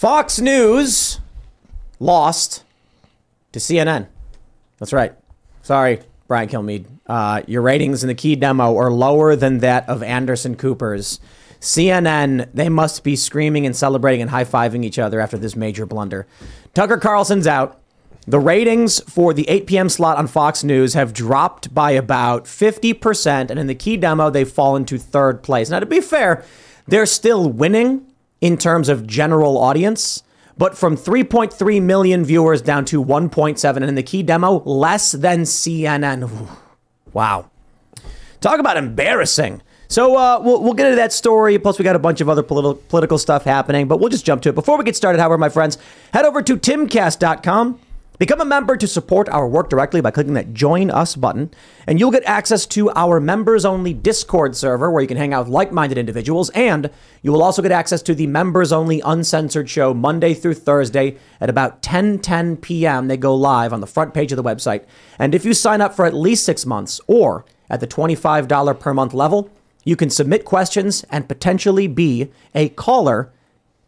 Fox News lost to CNN. That's right. Sorry, Brian Kilmeade. Uh, your ratings in the key demo are lower than that of Anderson Cooper's. CNN, they must be screaming and celebrating and high fiving each other after this major blunder. Tucker Carlson's out. The ratings for the 8 p.m. slot on Fox News have dropped by about 50%, and in the key demo, they've fallen to third place. Now, to be fair, they're still winning in terms of general audience, but from 3.3 million viewers down to 1.7, and in the key demo, less than CNN. Ooh, Wow. Talk about embarrassing. So uh, we'll, we'll get into that story. Plus, we got a bunch of other political political stuff happening, but we'll just jump to it. Before we get started, however, my friends, head over to timcast.com. Become a member to support our work directly by clicking that Join Us button, and you'll get access to our members only Discord server where you can hang out with like minded individuals, and you will also get access to the members only uncensored show Monday through Thursday at about 10 10 p.m. They go live on the front page of the website. And if you sign up for at least six months or at the $25 per month level, you can submit questions and potentially be a caller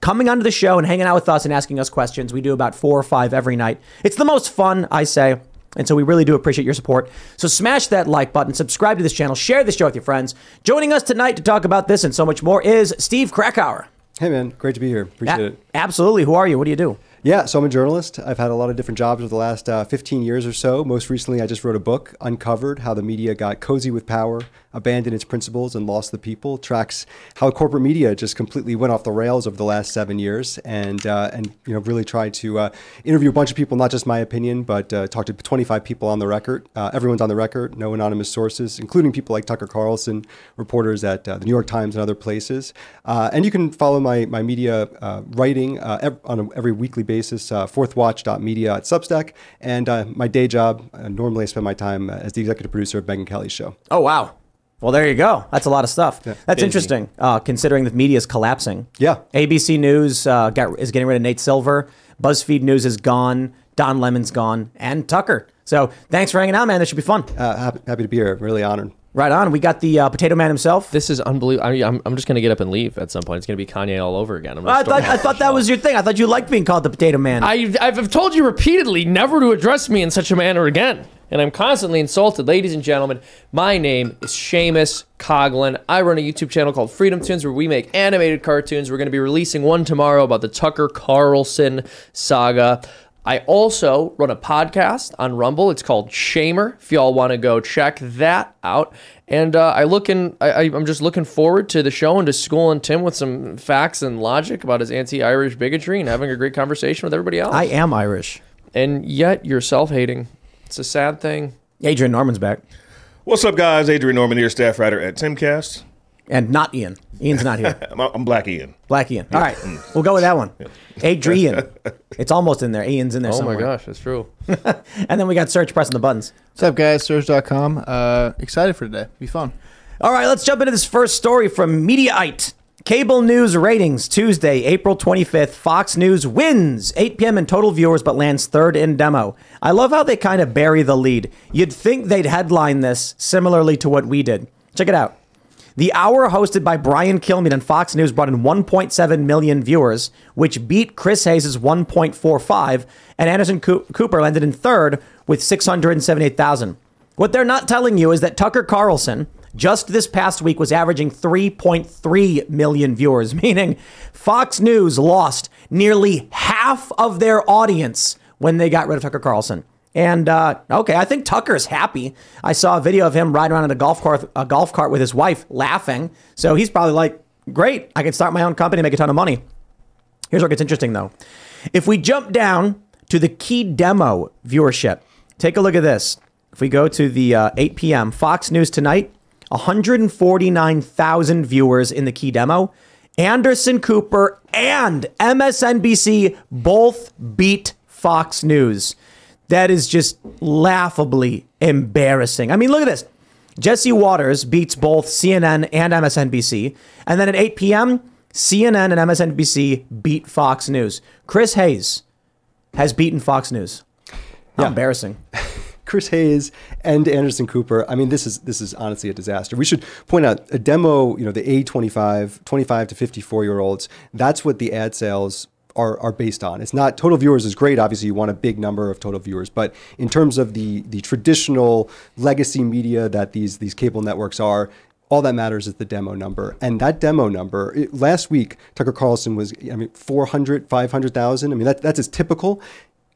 coming onto the show and hanging out with us and asking us questions. We do about four or five every night. It's the most fun, I say. And so we really do appreciate your support. So smash that like button, subscribe to this channel, share this show with your friends. Joining us tonight to talk about this and so much more is Steve Krakauer. Hey man, great to be here. Appreciate A- it. absolutely. Who are you? What do you do? Yeah, so I'm a journalist. I've had a lot of different jobs over the last uh, 15 years or so. Most recently, I just wrote a book, Uncovered How the Media Got Cozy with Power, Abandoned Its Principles, and Lost the People. Tracks how corporate media just completely went off the rails over the last seven years, and uh, and you know really tried to uh, interview a bunch of people, not just my opinion, but uh, talk to 25 people on the record. Uh, everyone's on the record, no anonymous sources, including people like Tucker Carlson, reporters at uh, the New York Times and other places. Uh, and you can follow my my media writing on a, every weekly basis. Fourthwatch.media at Substack, and my day job. Normally, I spend my time as the executive producer of Megyn Kelly's show. Oh, wow. Well, there you go. That's a lot of stuff. That's interesting, uh, considering the media is collapsing. Yeah. ABC News uh, got, is getting rid of Nate Silver. BuzzFeed News is gone. Don Lemon's gone. And Tucker. So thanks for hanging out, man. This should be fun. Uh, happy, happy to be here. Really honored. Right on. We got the uh, Potato Man himself. This is unbelievable. I, I'm, I'm just going to get up and leave at some point. It's going to be Kanye all over again. I'm I thought, I thought that was your thing. I thought you liked being called the Potato Man. I, I've told you repeatedly never to address me in such a manner again. And I'm constantly insulted. Ladies and gentlemen, my name is Seamus Coughlin. I run a YouTube channel called Freedom Tunes where we make animated cartoons. We're going to be releasing one tomorrow about the Tucker Carlson saga. I also run a podcast on Rumble. It's called Shamer. If y'all want to go check that out. And uh, I look in, I, I- I'm just looking forward to the show and to schooling Tim with some facts and logic about his anti-Irish bigotry and having a great conversation with everybody else. I am Irish. and yet you're self-hating. It's a sad thing. Adrian Norman's back. What's up, guys? Adrian Norman here, staff writer at Timcast. And not Ian. Ian's not here. I'm, I'm Black Ian. Black Ian. All right. We'll go with that one. Adrian. It's almost in there. Ian's in there somewhere. Oh somewhere. my gosh, that's true. And then we got Serge pressing the buttons. What's up, guys? Serge.com. Uh, excited for today. Be fun. All right, let's jump into this first story from Mediaite. Cable news ratings Tuesday, April 25th. Fox News wins 8 p.m. in total viewers, but lands third in demo. I love how they kind of bury the lead. You'd think they'd headline this similarly to what we did. Check it out. The hour hosted by Brian Kilmeade on Fox News brought in 1.7 million viewers, which beat Chris Hayes' 1.45, and Anderson Cooper landed in third with 678,000. What they're not telling you is that Tucker Carlson just this past week was averaging 3.3 million viewers, meaning Fox News lost nearly half of their audience when they got rid of Tucker Carlson. And uh, okay, I think Tucker's happy. I saw a video of him riding around in a golf cart, a golf cart with his wife, laughing. So he's probably like, "Great, I can start my own company, make a ton of money." Here's it gets interesting, though. If we jump down to the key demo viewership, take a look at this. If we go to the uh, 8 p.m. Fox News tonight, 149,000 viewers in the key demo. Anderson Cooper and MSNBC both beat Fox News. That is just laughably embarrassing. I mean, look at this. Jesse Watters beats both CNN and MSNBC. And then at 8 p.m., CNN and MSNBC beat Fox News. Chris Hayes has beaten Fox News. How Yeah. embarrassing. Chris Hayes and Anderson Cooper. I mean, this is this is honestly a disaster. We should point out a demo. You know, the A25, 25 to 54 year olds. That's what the ad sales are are based on. It's not total viewers is great. Obviously, you want a big number of total viewers, but in terms of the the traditional legacy media that these these cable networks are. All that matters is the demo number. And that demo number, it- last week, Tucker Carlson was, I mean, 400, 500,000. I mean, that, that's as typical.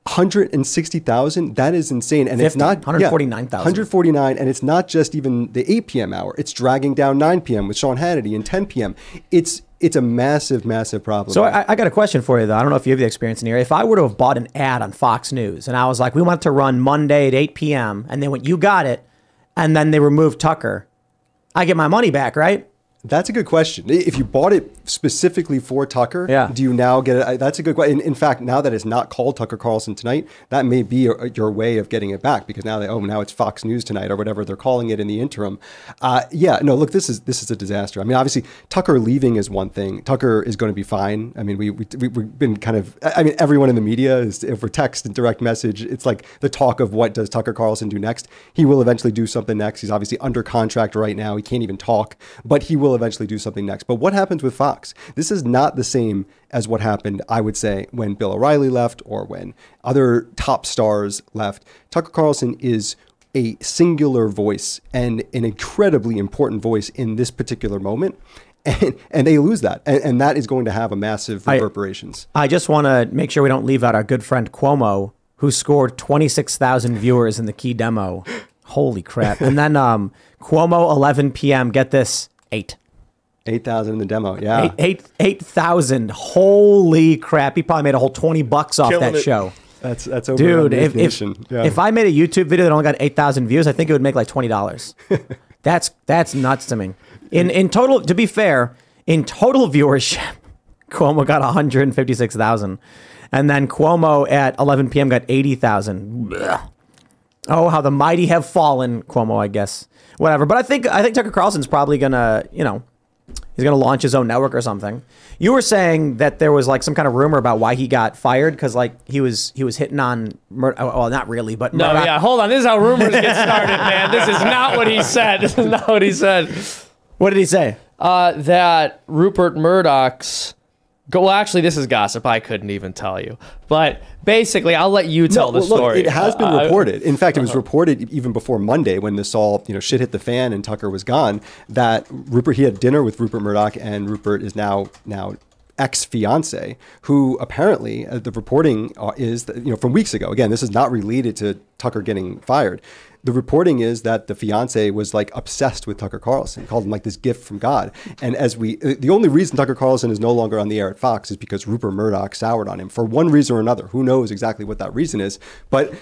160,000, that is insane. And it's not 149,000. 149, and it's not just even the 8 p.m. hour. It's dragging down 9 p.m. with Sean Hannity and 10 p.m. It's it's a massive, massive problem. So I, I got a question for you, though. I don't know if you have the experience in here. If I were to have bought an ad on Fox News and I was like, we want to run Monday at 8 p.m., and they went you got it, and then they removed Tucker, I get my money back, right? That's a good question. If you bought it specifically for Tucker, Yeah. do you now get it? That's a good question. In, in fact, now that it's not called Tucker Carlson tonight, that may be your, your way of getting it back because now they oh now it's Fox News tonight or whatever they're calling it in the interim. Uh, yeah, no, look, this is this is a disaster. I mean, obviously Tucker leaving is one thing. Tucker is going to be fine. I mean, we, we we- we've been kind of. I mean, everyone in the media is for text and direct message. It's like the talk of what does Tucker Carlson do next. He will eventually do something next. He's obviously under contract right now. He can't even talk, but he will eventually do something next. But what happens with Fox? This is not the same as what happened, I would say, when Bill O'Reilly left or when other top stars left. Tucker Carlson is a singular voice and an incredibly important voice in this particular moment. And, and they lose that. And, and that is going to have a massive I- reverberations. I just want to make sure we don't leave out our good friend Cuomo, who scored 26,000 viewers in the key demo. Holy crap. And then um, Cuomo, 11 p.m., get this, 8. 8,000 in the demo. Yeah. Eight, eight, 8,000. Holy crap. He probably made a whole 20 bucks off Killing that it. show. That's that's over Dude, if, if, Yeah. if I made a YouTube video that only got 8,000 views, I think it would make like $20. that's that's nuts to me. In in total, to be fair, in total viewership, Cuomo got 156,000. And then Cuomo at 11 p.m. got 80,000. Oh, how the mighty have fallen, Cuomo, I guess. Whatever. But I think I think Tucker Carlson's probably gonna, you know, he's gonna launch his own network or something. You were saying that there was like some kind of rumor about why he got fired because like he was he was hitting on Mur- oh, well not really but No, Murdoch- yeah, hold on. This is how rumors get started, man. This is not what he said. This is not what he said. what did he say? Uh, that Rupert Murdoch's. Go, well, actually, this is gossip. I couldn't even tell you. But basically, I'll let you tell No, the well, story. Look, it has been Uh, reported. In fact, it was reported even before Monday when this all you know shit hit the fan and Tucker was gone. That Rupert he had dinner with Rupert Murdoch and Rupert is now now ex fiance who apparently uh, the reporting uh, is that, you know from weeks ago. Again, this is not related to Tucker getting fired. The reporting is that the fiance was like obsessed with Tucker Carlson, called him like this gift from God. And as we, uh, the only reason Tucker Carlson is no longer on the air at Fox is because Rupert Murdoch soured on him for one reason or another. Who knows exactly what that reason is? But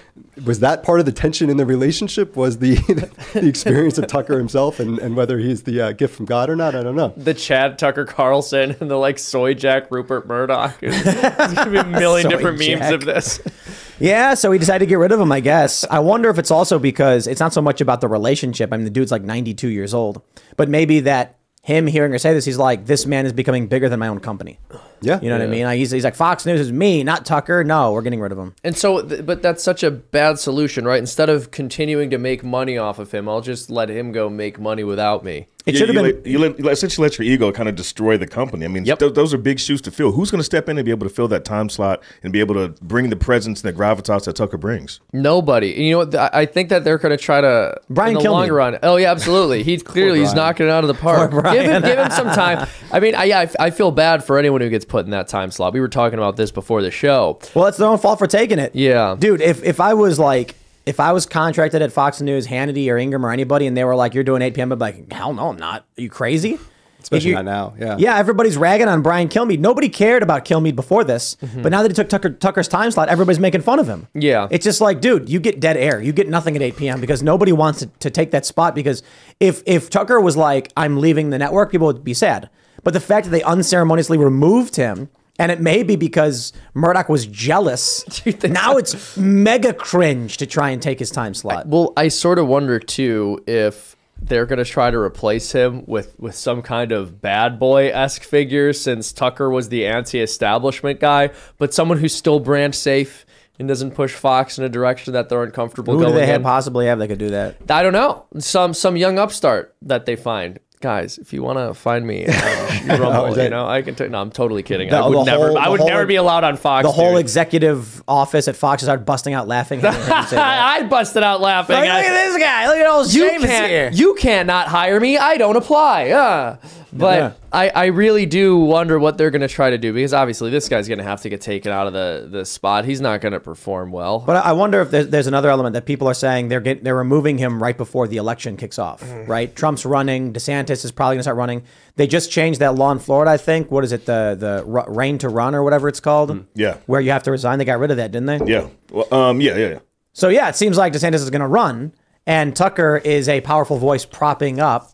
was that part of the tension in the relationship? Was the the experience of Tucker himself and, and whether he's the uh, gift from God or not? I don't know. the Chad Tucker Carlson and the like soy jack Rupert Murdoch. There's gonna be a million Soy different memes of this. Yeah, so he decided to get rid of him, I guess. I wonder if it's also because it's not so much about the relationship. I mean, the dude's like 92 years old, but maybe that him hearing her say this, he's like, this man is becoming bigger than my own company. Yeah, You know what I mean? Like he's, he's like, Fox News is me, not Tucker. No, we're getting rid of him. And so, th- but that's such a bad solution, right? Instead of continuing to make money off of him, I'll just let him go make money without me. It should have you been. let- you, let, you essentially let your ego kind of destroy the company. I mean, Yep. th- those are big shoes to fill. Who's going to step in and be able to fill that time slot and be able to bring the presence and the gravitas that Tucker brings? Nobody. You know what? th- I think that they're going to try to Brian in the Kilmeade. longer run. Oh yeah, absolutely. He's clearly he's knocking it out of the park. Poor Give him, give him some time. I mean, I, yeah, I f- I feel bad for anyone who gets put in that time slot. We were talking about this before the show. Well, it's their own fault for taking it. Yeah. Dude, if, if I was like, if I was contracted at Fox News, Hannity or Ingraham or anybody, and they were like, you're doing 8 p.m., I'd be like, hell no, I'm not. Are you crazy? Especially You- not now. Yeah. Yeah, everybody's ragging on Brian Kilmeade. Nobody cared about Kilmeade before this, mm-hmm. but now that he took Tucker, Tucker's time slot, everybody's making fun of him. Yeah. it's just like, dude, you get dead air. You get nothing at 8 p.m. because nobody wants to, to take that spot. Because if if Tucker was like, I'm leaving the network, people would be sad. But the fact that they unceremoniously removed him, and it may be because Murdoch was jealous. now it's mega cringe to try and take his time slot. Well, I sort of wonder too if they're going to try to replace him with with some kind of bad boy esque figure, since Tucker was the anti-establishment guy, but someone who's still brand safe and doesn't push Fox in a direction that they're uncomfortable Who do they have in. possibly have that could do that? I don't know. Some some young upstart that they find. Guys, if you want to find me, um, Rumble, you know, I can. T- no, I'm totally kidding. I would never. whole- I would whole- never be allowed on Fox. The whole dude. executive office at Fox started busting out laughing. hearing him say that. I busted out laughing. Like, I- look at this guy. Look at old you Seamus here. you can't not hire me. I don't apply. Uh. But Yeah. I, I really do wonder what they're gonna try to do because obviously this guy's gonna have to get taken out of the, the spot. He's not gonna perform well. But I I wonder if there's, there's another element that people are saying they're get, they're removing him right before the election kicks off, Mm. right? Trump's running, DeSantis is probably going to start running. They just changed that law in Florida, I think. What is it, the the ru- rain to run or whatever it's called? Yeah. where you have to resign. They got rid of that, didn't they? Yeah. Well, um. Yeah. Yeah. Yeah. So yeah, it seems like DeSantis is going to run, and Tucker is a powerful voice propping up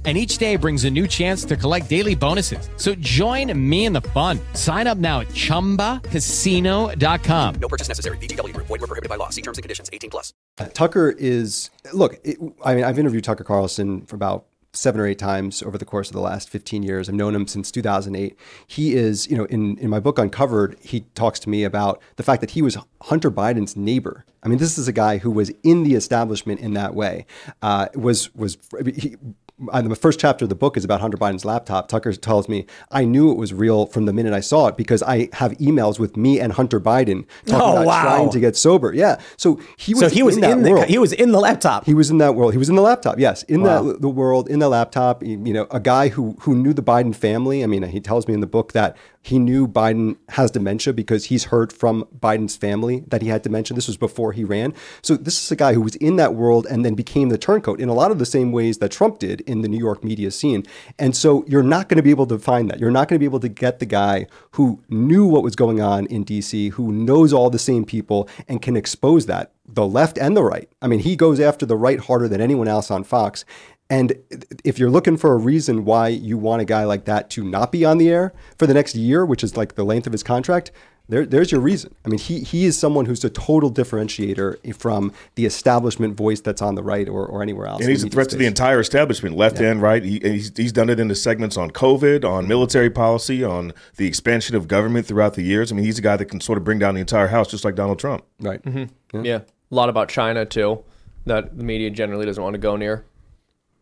And each day brings a new chance to collect daily bonuses. So join me in the fun. Sign up now at chumbacasino.com. No purchase necessary. VGW Group. Void were prohibited by law. See terms and conditions. 18 plus. Tucker is look. It, I mean, I've interviewed Tucker Carlson for about seven or eight times over the course of the last 15 years. I've known him since 2008. He is, you know, in in my book Uncovered, he talks to me about the fact that he was Hunter Biden's neighbor. I mean, this is a guy who was in the establishment in that way. Uh, was was he, the first chapter of the book is about Hunter Biden's laptop. Tucker tells me I knew it was real from the minute I saw it because I have emails with me and Hunter Biden talking Oh, about wow. trying to get sober. Yeah, so he was So he was in, that in the world. he was in the laptop. He was in that world. He was in the laptop. Yes, in Wow. that the world, in the laptop. You know, a guy who who knew the Biden family. I mean, he tells me in the book that he knew Biden has dementia because he's heard from Biden's family that he had dementia. This was before he ran. So this is a guy who was in that world and then became the turncoat in a lot of the same ways that Trump did in the New York media scene. And so you're not going to be able to find that. You're not going to be able to get the guy who knew what was going on in DC, who knows all the same people and can expose that the left and the right. I mean, he goes after the right harder than anyone else on Fox. And if you're looking for a reason why you want a guy like that to not be on the air for the next year, which is like the length of his contract, there, there's your reason. I mean, he, he is someone who's a total differentiator from the establishment voice that's on the right or, or anywhere else. And he's a in the threat to the entire establishment, left and right. He, he's, he's done it in the segments on COVID, on military policy, on the expansion of government throughout the years. I mean, he's a guy that can sort of bring down the entire house, just like Donald Trump. Right. Mm-hmm. yeah, a lot about China too, that the media generally doesn't want to go near.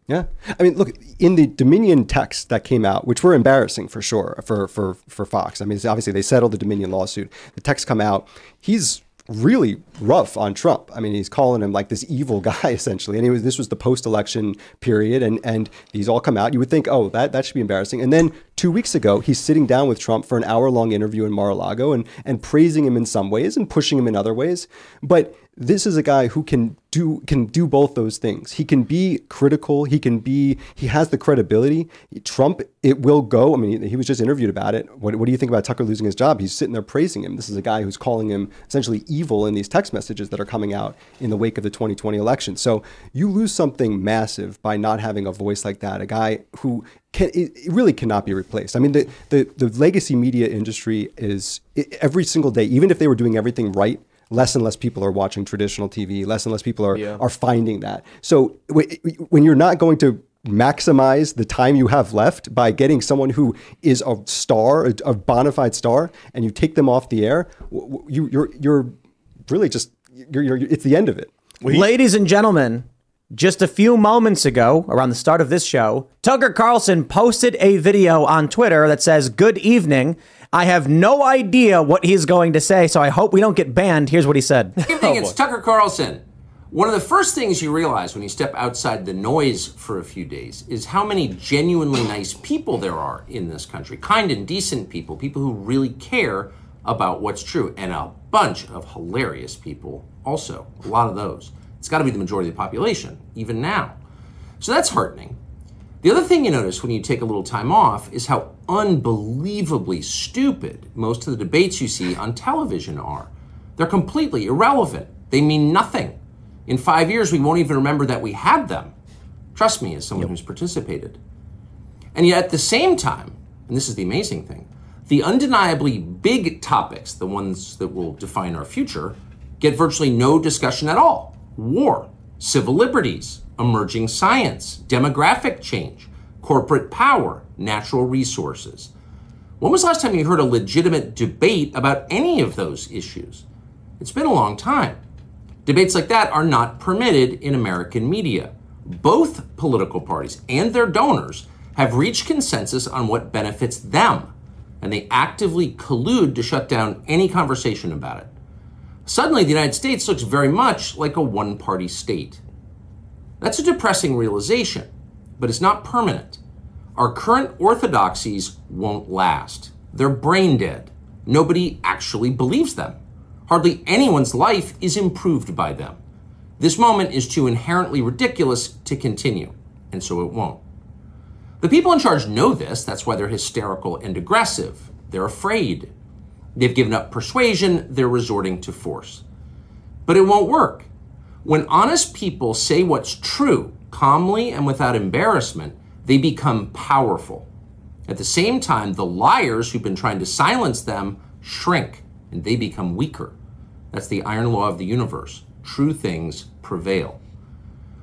Yeah, I mean, look in the Dominion texts that came out, which were embarrassing for sure for for for Fox. I mean, obviously they settled the Dominion lawsuit. The texts come out. He's really rough on Trump. I mean, he's calling him like this evil guy essentially. And he was, this was the post-election period, and and these all come out. You would think, oh, that that should be embarrassing. And then two weeks ago, he's sitting down with Trump for an hour-long interview in Mar-a-Lago and and praising him in some ways and pushing him in other ways. But this is a guy who can do can do both those things. He can be critical. He can be. He has the credibility. Trump, it will go. I mean, he was just interviewed about it. What, what do you think about Tucker losing his job? He's sitting there praising him. This is a guy who's calling him essentially evil in these text messages that are coming out in the wake of the 2020 election. So you lose something massive by not having a voice like that. A guy who can it really cannot be replaced. I mean, the the, the legacy media industry is every single day. Even if they were doing everything right less and less people are watching traditional TV. Less and less people are Yeah. are finding that. So when you're not going to maximize the time you have left by getting someone who is a star, a, a bona fide star, and you take them off the air, w- w- you, you're you're really just you're, you're, it's the end of it. Ladies and gentlemen, just a few moments ago, around the start of this show, Tucker Carlson posted a video on Twitter that says, Good evening. I have no idea what he's going to say, so I hope we don't get banned. Here's what he said. Good evening, it's Tucker Carlson. One of the first things you realize when you step outside the noise for a few days is how many genuinely nice people there are in this country. Kind and decent people, people who really care about what's true, and a bunch of hilarious people also. A lot of those. It's got to be the majority of the population, even now. So that's heartening. The other thing you notice when you take a little time off is how unbelievably stupid most of the debates you see on television are. They're completely irrelevant. They mean nothing. In five years, we won't even remember that we had them. Trust me, as someone who's participated. And yet, at the same time, and this is the amazing thing, the undeniably big topics, the ones that will define our future, get virtually no discussion at all war, civil liberties, emerging science, demographic change, corporate power, natural resources. When was the last time you heard a legitimate debate about any of those issues? It's been a long time. Debates like that are not permitted in American media. Both political parties and their donors have reached consensus on what benefits them, and they actively collude to shut down any conversation about it. Suddenly, the United States looks very much like a one party state. That's a depressing realization, but it's not permanent. Our current orthodoxies won't last. They're brain dead. Nobody actually believes them. Hardly anyone's life is improved by them. This moment is too inherently ridiculous to continue, and so it won't. The people in charge know this, that's why they're hysterical and aggressive. They're afraid. They've given up persuasion, they're resorting to force. But it won't work. When honest people say what's true, calmly and without embarrassment, they become powerful. At the same time, the liars who've been trying to silence them shrink and they become weaker. That's the iron law of the universe. True things prevail.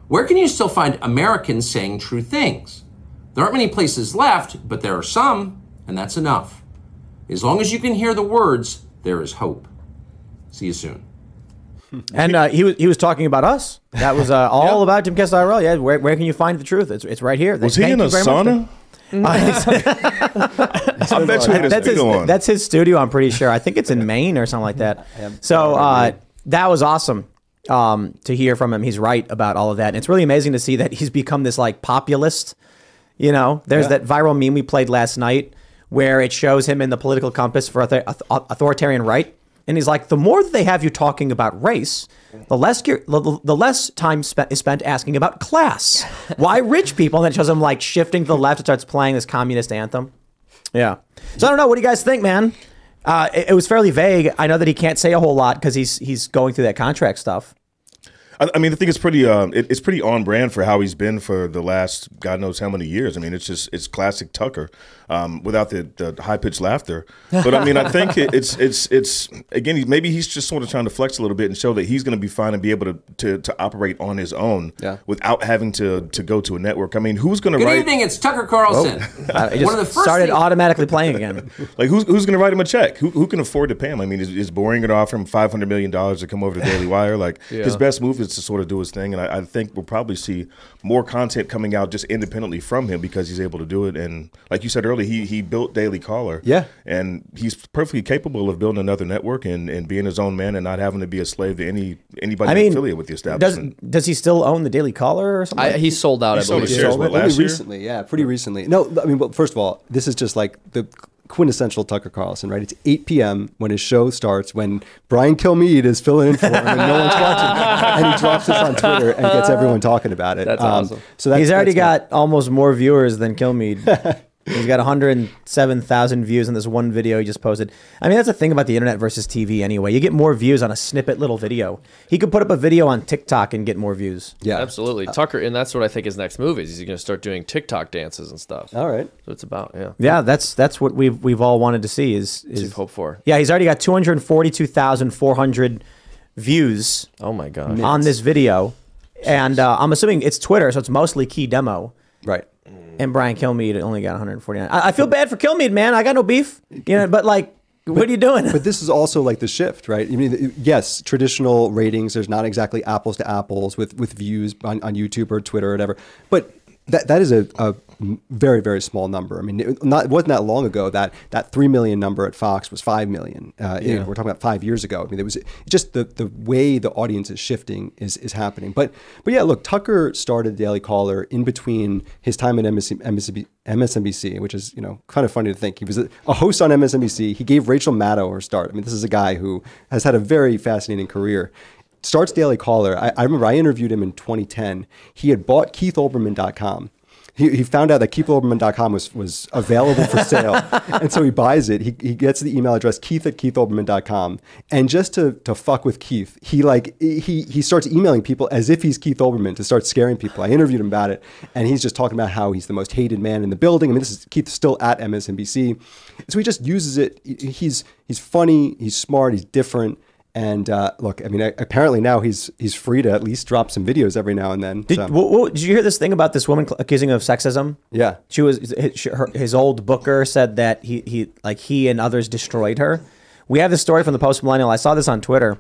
Where can you still find Americans saying true things? There aren't many places left, but there are some, and that's enough. As long as you can hear the words, there is hope. See you soon. And uh, he was he was talking about us. That was uh, all about Timcast IRL. Yeah, where, where can you find the truth? It's, it's right here. Was he in a sauna? I bet you he had a that's his, studio on. that's his studio. I'm pretty sure. I think it's in Maine or something like that. So uh, that was awesome um, to hear from him. He's right about all of that. And it's really amazing to see that he's become this like populist. You know, there's that viral meme we played last night where it shows him in the political compass for author- authoritarian right. And he's like, the more that they have you talking about race, the less the less time spent is spent asking about class. Why rich people? And then it shows him like shifting to the left and starts playing this communist anthem. Yeah. So I don't know. What do you guys think, man? Uh, it, it was fairly vague. I know that he can't say a whole lot because he's he's going through that contract stuff. I, I mean, the thing is pretty. Um, it, it's pretty on brand for how he's been for the last God knows how many years. I mean, it's just it's classic Tucker, um, without the, the high pitched laughter. But I mean, I think it, it's it's it's again. Maybe he's just sort of trying to flex a little bit and show that he's going to be fine and be able to, to to operate on his own Yeah. without having to to go to a network. I mean, who's going to write? Good write? evening, it's Tucker Carlson. It just One of the first started things- automatically playing again. Like who's who's going to write him a check? Who, who can afford to pay him? I mean, is, is Boreing going to offer him five hundred million dollars to come over to Daily Wire? Like his best move is to sort of do his thing, and I, I think we'll probably see more content coming out just independently from him because he's able to do it. And like you said earlier, he he built Daily Caller, Yeah. and he's perfectly capable of building another network and, and being his own man and not having to be a slave to any anybody I mean, affiliated with the does establishment. does does he still own the Daily Caller or something? I, he sold out, He I sold believe. his shares, sold what, it? last Only year? recently, yeah, pretty recently. No, I mean, well, first of all, this is just like the quintessential Tucker Carlson, right? It's 8 p.m. when his show starts, when Brian Kilmeade is filling in for him and no one's watching, and he drops this on Twitter and gets everyone talking about it. Um, That's awesome. So that's, He's already that's got almost more viewers than Kilmeade. He's got 107,000 views on this one video he just posted. I mean, that's the thing about the internet versus TV anyway. You get more views on a snippet little video. He could put up a video on TikTok and get more views. yeah, Absolutely. Tucker, and that's what I think his next move is. He's going to start doing TikTok dances and stuff. All right. So it's about, yeah. Yeah, that's that's what we've we've all wanted to see is We've is hoped for. Yeah, he's already got 242,400 views Oh my God. on this video. And uh, I'm assuming it's Twitter, so it's mostly key demo. Right. And Brian Kilmeade only got 149. I, I feel bad for Kilmeade, man. I got no beef. You know, but like, what are you doing? But this is also like the shift, right? I mean, yes, traditional ratings, there's not exactly apples to apples with, with views on, on YouTube or Twitter or whatever. But that that is a, a very very small number. I mean, it, not it wasn't that long ago that that three million number at Fox was five million. Uh, you know, we're talking about five years ago. I mean, it was just the the way the audience is shifting is is happening. But but yeah, look, Tucker started Daily Caller in between his time at MSNBC, MSNBC, which is you know kind of funny to think he was a, a host on MSNBC. He gave Rachel Maddow her start. I mean, this is a guy who has had a very fascinating career starts Daily Caller. I, I remember I interviewed him in 2010. He had bought KeithOlbermann.com. He, he found out that KeithOlbermann.com was, was available for sale. and so he buys it. He, he gets the email address keith at KeithOlbermann.com. And just to, to fuck with Keith, he like he, he starts emailing people as if he's Keith Olbermann to start scaring people. I interviewed him about it. And he's just talking about how he's the most hated man in the building. I mean, this is Keith still at MSNBC. So he just uses it. He's, he's funny. He's smart. He's different. And uh, look, I mean, apparently now he's he's free to at least drop some videos every now and then. Did, so. wh- wh- did you hear this thing about this woman accusing of sexism? Yeah. She was his, her, his old booker said that he he like he and others destroyed her. We have this story from the Post Millennial. I saw this on Twitter.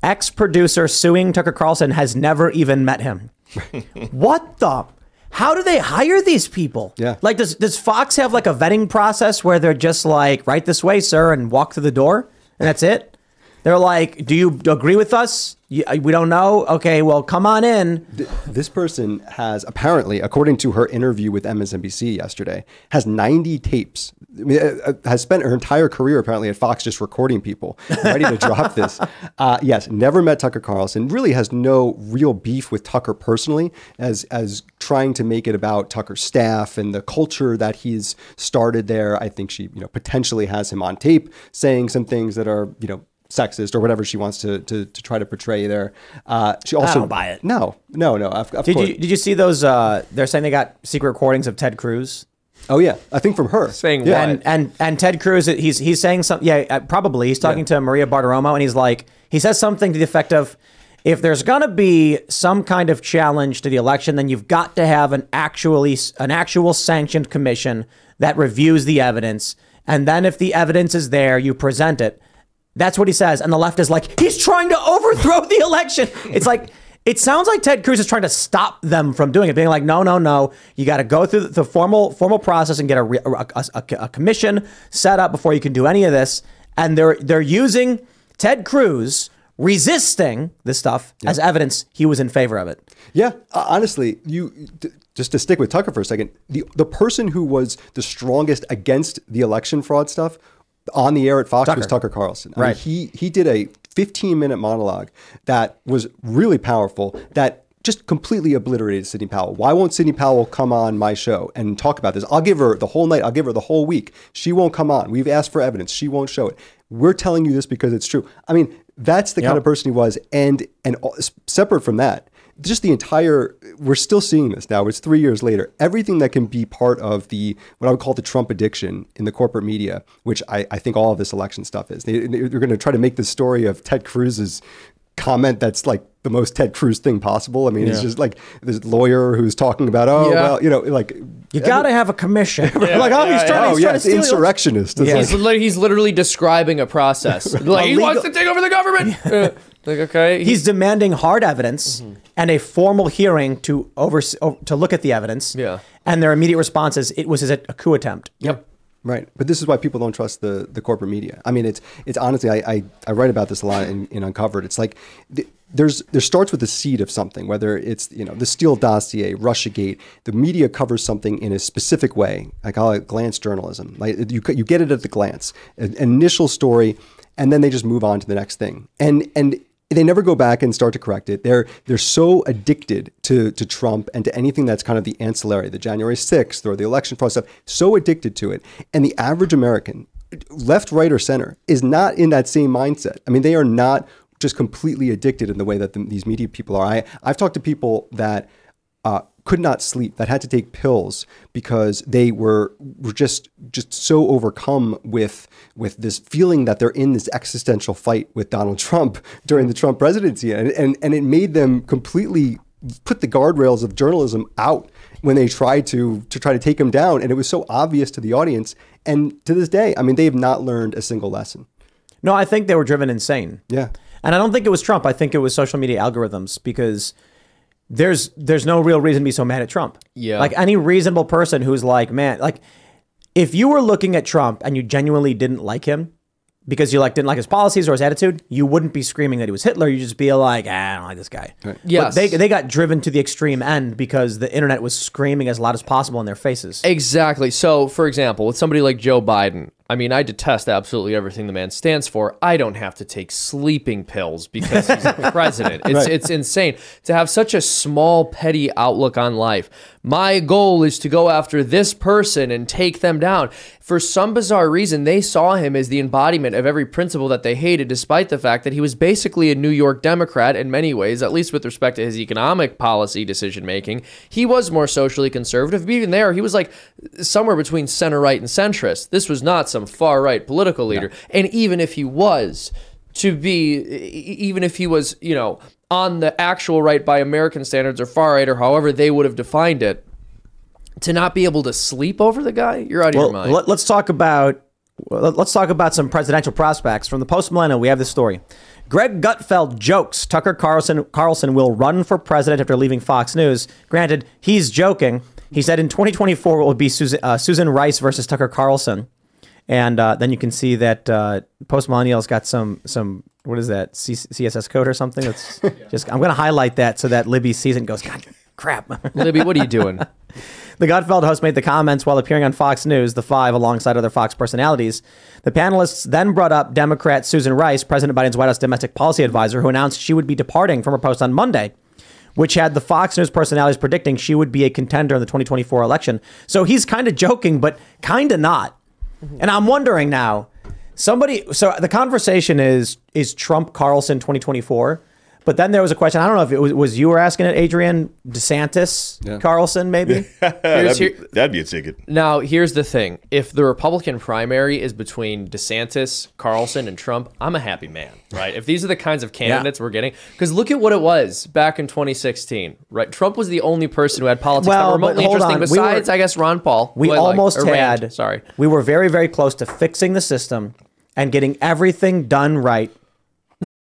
Ex producer suing Tucker Carlson has never even met him. what the? How do they hire these people? Yeah. Like, does does Fox have like a vetting process where they're just like, right this way, sir, and walk through the door, and that's it? They're like, do you agree with us? You- We don't know. Okay, well, come on in. This person has apparently, according to her interview with MSNBC yesterday, has 90 tapes. I mean, uh, uh, has spent her entire career apparently at Fox just recording people, ready to drop this. Uh, yes, never met Tucker Carlson. Really has no real beef with Tucker personally, as as trying to make it about Tucker's staff and the culture that he's started there. I think she, you know, potentially has him on tape saying some things that are, you know. Sexist or whatever she wants to to, to try to portray there. Uh, she also don't buy it. No, no, no. Of, of Did course. you did you see those? Uh, they're saying they got secret recordings of Ted Cruz. Oh yeah, I think from her. Saying yeah. what? And and and Ted Cruz, he's he's saying something. Yeah, uh, probably he's talking to Maria Bartiromo, and he's like, he says something to the effect of, if there's gonna be some kind of challenge to the election, then you've got to have an actually an actual sanctioned commission that reviews the evidence, and then if the evidence is there, you present it. That's what he says, and the left is like, he's trying to overthrow the election. It's like. It sounds like Ted Cruz is trying to stop them from doing it, being like, no, no, no, you got to go through the formal formal process and get a, a, a, a commission set up before you can do any of this. And they're they're using Ted Cruz resisting this stuff as evidence he was in favor of it. Yeah, uh, honestly, you d- just to stick with Tucker for a second, the the person who was the strongest against the election fraud stuff on the air at Fox was Tucker. Tucker Carlson. I mean, Right. he he did a 15 minute monologue that was really powerful. That just completely obliterated Sidney Powell. Why won't Sidney Powell come on my show and talk about this? I'll give her the whole night. I'll give her the whole week. She won't come on. We've asked for evidence. She won't show it. We're telling you this because it's true. I mean, that's the kind of person he was. And and separate from that, just the entire we're still seeing this now it's three years later everything that can be part of the what i would call the trump addiction in the corporate media which i, I think all of this election stuff is they, they're going to try to make the story of ted cruz's comment that's like the most ted cruz thing possible i mean it's just like this lawyer who's talking about oh Yeah. well you know like You got to have a commission. like, oh, he's yeah, trying, oh he's trying yeah to it's steal insurrectionist It's Yeah. like- He's, li- he's literally describing a process. Like he legal- wants to take over the government. Like okay, He's demanding hard evidence mm-hmm. and a formal hearing to over to look at the evidence. Yeah. And their immediate response is it was a coup attempt. Yep. Right, but this is why people don't trust the, the corporate media. I mean, it's it's honestly, I, I, I write about this a lot in, in Uncovered. It's like th- there's there starts with the seed of something, whether it's you know the Steele dossier, RussiaGate. The media covers something in a specific way. I call it glance journalism. Like you you get it at the glance, an initial story, and then they just move on to the next thing. And and they never go back and start to correct it. They're they're so addicted to to Trump and to anything that's kind of the ancillary, the January sixth or the election fraud stuff. So addicted to it, and the average American, left, right, or center, is not in that same mindset. I mean, they are not just completely addicted in the way that the, these media people are. I I've talked to people that. Uh, could not sleep that had to take pills because they were were just just so overcome with with this feeling that they're in this existential fight with Donald Trump during the Trump presidency. And and, and it made them completely put the guardrails of journalism out when they tried to to try to take him down. And it was so obvious to the audience. And to this day I mean they have not learned a single lesson. No, I think they were driven insane. yeah. And I don't think it was Trump. I think it was social media algorithms because there's there's no real reason to be so mad at Trump. Yeah. Like any reasonable person who's like, man, like if you were looking at Trump and you genuinely didn't like him because you like didn't like his policies or his attitude, you wouldn't be screaming that he was Hitler. You would just be like, ah, I don't like this guy. Yes. But they they got driven to the extreme end because the internet was screaming as loud as possible in their faces. Exactly. So, for example, with somebody like Joe Biden, I mean, I detest absolutely everything the man stands for. I don't have to take sleeping pills because he's a president. It's it's insane to have such a small, petty outlook on life. My goal is to go after this person and take them down. For some bizarre reason, they saw him as the embodiment of every principle that they hated, despite the fact that he was basically a New York Democrat in many ways, at least with respect to his economic policy decision making. He was more socially conservative, but even there, he was like somewhere between center right and centrist. This was not some far right political leader. And even if he was, to be, even if he was, you know, on the actual right by American standards or far right or however they would have defined it, to not be able to sleep over the guy, you're out of your mind. let, us talk about let's talk about some presidential prospects from the post millennial. We have this story. Greg Gutfeld jokes Tucker Carlson Carlson will run for president after leaving Fox News. Granted, he's joking. He said in 2024 it will be Susan, uh, Susan Rice versus Tucker Carlson, and uh, then you can see that uh, post millennials got some some what is that C- CSS code or something. That's just I'm going to highlight that so that Libby sees it and goes, God, crap. Libby, what are you doing? The Gutfeld host made the comments while appearing on Fox News, the five alongside other Fox personalities. The panelists then brought up Democrat Susan Rice, President Biden's White House domestic policy advisor, who announced she would be departing from her post on Monday, which had the Fox News personalities predicting she would be a contender in the 2024 election. So he's kind of joking, but kind of not. And I'm wondering now, somebody. So the conversation is is Trump Carlson 2024. But then there was a question. I don't know if it was, was you were asking it, Adrian DeSantis Carlson, maybe. that'd, be, that'd be a ticket. Now, here's the thing. If the Republican primary is between DeSantis, Carlson, and Trump, I'm a happy man, right? If these are the kinds of candidates we're getting, because look at what it was back in 2016, right? Trump was the only person who had politics that Well, were remotely hold interesting, on. We were- besides, I guess, Ron Paul. We who I like- almost Rand, had. sorry. We were very, very close to fixing the system and getting everything done right.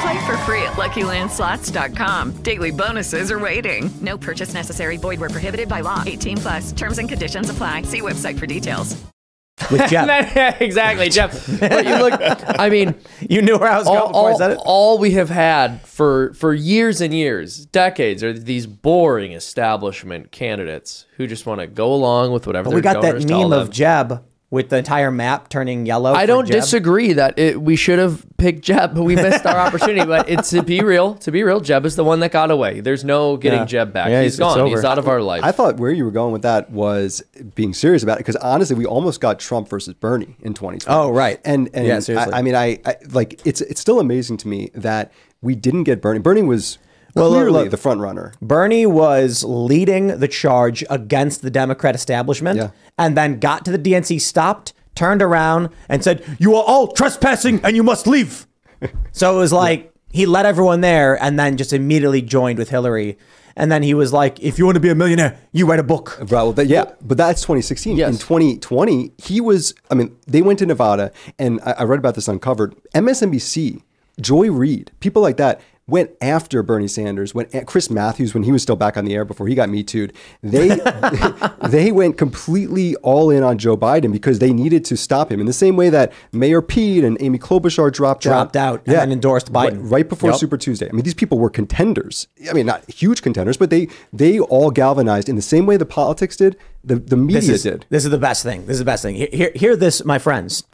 Play for free at LuckyLandSlots.com. Daily bonuses are waiting. No purchase necessary. Void where prohibited by law. 18 plus. Terms and conditions apply. See website for details. With Jeff. exactly, Jeff. You look, I mean, you knew where I was all, going before I all- said it. all we have had for for years and years, decades, are these boring establishment candidates who just want to go along with whatever. But their we got that donors tell meme of Jeb with the entire map turning yellow. I don't Jeb. disagree that it, we should have picked Jeb, but we missed our opportunity. But it's to be real, to be real, Jeb is the one that got away. There's no getting Yeah. Jeb back. Yeah, he's it's- it's gone. He's out of our life. I thought where you were going with that was being serious about it because honestly, we almost got Trump versus Bernie in 2020. Oh, right. And and Yeah, seriously. I, I mean, I, I like it's it's still amazing to me that we didn't get Bernie. Bernie was Well, clearly look. the front runner. Bernie was leading the charge against the Democrat establishment Yeah. and then got to the DNC, stopped, turned around, and said, You are all trespassing and you must leave. so it was like he let everyone there and then just immediately joined with Hillary. And then he was like, If you want to be a millionaire, you write a book. Right, well, that, yeah, but that's 2016. Yes. In 2020, he was. I mean, they went to Nevada, and I, I read about this uncovered. MSNBC, Joy Reid, people like that went after Bernie Sanders. Went at Chris Matthews when he was still back on the air before he got me too'd. They they went completely all in on Joe Biden because they needed to stop him in the same way that Mayor Pete and Amy Klobuchar dropped Dropped out and endorsed Right- Biden. right, before Yep. Super Tuesday. I mean, these people were contenders. I mean, not huge contenders, but they they all galvanized in the same way the politics did. The the media this is, did. This is the best thing. This is the best thing. Hear, hear this, my friends.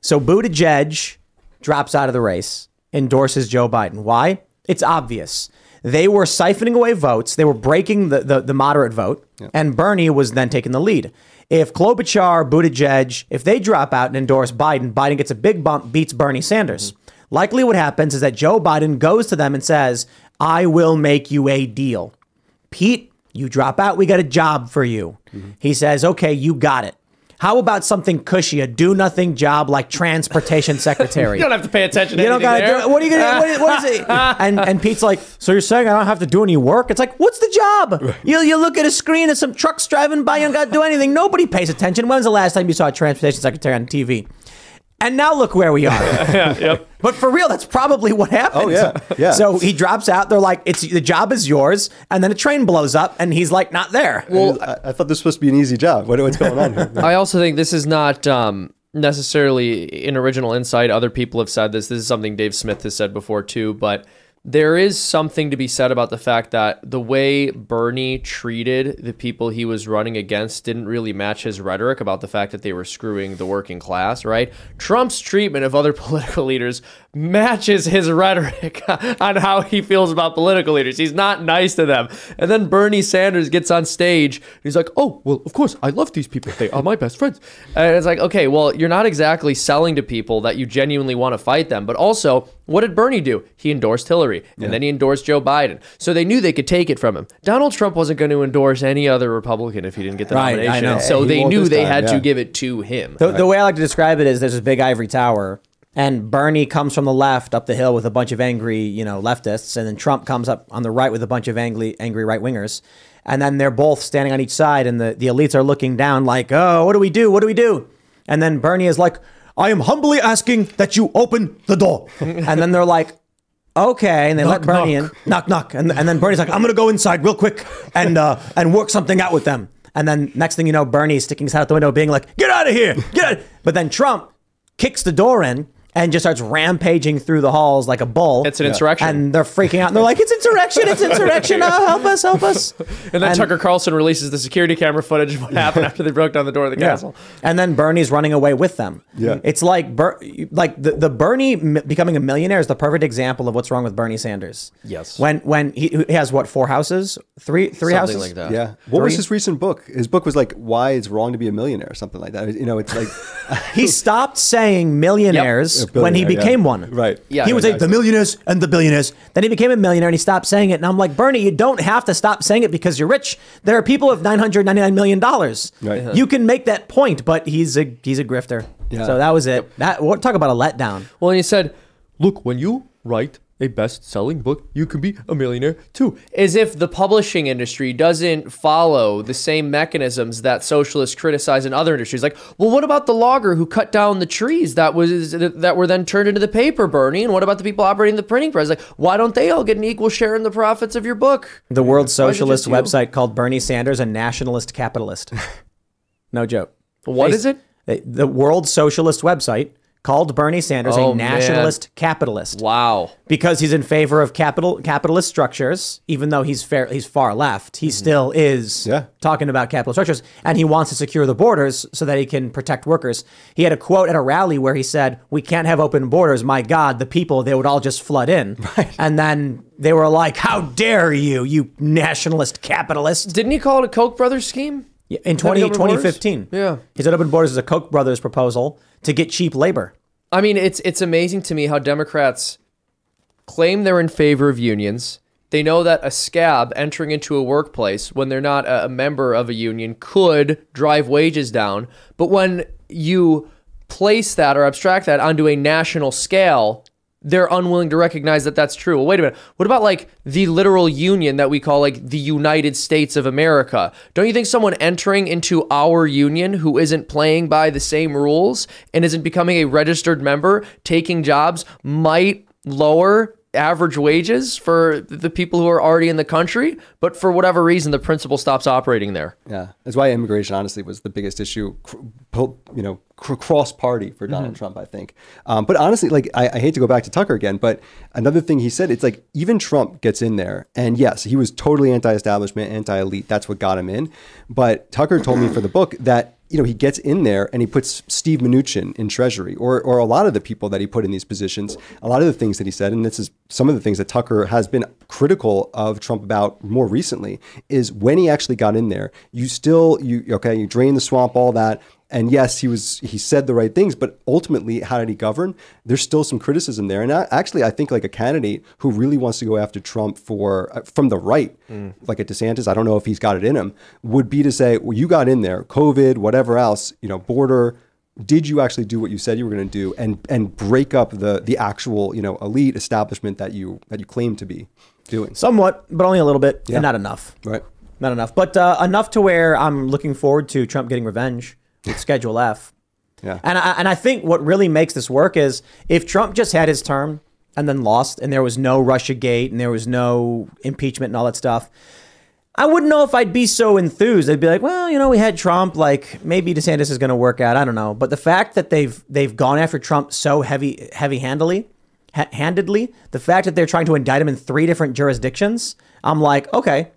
So Buttigieg drops out of the race, endorses Joe Biden. Why? It's obvious. They were siphoning away votes. They were breaking the, the, the moderate vote, and Bernie was then taking the lead. If Klobuchar, Buttigieg, if they drop out and endorse Biden, Biden gets a big bump, beats Bernie Sanders. Mm-hmm. Likely what happens is that Joe Biden goes to them and says, I will make you a deal. Pete, you drop out, we got a job for you. Mm-hmm. He says, okay, you got it. How about something cushy, a do nothing job like transportation secretary? You don't have to pay attention to You don't gotta do it. What are you gonna? What is, what is it? And and Pete's like, so you're saying I don't have to do any work? It's like, what's the job? You you look at a screen and some trucks driving by. You don't got to do anything. Nobody pays attention. When's the last time you saw a transportation secretary on TV? And now look where we are. yeah, yep. But for real, that's probably what happened. Oh, yeah. Yeah. So he drops out. They're like, "It's the job is yours," and then a train blows up, and he's like, "Not there." Well, I, I thought this was supposed to be an easy job. What, what's going on here? I also think this is not um, necessarily an original insight. Other people have said this. This is something Dave Smith has said before too. But there is something to be said about the fact that the way Bernie treated the people he was running against didn't really match his rhetoric about the fact that they were screwing the working class, right? Trump's treatment of other political leaders matches his rhetoric on how he feels about political leaders. He's not nice to them. And then Bernie Sanders gets on stage. He's like, oh, well, of course, I love these people. They are my best friends. And it's like, okay, well, you're not exactly selling to people that you genuinely want to fight them. But also, what did Bernie do? He endorsed Hillary and then he endorsed Joe Biden. So they knew they could take it from him. Donald Trump wasn't going to endorse any other Republican if he didn't get the Right, I nomination. know. So He they knew they time, had yeah. to give it to him. The, the way I like to describe it is there's this big ivory tower, and Bernie comes from the left up the hill with a bunch of angry, you know, leftists, and then Trump comes up on the right with a bunch of angry, angry right wingers. And then they're both standing on each side, and the, the elites are looking down like, oh, what do we do? What do we do? And then Bernie is like, I am humbly asking that you open the door. and then they're like, okay. And they let Bernie in. Knock, knock. And, and then Bernie's like, I'm going to go inside real quick and, uh, and work something out with them. And then next thing you know, Bernie's sticking his head out the window, being like, "Get out of here! Get!" Out. But then Trump kicks the door in and just starts rampaging through the halls like a bull. It's an insurrection. and they're freaking out. And they're like, "It's insurrection! It's insurrection! Oh, help us! Help us!" And then Tucker Carlson releases the security camera footage of what happened after they broke down the door of the Yeah. castle. And then Bernie's running away with them. Yeah. It's like Ber- like the, the Bernie m- becoming a millionaire is the perfect example of what's wrong with Bernie Sanders. Yes. When when he, he has what four houses, three three Something houses, like that. Yeah. What was his recent book? His book was like "Why It's Wrong to Be a Millionaire" or something like that. You know, it's like He stopped saying millionaires Yep. When he Billionaire, yeah. became one. Right. Yeah. he was like the millionaires and the billionaires. Then he became a millionaire and he stopped saying it. And I'm like, Bernie, you don't have to stop saying it because you're rich. There are people with 999 million dollars. Right. Uh-huh. You can make that point, but he's a he's a grifter. Yeah. So that was it. That what talk about a letdown. Well, and he said, "Look, when you write a best-selling book, you can be a millionaire too." As if the publishing industry doesn't follow the same mechanisms that socialists criticize in other industries. Like, well, what about the logger who cut down the trees that was that were then turned into the paper, Bernie? And what about the people operating the printing press? Like, why don't they all get an equal share in the profits of your book? The World Why is it Socialist just you? website called Bernie Sanders a nationalist capitalist. no joke. What They- is it? they- The World Socialist website called Bernie Sanders Oh, a man. nationalist capitalist. Wow. because he's in favor of capital capitalist structures, even though he's fair he's far left, he mm-hmm. still is Yeah. talking about capital structures, and he wants to secure the borders so that he can protect workers. He had a quote at a rally where he said, "We can't have open borders. My God, the people they would all just flood in." And then they were like, "How dare you, you nationalist capitalist!" Didn't he call it a Koch brothers scheme? Yeah, In Having 20, open borders? 2015, Yeah. he said open borders is uh, a Koch brothers proposal to get cheap labor. I mean, it's it's amazing to me how Democrats claim they're in favor of unions. They know that a scab entering into a workplace when they're not a member of a union could drive wages down. But when you place that or abstract that onto a national scale, they're unwilling to recognize that that's true. Well, wait a minute. What about like the literal union that we call like the United States of America? Don't you think someone entering into our union who isn't playing by the same rules and isn't becoming a registered member, taking jobs, might lower average wages for the people who are already in the country? But for whatever reason, the principle stops operating there. Yeah, that's why immigration honestly was the biggest issue, you know, cross party for Donald Trump. I think, um, but honestly, like I, I hate to go back to Tucker again, but another thing he said, it's like even Trump gets in there, and yes, he was totally anti-establishment, anti-elite. That's what got him in. But Tucker told me for the book that you know he gets in there and he puts Steve Mnuchin in Treasury, or or a lot of the people that he put in these positions, a lot of the things that he said, and this is some of the things that Tucker has been critical of Trump about more recently, is when he actually got in there, you still you okay, you drain the swamp, all that. And yes, he was he said the right things, but ultimately, how did he govern? There's still some criticism there. And I, actually, I think like a candidate who really wants to go after Trump for uh, from the right, Mm. like a DeSantis, I don't know if he's got it in him, would be to say, well, you got in there, COVID, whatever else, you know, border. Did you actually do what you said you were going to do, and and break up the the actual you know elite establishment that you that you claim to be doing? Somewhat, but only a little bit, Yeah. and not enough. Right. Not enough, but uh, enough to where I'm looking forward to Trump getting revenge with Schedule F. Yeah. And I, and I think what really makes this work is if Trump just had his term and then lost, and there was no Russia Gate and there was no impeachment and all that stuff, I wouldn't know if I'd be so enthused. I'd be like, well, you know, we had Trump. Like maybe DeSantis is going to work out. I don't know. But the fact that they've they've gone after Trump so heavy heavy handedly, ha- handedly, the fact that they're trying to indict him in three different jurisdictions, I'm like, okay.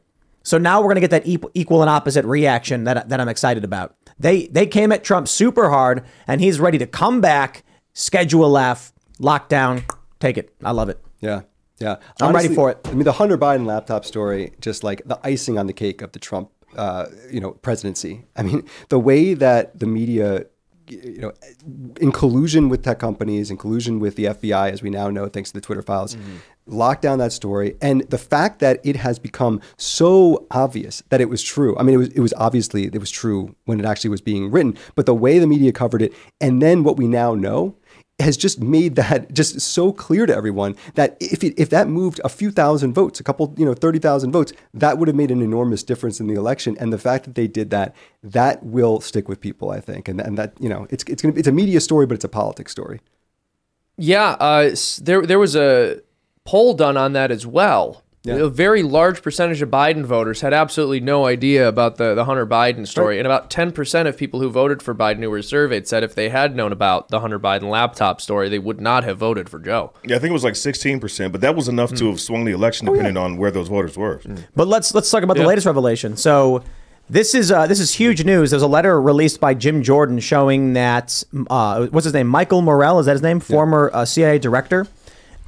So now we're going to get that equal, equal and opposite reaction that that I'm excited about. They they came at Trump super hard, and he's ready to come back, schedule F, lockdown, take it. I love it. Yeah. Yeah. I'm ready for it. I mean, the Hunter Biden laptop story, just like the icing on the cake of the Trump, uh, you know, presidency. I mean, the way that the media, you know, in collusion with tech companies, in collusion with the FBI, as we now know, thanks to the Twitter files, locked down that story, and the fact that it has become so obvious that it was true. I mean, it was it was obviously it was true when it actually was being written, but the way the media covered it, and then what we now know has just made that just so clear to everyone that if it, if that moved a few thousand votes, a couple, you know, 30,000 votes, that would have made an enormous difference in the election. And the fact that they did that, that will stick with people, I think. And, and that, you know, it's, it's, gonna, it's a media story, but it's a politics story. Yeah, uh, there there was a poll done on that as well. A very large percentage of Biden voters had absolutely no idea about the, the Hunter Biden story. And about 10% of people who voted for Biden who were surveyed said if they had known about the Hunter Biden laptop story, they would not have voted for Joe. Yeah, I think it was like 16%, but that was enough to have swung the election depending on where those voters were. But let's let's talk about Yeah. the latest revelation. So this is uh, this is huge news. There's a letter released by Jim Jordan showing that uh, what's his name, Michael Morell, is that his name, former uh, CIA director,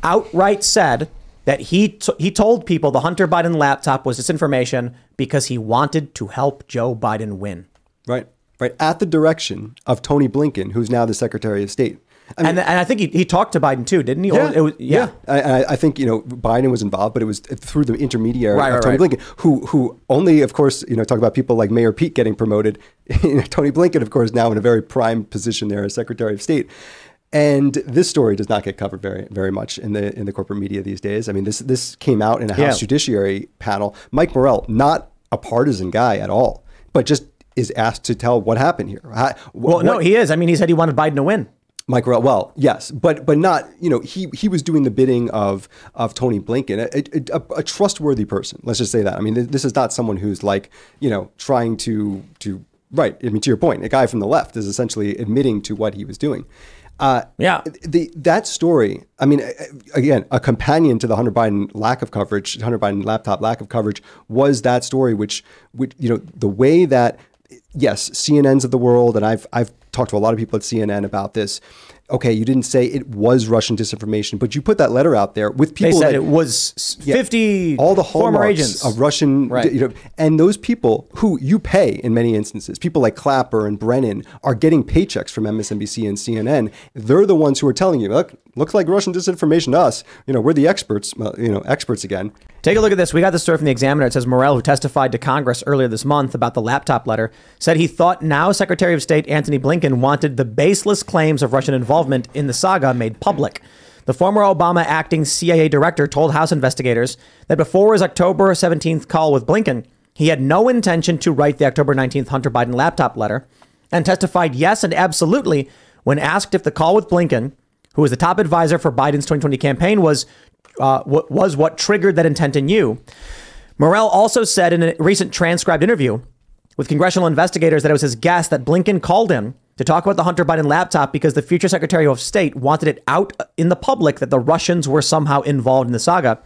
outright said that he t- he told people the Hunter Biden laptop was disinformation because he wanted to help Joe Biden win. Right. Right. At the direction of Tony Blinken, who's now the Secretary of State. I mean, and and I think he, he talked to Biden too, didn't he? Or Yeah, it was, yeah. I, I- I think you know Biden was involved, but it was through the intermediary Right, of Tony right. Blinken, who who only, of course, you know, talk about people like Mayor Pete getting promoted. Tony Blinken, of course, now in a very prime position there as Secretary of State. And this story does not get covered very very much in the in the corporate media these days. I mean, this this came out in a House Yeah. Judiciary panel. Mike Morell, not a partisan guy at all, but just is asked to tell what happened here. How- Well, no, what- he is. I mean, he said he wanted Biden to win. Mike Morell, well, yes, but but not you know he he was doing the bidding of of Tony Blinken, a, a, a trustworthy person. Let's just say that. I mean, th- this is not someone who's like you know trying to to right. I mean, to your point, a guy from the left is essentially admitting to what he was doing. Uh, yeah, the that story. I mean, again, a companion to the Hunter Biden lack of coverage, Hunter Biden laptop lack of coverage, was that story, which which you know the way that yes, CNNs of the world, and I've I've talked to a lot of people at CNN about this. Okay, you didn't say it was Russian disinformation, but you put that letter out there with people. They said that it was Yeah. 50 all the former agents. of Russian, Right. you know, and those people who you pay in many instances, people like Clapper and Brennan are getting paychecks from MSNBC and CNN. They're the ones who are telling you, look, looks like Russian disinformation to us. You know, we're the experts, uh, you know, experts again. Take a look at this. We got this story from the Examiner. It says Morell, who testified to Congress earlier this month about the laptop letter, said he thought now Secretary of State Antony Blinken wanted the baseless claims of Russian involvement in the saga made public. The former Obama acting CIA director told House investigators that before his October 17th call with Blinken, he had no intention to write the October 19th Hunter Biden laptop letter and testified yes and absolutely when asked if the call with Blinken, who was the top advisor for Biden's 2020 campaign, was uh, what was what triggered that intent in you. Morell also said in a recent transcribed interview with congressional investigators that it was his guess that Blinken called him to talk about the Hunter Biden laptop because the future Secretary of State wanted it out in the public that the Russians were somehow involved in the saga.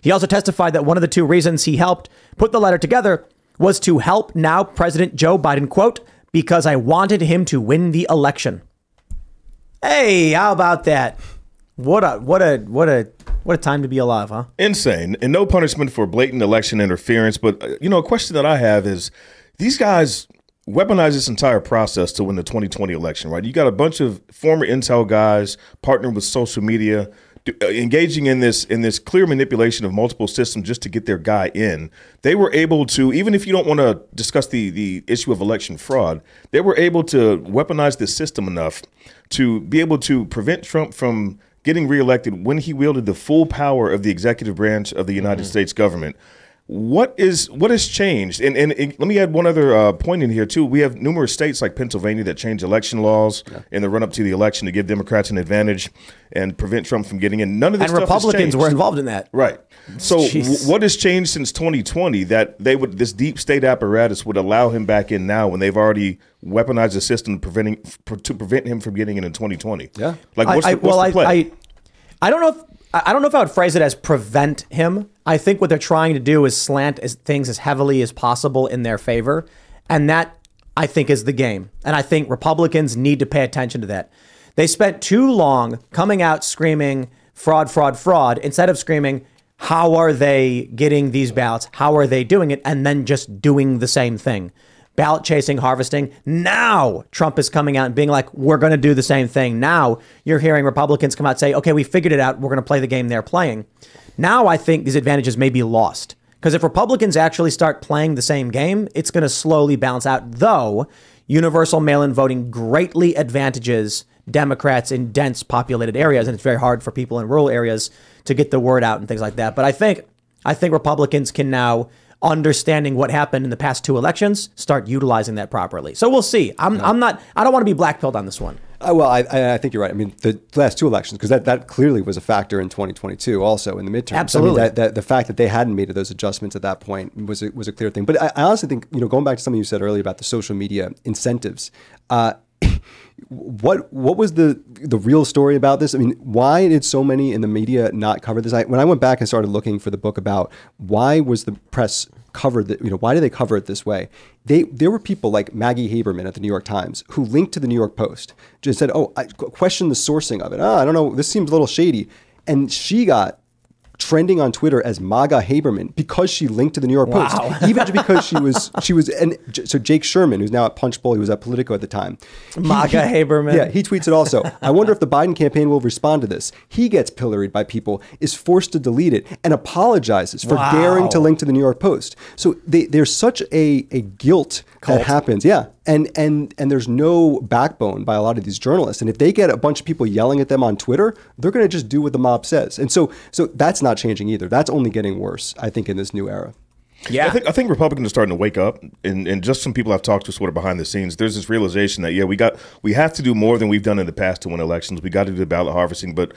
He also testified that one of the two reasons he helped put the letter together was to help now President Joe Biden, quote, because I wanted him to win the election. Hey, how about that? What a what a what a what a time to be alive, huh? Insane. And no punishment for blatant election interference. But, uh, you know, a question that I have is these guys weaponize this entire process to win the 2020 election, right? You got a bunch of former intel guys partnering with social media, uh, engaging in this in this clear manipulation of multiple systems just to get their guy in. They were able to, even if you don't want to discuss the the issue of election fraud, they were able to weaponize the system enough to be able to prevent Trump from getting reelected when he wielded the full power of the executive branch of the United mm-hmm. States government. What is what has changed? And, and, and let me add one other uh, point in here too. We have numerous states like Pennsylvania that change election laws in the run up to the election to give Democrats an advantage and prevent Trump from getting in. None of this and Republicans were involved in that. Right. So Jeez. what has changed since 2020 that they would this deep state apparatus would allow him back in now when they've already weaponized the system preventing f- to prevent him from getting in in 2020? Yeah. Like what's I, the, what's well, the play? I, I, I don't know if I don't know if I would phrase it as prevent him. I think what they're trying to do is slant as, things as heavily as possible in their favor, and that I think is the game. And I think Republicans need to pay attention to that. They spent too long coming out screaming fraud, fraud, fraud instead of screaming how are they getting these ballots? How are they doing it? And then just doing the same thing ballot chasing, harvesting. Now Trump is coming out and being like, we're going to do the same thing. Now you're hearing Republicans come out and say, okay, we figured it out. We're going to play the game they're playing. Now I think these advantages may be lost. Because if Republicans actually start playing the same game, it's going to slowly balance out. Though universal mail in voting greatly advantages Democrats in dense populated areas. And it's very hard for people in rural areas to get the word out and things like that. But I think I think Republicans can now understanding what happened in the past two elections, start utilizing that properly. So we'll see. I'm, I'm not. I don't want to be blackpilled on this one. Uh, well, I, I I think you're right. I mean, the last two elections, because that, that clearly was a factor in 2022, also in the midterms. Absolutely. I mean, that, that, the fact that they hadn't made those adjustments at that point was a, was a clear thing. But I, I honestly think, you know, going back to something you said earlier about the social media incentives, uh, what what was the the real story about this? I mean, why did so many in the media not cover this? I, when I went back and started looking for the book about why was the press covered that, you know, why did they cover it this way? They there were people like Maggie Haberman at the New York Times who linked to the New York Post, just said, "Oh, I question the sourcing of it. Oh, I don't know, this seems a little shady," and she got trending on Twitter as MAGA Haberman because she linked to the New York Wow. Post, even because she was she was and so Jake Sherman, who's now at Punchbowl, he was at Politico at the time. MAGA he- Haberman. Yeah, he tweets it also. I wonder if the Biden campaign will respond to this. He gets pilloried by people, is forced to delete it, and apologizes for Wow. daring to link to the New York Post. So they, there's such a, a guilt Cult. that happens. Yeah. And and and there's no backbone by a lot of these journalists. And if they get a bunch of people yelling at them on Twitter, they're going to just do what the mob says. And so so that's not changing either. That's only getting worse, I think, in this new era. Yeah. I think I think Republicans are starting to wake up, and, and just some people I've talked to sort of behind the scenes. There's this realization that yeah, we got we have to do more than we've done in the past to win elections. We got to do the ballot harvesting, but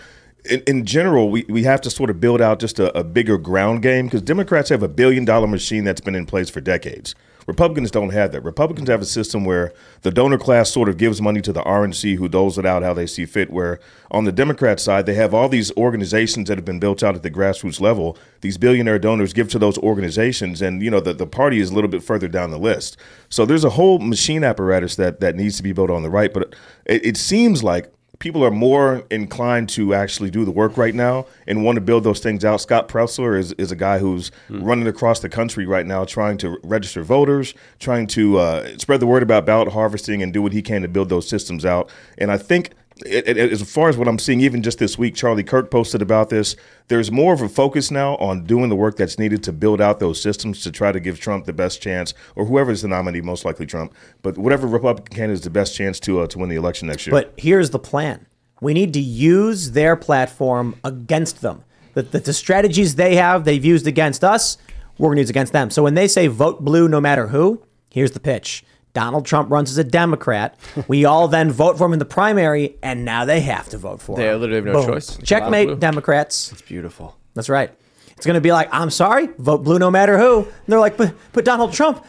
in, in general, we, we have to sort of build out just a, a bigger ground game because Democrats have a billion dollar machine that's been in place for decades. Republicans don't have that. Republicans have a system where the donor class sort of gives money to the RNC who doles it out how they see fit. Where on the Democrat side, they have all these organizations that have been built out at the grassroots level. These billionaire donors give to those organizations, and you know the, the party is a little bit further down the list. So there's a whole machine apparatus that that needs to be built on the right. But it, it seems like people are more inclined to actually do the work right now and want to build those things out. Scott Presler is, is a guy who's running across the country right now trying to register voters, trying to uh, spread the word about ballot harvesting and do what he can to build those systems out. And I think it, it, as far as what I'm seeing, even just this week, Charlie Kirk posted about this. There's more of a focus now on doing the work that's needed to build out those systems to try to give Trump the best chance, or whoever is the nominee, most likely Trump, but whatever Republican candidate is the best chance to uh, to win the election next year. But here's the plan. We need to use their platform against them. The, the, the strategies they have, they've used against us, we're going to use against them. So when they say vote blue no matter who, here's the pitch. Donald Trump runs as a Democrat. We all then vote for him in the primary, and now they have to vote for They him. They literally have no Boom. choice. Checkmate, Democrats. It's beautiful. That's right. It's going to be like, I'm sorry, vote blue no matter who. And they're like, but, but Donald Trump,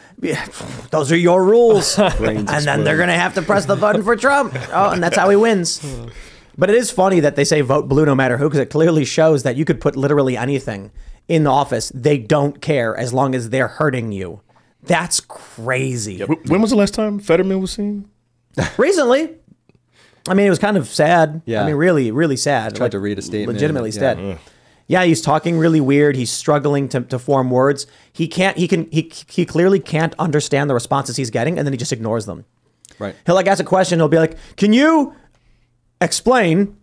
those are your rules. and then they're going to have to press the button for Trump. Oh, and that's how he wins. But it is funny that they say vote blue no matter who, because it clearly shows that you could put literally anything in the office. They don't care as long as they're hurting you. That's crazy. Wh- when was the last time Fetterman was seen? Recently, I mean, it was kind of sad. Yeah. I mean, really, really sad. I Tried to read a statement. Legitimately Yeah. sad. yeah, he's talking really weird. He's struggling to, to form words. He can't. He can. He he clearly can't understand the responses he's getting, and then he just ignores them. Right. He'll like ask a question. He'll be like, "Can you explain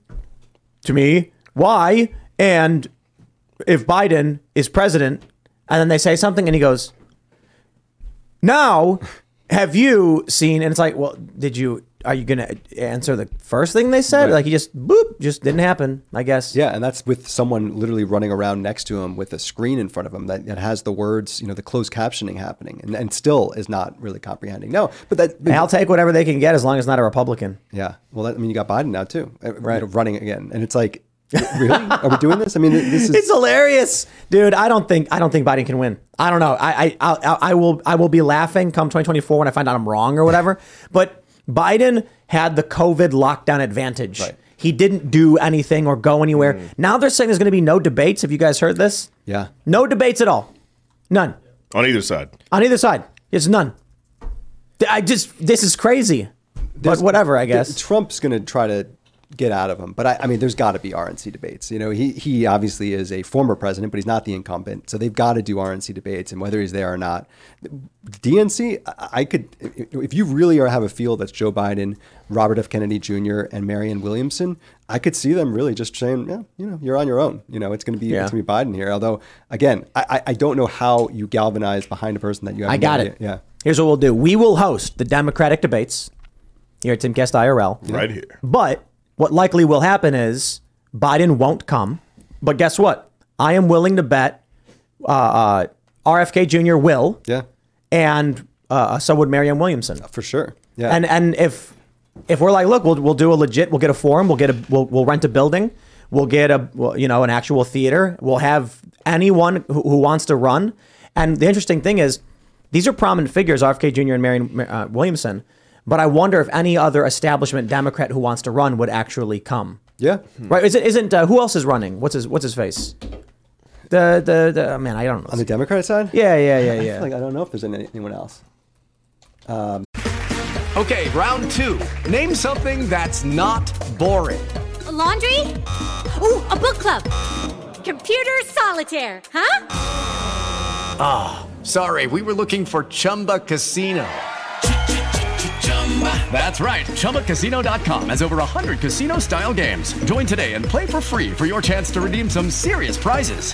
to me why and if Biden is president?" And then they say something, and he goes, "Now, have you seen?" And it's like, "Well, did you? Are you going to answer the first thing they said?" Right. Like he just boop, just didn't happen. I guess. Yeah, and that's with someone literally running around next to him with a screen in front of him that, that has the words, you know, the closed captioning happening, and, and still is not really comprehending. No, but that. And I'll take whatever they can get as long as not a Republican. Yeah, well, that, I mean, you got Biden now too, uh, right? running again, and it's like, really, are we doing this? I mean, this is. It's hilarious, dude. I don't think I don't think Biden can win. I don't know. I I I, I will I will be laughing come 2024 when I find out I'm wrong or whatever. but Biden had the COVID lockdown advantage. He didn't do anything or go anywhere. Mm. Now they're saying there's going to be no debates. Have you guys heard this? Yeah. No debates at all. None On either side. on either side. It's none. I just this is crazy. But whatever, I guess. Trump's going to try to get out of him, but I, I mean, there's got to be RNC debates. You know, he he obviously is a former president, but he's not the incumbent, so they've got to do RNC debates, and whether he's there or not, DNC, I, I could, if you really are have a feel that's Joe Biden, Robert F. Kennedy Jr., and Marianne Williamson, I could see them really just saying, yeah, you know, you're on your own. You know, it's going to be Yeah. it's going to be Biden here. Although, again, I I- I don't know how you galvanize behind a person that you have. I got idea- it. Yeah. Here's what we'll do. We will host the Democratic debates here at Timcast IRL. Right here. But what likely will happen is Biden won't come. But guess what? I am willing to bet uh, uh, RFK Jr. will. Yeah. And uh, so would Marianne Williamson. For sure. Yeah. And and if if we're like, look, we'll we'll do a legit, we'll get a forum, we'll get a we'll we'll rent a building, we'll get a you know an actual theater, we'll have anyone who, who wants to run. And the interesting thing is, these are prominent figures, RFK Jr. and Marianne uh, Williamson. But I wonder if any other establishment Democrat who wants to run would actually come. Yeah. Right? Is it isn't uh, who else is running? What's his what's his face? The the the oh, man, I don't know. On the Democrat side? Yeah, yeah, yeah, I yeah. feel like I don't know if there's any, anyone else. Um, Okay, round two. Name something that's not boring. laundry? Ooh, a book club. Computer solitaire, huh? Ah, sorry, we were looking for Chumba Casino. That's right. ChumbaCasino.com has over 100 casino style games. Join today and play for free for your chance to redeem some serious prizes.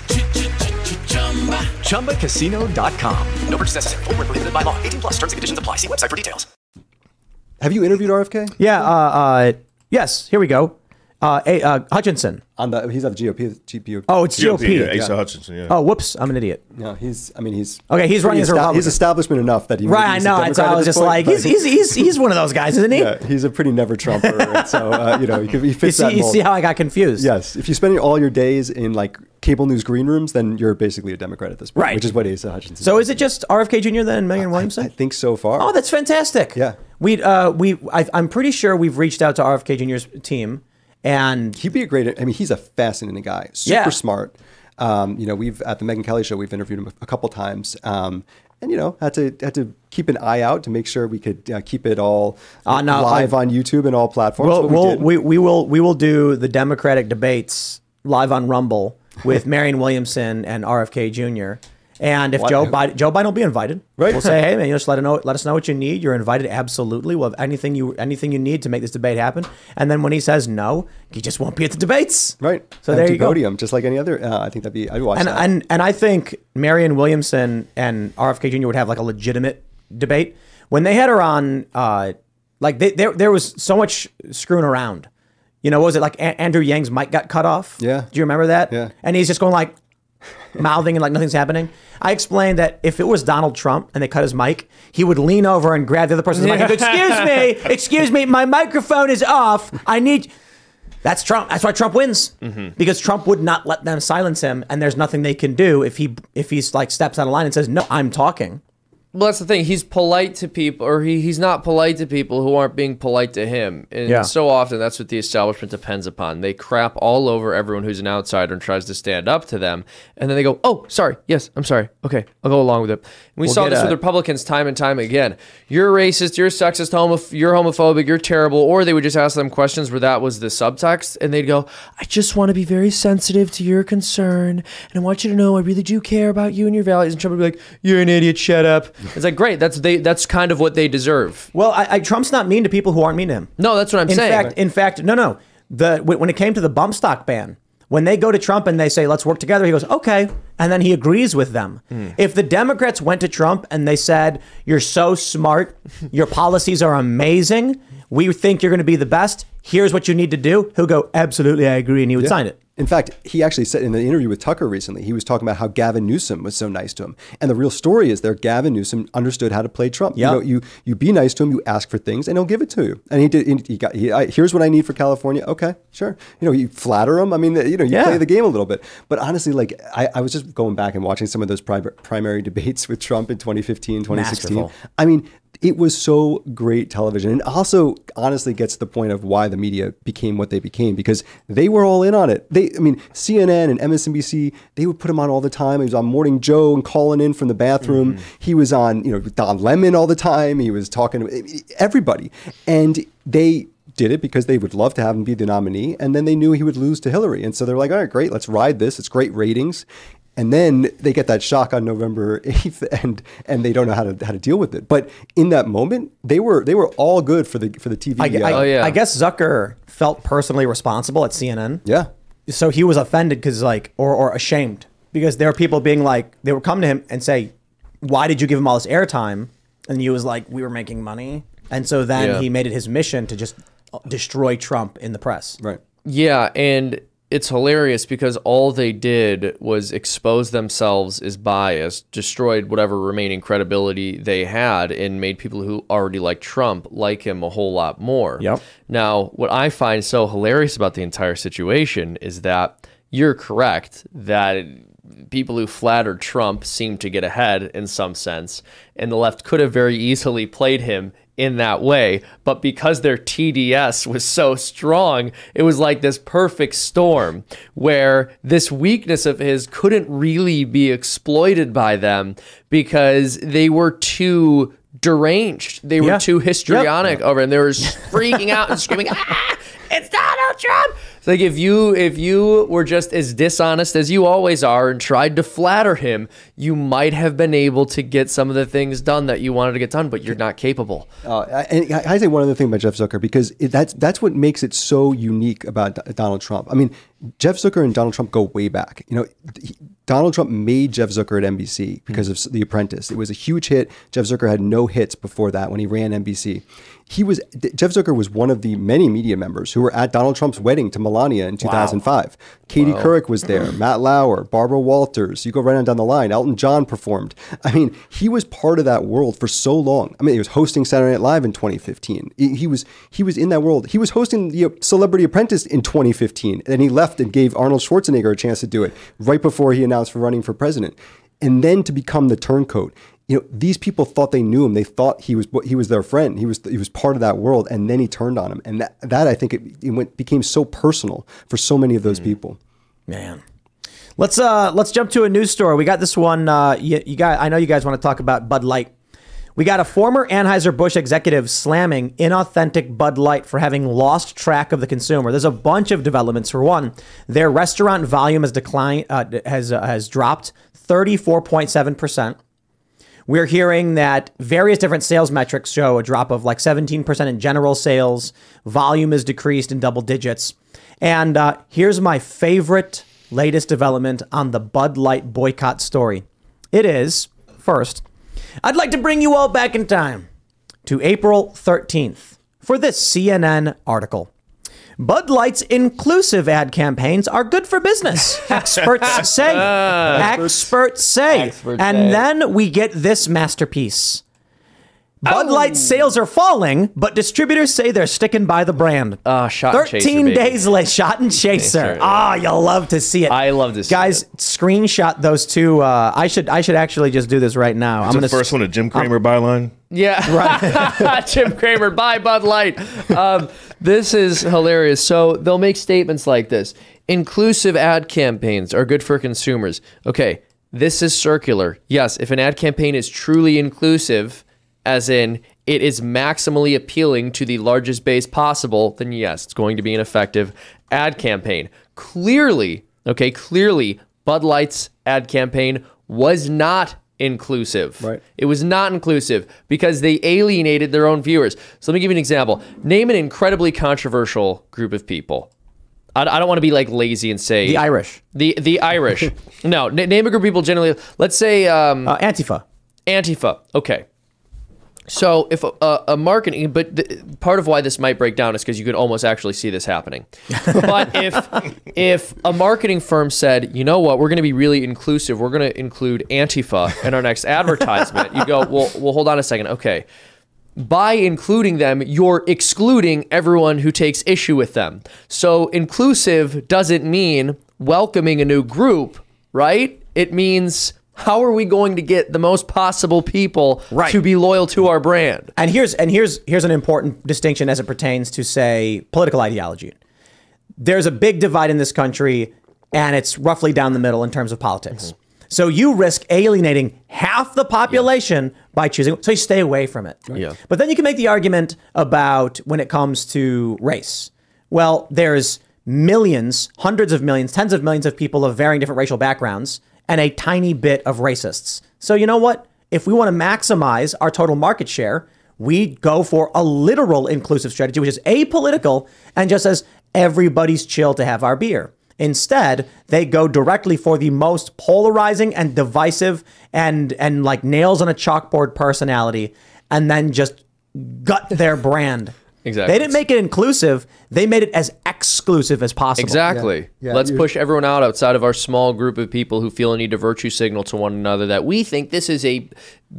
ChumbaCasino.com. No purchase necessary. Void where prohibited by law. 18 plus terms and conditions apply. See website for details. have you interviewed RFK? Yeah, uh, uh, yes, here we go. Uh, a, uh, Hutchinson. On the he's on the GOP. GOP. Oh, it's GOP. yeah, Asa Hutchinson, yeah. Oh, whoops, I'm an idiot. No, he's. I mean, he's. Okay, he's running pretty as a Republican. He's establishment enough that he. Right, I know. Democrat So I was just point, like, he's, he's, he's, he's one of those guys, isn't he? Yeah, he's a pretty never Trumper, so uh, you know he, could- he You fits see, that you see how I got confused? Yes, if you spend all your days in like cable news green rooms, then you're basically a Democrat at this point, Right. Which is what Asa Hutchinson. So is it just RFK Jr. then and Megan Williamson? I think so far. oh, that's fantastic. Yeah. We uh we I, I'm pretty sure we've reached out to RFK Jr.'s team, and he'd be a great. I mean, he's a fascinating guy. Super Yeah. smart. Um, you know, we've at the Megyn Kelly show, we've interviewed him a couple times, um, and you know, had to had to keep an eye out to make sure we could uh, keep it all Uh, no, live I- on YouTube and all platforms. we'll, we we'll we, we will we will do the Democratic debates live on Rumble with Marianne Williamson and RFK Jr. And if What? Joe Biden, Joe Biden will be invited, Right. We'll say, hey man, you just let us know, let us know what you need. You're invited, absolutely. We'll have anything you anything you need to make this debate happen. And then when he says no, he just won't be at the debates. right. So there Empty you go. podium, just like any other. Uh, I think that'd be. I'd watch and that. and and I think Marianne Williamson and RFK Jr. would have like a legitimate debate when they had her on. Uh, like they, there there was so much screwing around. You know, what was it like A- Andrew Yang's mic got cut off? Yeah. Do you remember that? Yeah. And he's just going like mouthing and like nothing's happening. I explained that if it was Donald Trump and they cut his mic, he would lean over and grab the other person's mic and go, "Excuse me, excuse me, my microphone is off. I need." That's Trump. That's why Trump wins mm-hmm. because Trump would not let them silence him, and there's nothing they can do if he if he's like steps out of line and says, "No, I'm talking." Well, that's the thing. He's polite to people, or he, he's not polite to people who aren't being polite to him. And Yeah. so often that's what the establishment depends upon. They crap all over everyone who's an outsider and tries to stand up to them. And then they go, oh, sorry. Yes, I'm sorry. Okay, I'll go along with it. And we We'll saw this a- with Republicans time and time again. You're racist, you're sexist, homoph- you're homophobic, you're terrible. Or they would just ask them questions where that was the subtext. And they'd go, I just want to be very sensitive to your concern. And I want you to know I really do care about you and your values. And Trump would be like, you're an idiot, shut up. It's like, great. That's they. That's kind of what they deserve. Well, I, I, Trump's not mean to people who aren't mean to him. No, that's what I'm in saying. fact, in fact, no, no. The when it came to the bump stock ban, when they go to Trump and they say, "Let's work together," he goes, "Okay," and then he agrees with them. Hmm. If the Democrats went to Trump and they said, "You're so smart, your policies are amazing, we think you're going to be the best. Here's what you need to do," he'll go, "Absolutely, I agree," and he would Yeah. sign it. In fact, he actually said in the interview with Tucker recently, he was talking about how Gavin Newsom was so nice to him. And the real story is there, Gavin Newsom understood how to play Trump. Yep. You know, you you be nice to him, you ask for things, and he'll give it to you. And he did. He, got. He, I, here's what I need for California. Okay, sure. You know, you flatter him. I mean, you know, you Yeah. play the game a little bit. But honestly, like I, I was just going back and watching some of those pri- primary debates with Trump in 2015, 2016. Masterful. I mean, it was so great television. And also, honestly, gets to the point of why the media became what they became because they were all in on it. They, I mean, CNN and MSNBC, they would put him on all the time. He was on Morning Joe and calling in from the bathroom. Mm-hmm. He was on, you know, Don Lemon all the time. He was talking to everybody. And they, did it because they would love to have him be the nominee, and then they knew he would lose to Hillary, and so they're like, "All right, great, let's ride this. It's great ratings." And then they get that shock on November eighth, and and they don't know how to how to deal with it. But in that moment, they were they were all good for the for the TV. I, I, uh, I guess Zucker felt personally responsible at CNN. Yeah. So he was offended because like, or or ashamed because there were people being like, they would come to him and say, "Why did you give him all this airtime?" And he was like, "We were making money." And so then Yeah. he made it his mission to just destroy Trump in the press. Right. Yeah, and it's hilarious because all they did was expose themselves as biased, destroyed whatever remaining credibility they had, and made people who already like Trump like him a whole lot more. Yep. Now, what I find so hilarious about the entire situation is that you're correct that people who flattered Trump seem to get ahead in some sense, and the left could have very easily played him in that way. But because their TDS was so strong, it was like this perfect storm where this weakness of his couldn't really be exploited by them because they were too deranged. They were Yeah. too histrionic over it, and they were freaking out and screaming, ah, it's Donald Trump. It's like if you if you were just as dishonest as you always are and tried to flatter him, you might have been able to get some of the things done that you wanted to get done, but you're not capable. Uh, and I say one other thing about Jeff Zucker because it, that's that's what makes it so unique about Donald Trump. I mean, Jeff Zucker and Donald Trump go way back. You know, he- Donald Trump made Jeff Zucker at NBC because of The Apprentice. It was a huge hit. Jeff Zucker had no hits before that when he ran NBC. He was Jeff Zucker was one of the many media members who were at Donald Trump's wedding to Melania in 2005. Katie Wow. Couric was there, Matt Lauer, Barbara Walters. You go right on down the line. Elton John performed. I mean, he was part of that world for so long. I mean, he was hosting Saturday Night Live in 2015. He, he was he was in that world. He was hosting the uh, Celebrity Apprentice in 2015, and he left and gave Arnold Schwarzenegger a chance to do it right before he announced for running for president. And then to become the turncoat. You know, these people thought they knew him. They thought he was he was their friend. He was he was part of that world, and then he turned on him. And that, that I think it, it went became so personal for so many of those people. Man. Let's uh let's jump to a news story. We got this one. Uh, you, you got. I know you guys want to talk about Bud Light. We got a former Anheuser Busch executive slamming inauthentic Bud Light for having lost track of the consumer. There's a bunch of developments. For one, their restaurant volume has declined. Uh, has uh, has dropped 34.7 percent. We're hearing that various different sales metrics show a drop of like 17% in general sales. Volume is decreased in double digits. And uh, here's my favorite latest development on the Bud Light boycott story. It is, first, I'd like to bring you all back in time to April 13th for this CNN article. Bud Light's inclusive ad campaigns are good for business, experts say. experts say. Experts and say. then we get this masterpiece. Bud Light sales are falling, but distributors say they're sticking by the brand. Uh, shot and 13 chaser, baby. days late, shot and chaser. Chaser, Ah, you'll love to see it. I love to see Guys, screenshot those two. Uh, I should I should actually just do this right now. Is I'm the gonna first one a Jim Cramer byline? Yeah. Right. Jim Cramer, buy Bud Light. Um, this is hilarious. So they'll make statements like this Inclusive ad campaigns are good for consumers. Okay, this is circular. Yes, if an ad campaign is truly inclusive, as in it is maximally appealing to the largest base possible, then yes, it's going to be an effective ad campaign. Clearly, okay, clearly, Bud Light's ad campaign was not inclusive. Right. It was not inclusive because they alienated their own viewers. So let me give you an example. Name an incredibly controversial group of people. I, I don't want to be like lazy and say The Irish. The the Irish. no, n- name a group of people generally. Let's say um, uh, Antifa. Antifa. Okay. So if a, a, marketing, but th- part of why this might break down is because you could almost actually see this happening. but if if a marketing firm said, you know what, we're going to be really inclusive, we're going to include Antifa in our next advertisement, you go, well, well, hold on a second, okay. By including them, you're excluding everyone who takes issue with them. So inclusive doesn't mean welcoming a new group, right? It means how are we going to get the most possible people Right. to be loyal to our brand? And here's and here's here's an important distinction as it pertains to say political ideology. There's a big divide in this country, and it's roughly down the middle in terms of politics. Mm-hmm. So you risk alienating half the population by choosing. So you stay away from it. Yeah. But then you can make the argument about when it comes to race. Well, there's millions, hundreds of millions, tens of millions of people of varying different racial backgrounds, and a tiny bit of racists. So you know what? If we want to maximize our total market share, we go for a literal inclusive strategy, which is apolitical and just says everybody's chill to have our beer. Instead, they go directly for the most polarizing and divisive and and like nails on a chalkboard personality, and then just gut their brand. Exactly. They didn't make it inclusive. They made it as exclusive as possible. Exactly. Let's push everyone out outside of our small group of people who feel a need to virtue signal to one another that we think this is a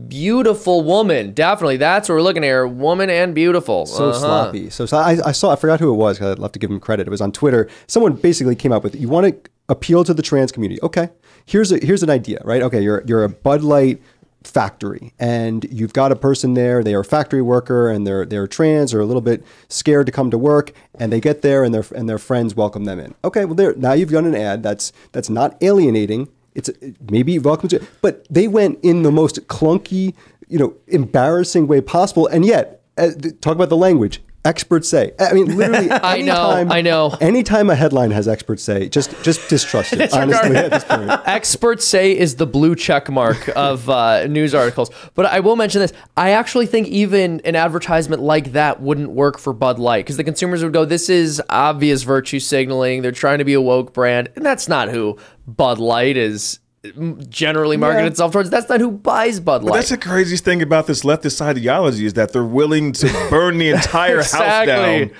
beautiful woman. Definitely. That's what we're looking at here. Woman and beautiful. so Uh-huh. sloppy. So, so I, I saw. I forgot who it was. 'cause I'd love to give him credit. It was on Twitter. Someone basically came up with, "You want to appeal to the trans community? Okay, here's a here's an idea, right? Okay, you're you're a Bud Light factory, and you've got a person there. They are a factory worker, and they're they're trans or a little bit scared to come to work, and they get there, and their and their friends welcome them in. Okay, well, there now you've done an ad that's that's not alienating. It's maybe welcome to, but they went in the most clunky, you know, embarrassing way possible, and yet uh, talk about the language. Experts say. I mean, literally. I know, I know. Anytime a headline has experts say, just just distrust it. Honestly, at this point. Experts say is the blue check mark of uh, news articles. But I will mention this. I actually think even an advertisement like that wouldn't work for Bud Light because the consumers would go, this is obvious virtue signaling. They're trying to be a woke brand. And that's not who Bud Light is generally market Yeah. itself towards. That's not who buys Bud But Light. that's the craziest thing about this leftist ideology is that they're willing to burn the entire house down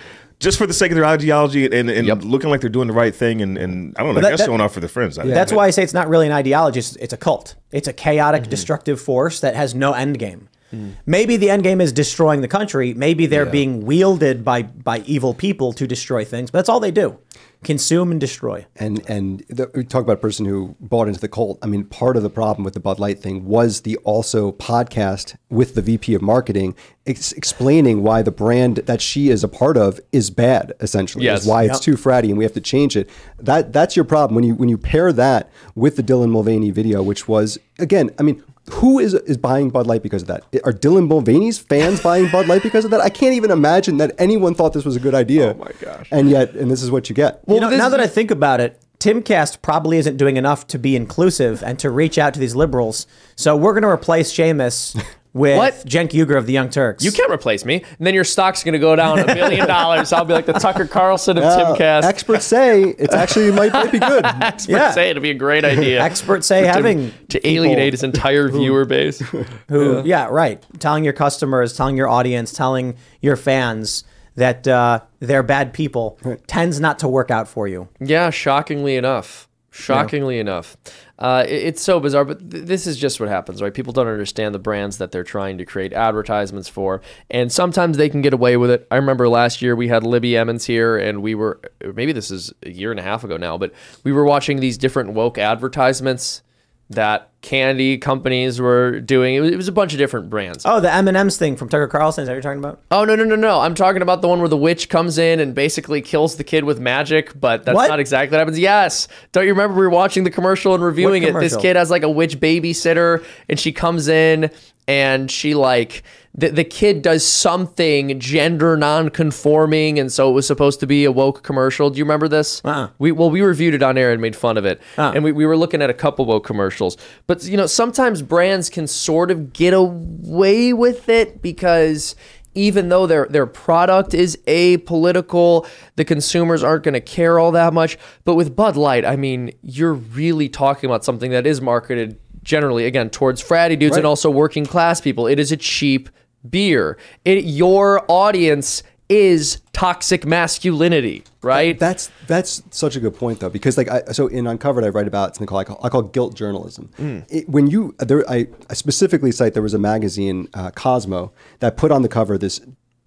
just for the sake of their ideology and, and looking like they're doing the right thing and, and I don't know, Well, I guess that- showing off for their friends. I That's why I say it's not really an ideology. It's, it's a cult. It's a chaotic, mm-hmm. destructive force that has no end game. Mm. Maybe the end game is destroying the country. Maybe they're being wielded by by evil people to destroy things. But that's all they do: consume and destroy. And and the, we talk about a person who bought into the cult. I mean, part of the problem with the Bud Light thing was the also podcast with the VP of marketing ex- explaining why the brand that she is a part of is bad. Essentially, Yes. is why it's too fratty and we have to change it. That that's your problem when you when you pair that with the Dylan Mulvaney video, which was again, I mean. Who is is buying Bud Light because of that? Are Dylan Mulvaney's fans buying Bud Light because of that? I can't even imagine that anyone thought this was a good idea. Oh my gosh! And yet, and this is what you get. you know, now that I think about it, Timcast probably isn't doing enough to be inclusive and to reach out to these liberals. So we're going to replace Seamus with What? Cenk Uygur of the Young Turks. you can't replace me. And then your stock's going to go down a billion dollars. I'll be like the Tucker Carlson of Uh, Timcast. Experts say it's actually might, might be good. Experts Yeah. say it'd be a great idea. Experts say having to alienate his entire viewer base. who yeah. right telling your customers telling your audience telling your fans that uh, they're bad people tends not to work out for you Yeah, shockingly enough. Shockingly enough, uh, it- it's so bizarre. But th- this is just what happens, right? People don't understand the brands that they're trying to create advertisements for, and sometimes they can get away with it. I remember last year we had Libby Emmons here, and we were maybe this is a year and a half ago now, but we were watching these different woke advertisements that candy companies were doing. It was, it was a bunch of different brands. Oh, the M and M's thing from Tucker Carlson. Is that what you're talking about? Oh no no no no! I'm talking about the one where the witch comes in and basically kills the kid with magic, but that's What? not exactly what happens. Yes, don't you remember we were watching the commercial and reviewing it? This kid has like a witch babysitter, and she comes in and she like the the kid does something gender non-conforming, and so it was supposed to be a woke commercial. Do you remember this? Uh-uh. We well we reviewed it on air and made fun of it, uh-uh. and we, we were looking at a couple woke commercials. But you know sometimes brands can sort of get away with it because even though their their product is apolitical, the consumers aren't going to care all that much. But with Bud Light, I mean, you're really talking about something that is marketed generally again towards fratty dudes and also working class people. It is a cheap beer. It your audience is toxic masculinity, right? That's that's such a good point though, because like I, so in Uncovered, I write about something called I call, I call guilt journalism. Mm. It, when you there, I, I specifically cite there was a magazine, uh, Cosmo, that put on the cover this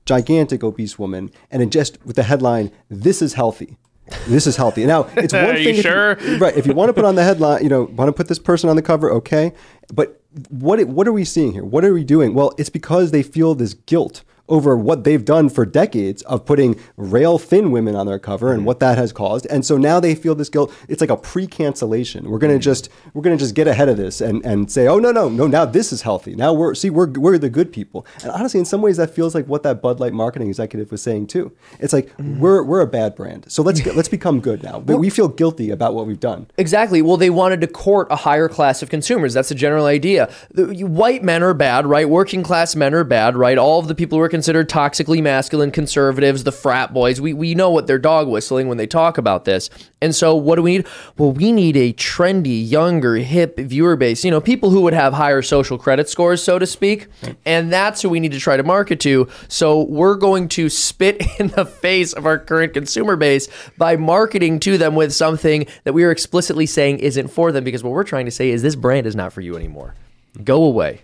gigantic obese woman, and it just with the headline, "This is healthy." This is healthy. Now it's one Are thing. you sure? right. If you want to put on the headline, you know, want to put this person on the cover, okay. But what what are we seeing here? What are we doing? Well, it's because they feel this guilt over what they've done for decades of putting rail thin women on their cover and mm-hmm. what that has caused. And so now they feel this guilt. It's like a pre-cancellation. We're gonna mm-hmm. just we're gonna just get ahead of this and, and say, oh no, no, no, now this is healthy. Now we're see we're we're the good people. And honestly, in some ways that feels like what that Bud Light marketing executive was saying too. It's like mm-hmm. we're we're a bad brand. So let's let's become good now. But we feel guilty about what we've done. Exactly. Well, they wanted to court a higher class of consumers. That's the general idea. The, white men are bad, right? Working class men are bad, right? All of the people who are considered toxically masculine conservatives, the frat boys, we, we know what they're dog whistling when they talk about this. And so, what do we need? Well, we need a trendy, younger, hip viewer base. You know, people who would have higher social credit scores, so to speak. And that's who we need to try to market to. So, we're going to spit in the face of our current consumer base by marketing to them with something that we are explicitly saying isn't for them because what we're trying to say is this brand is not for you anymore. Go away.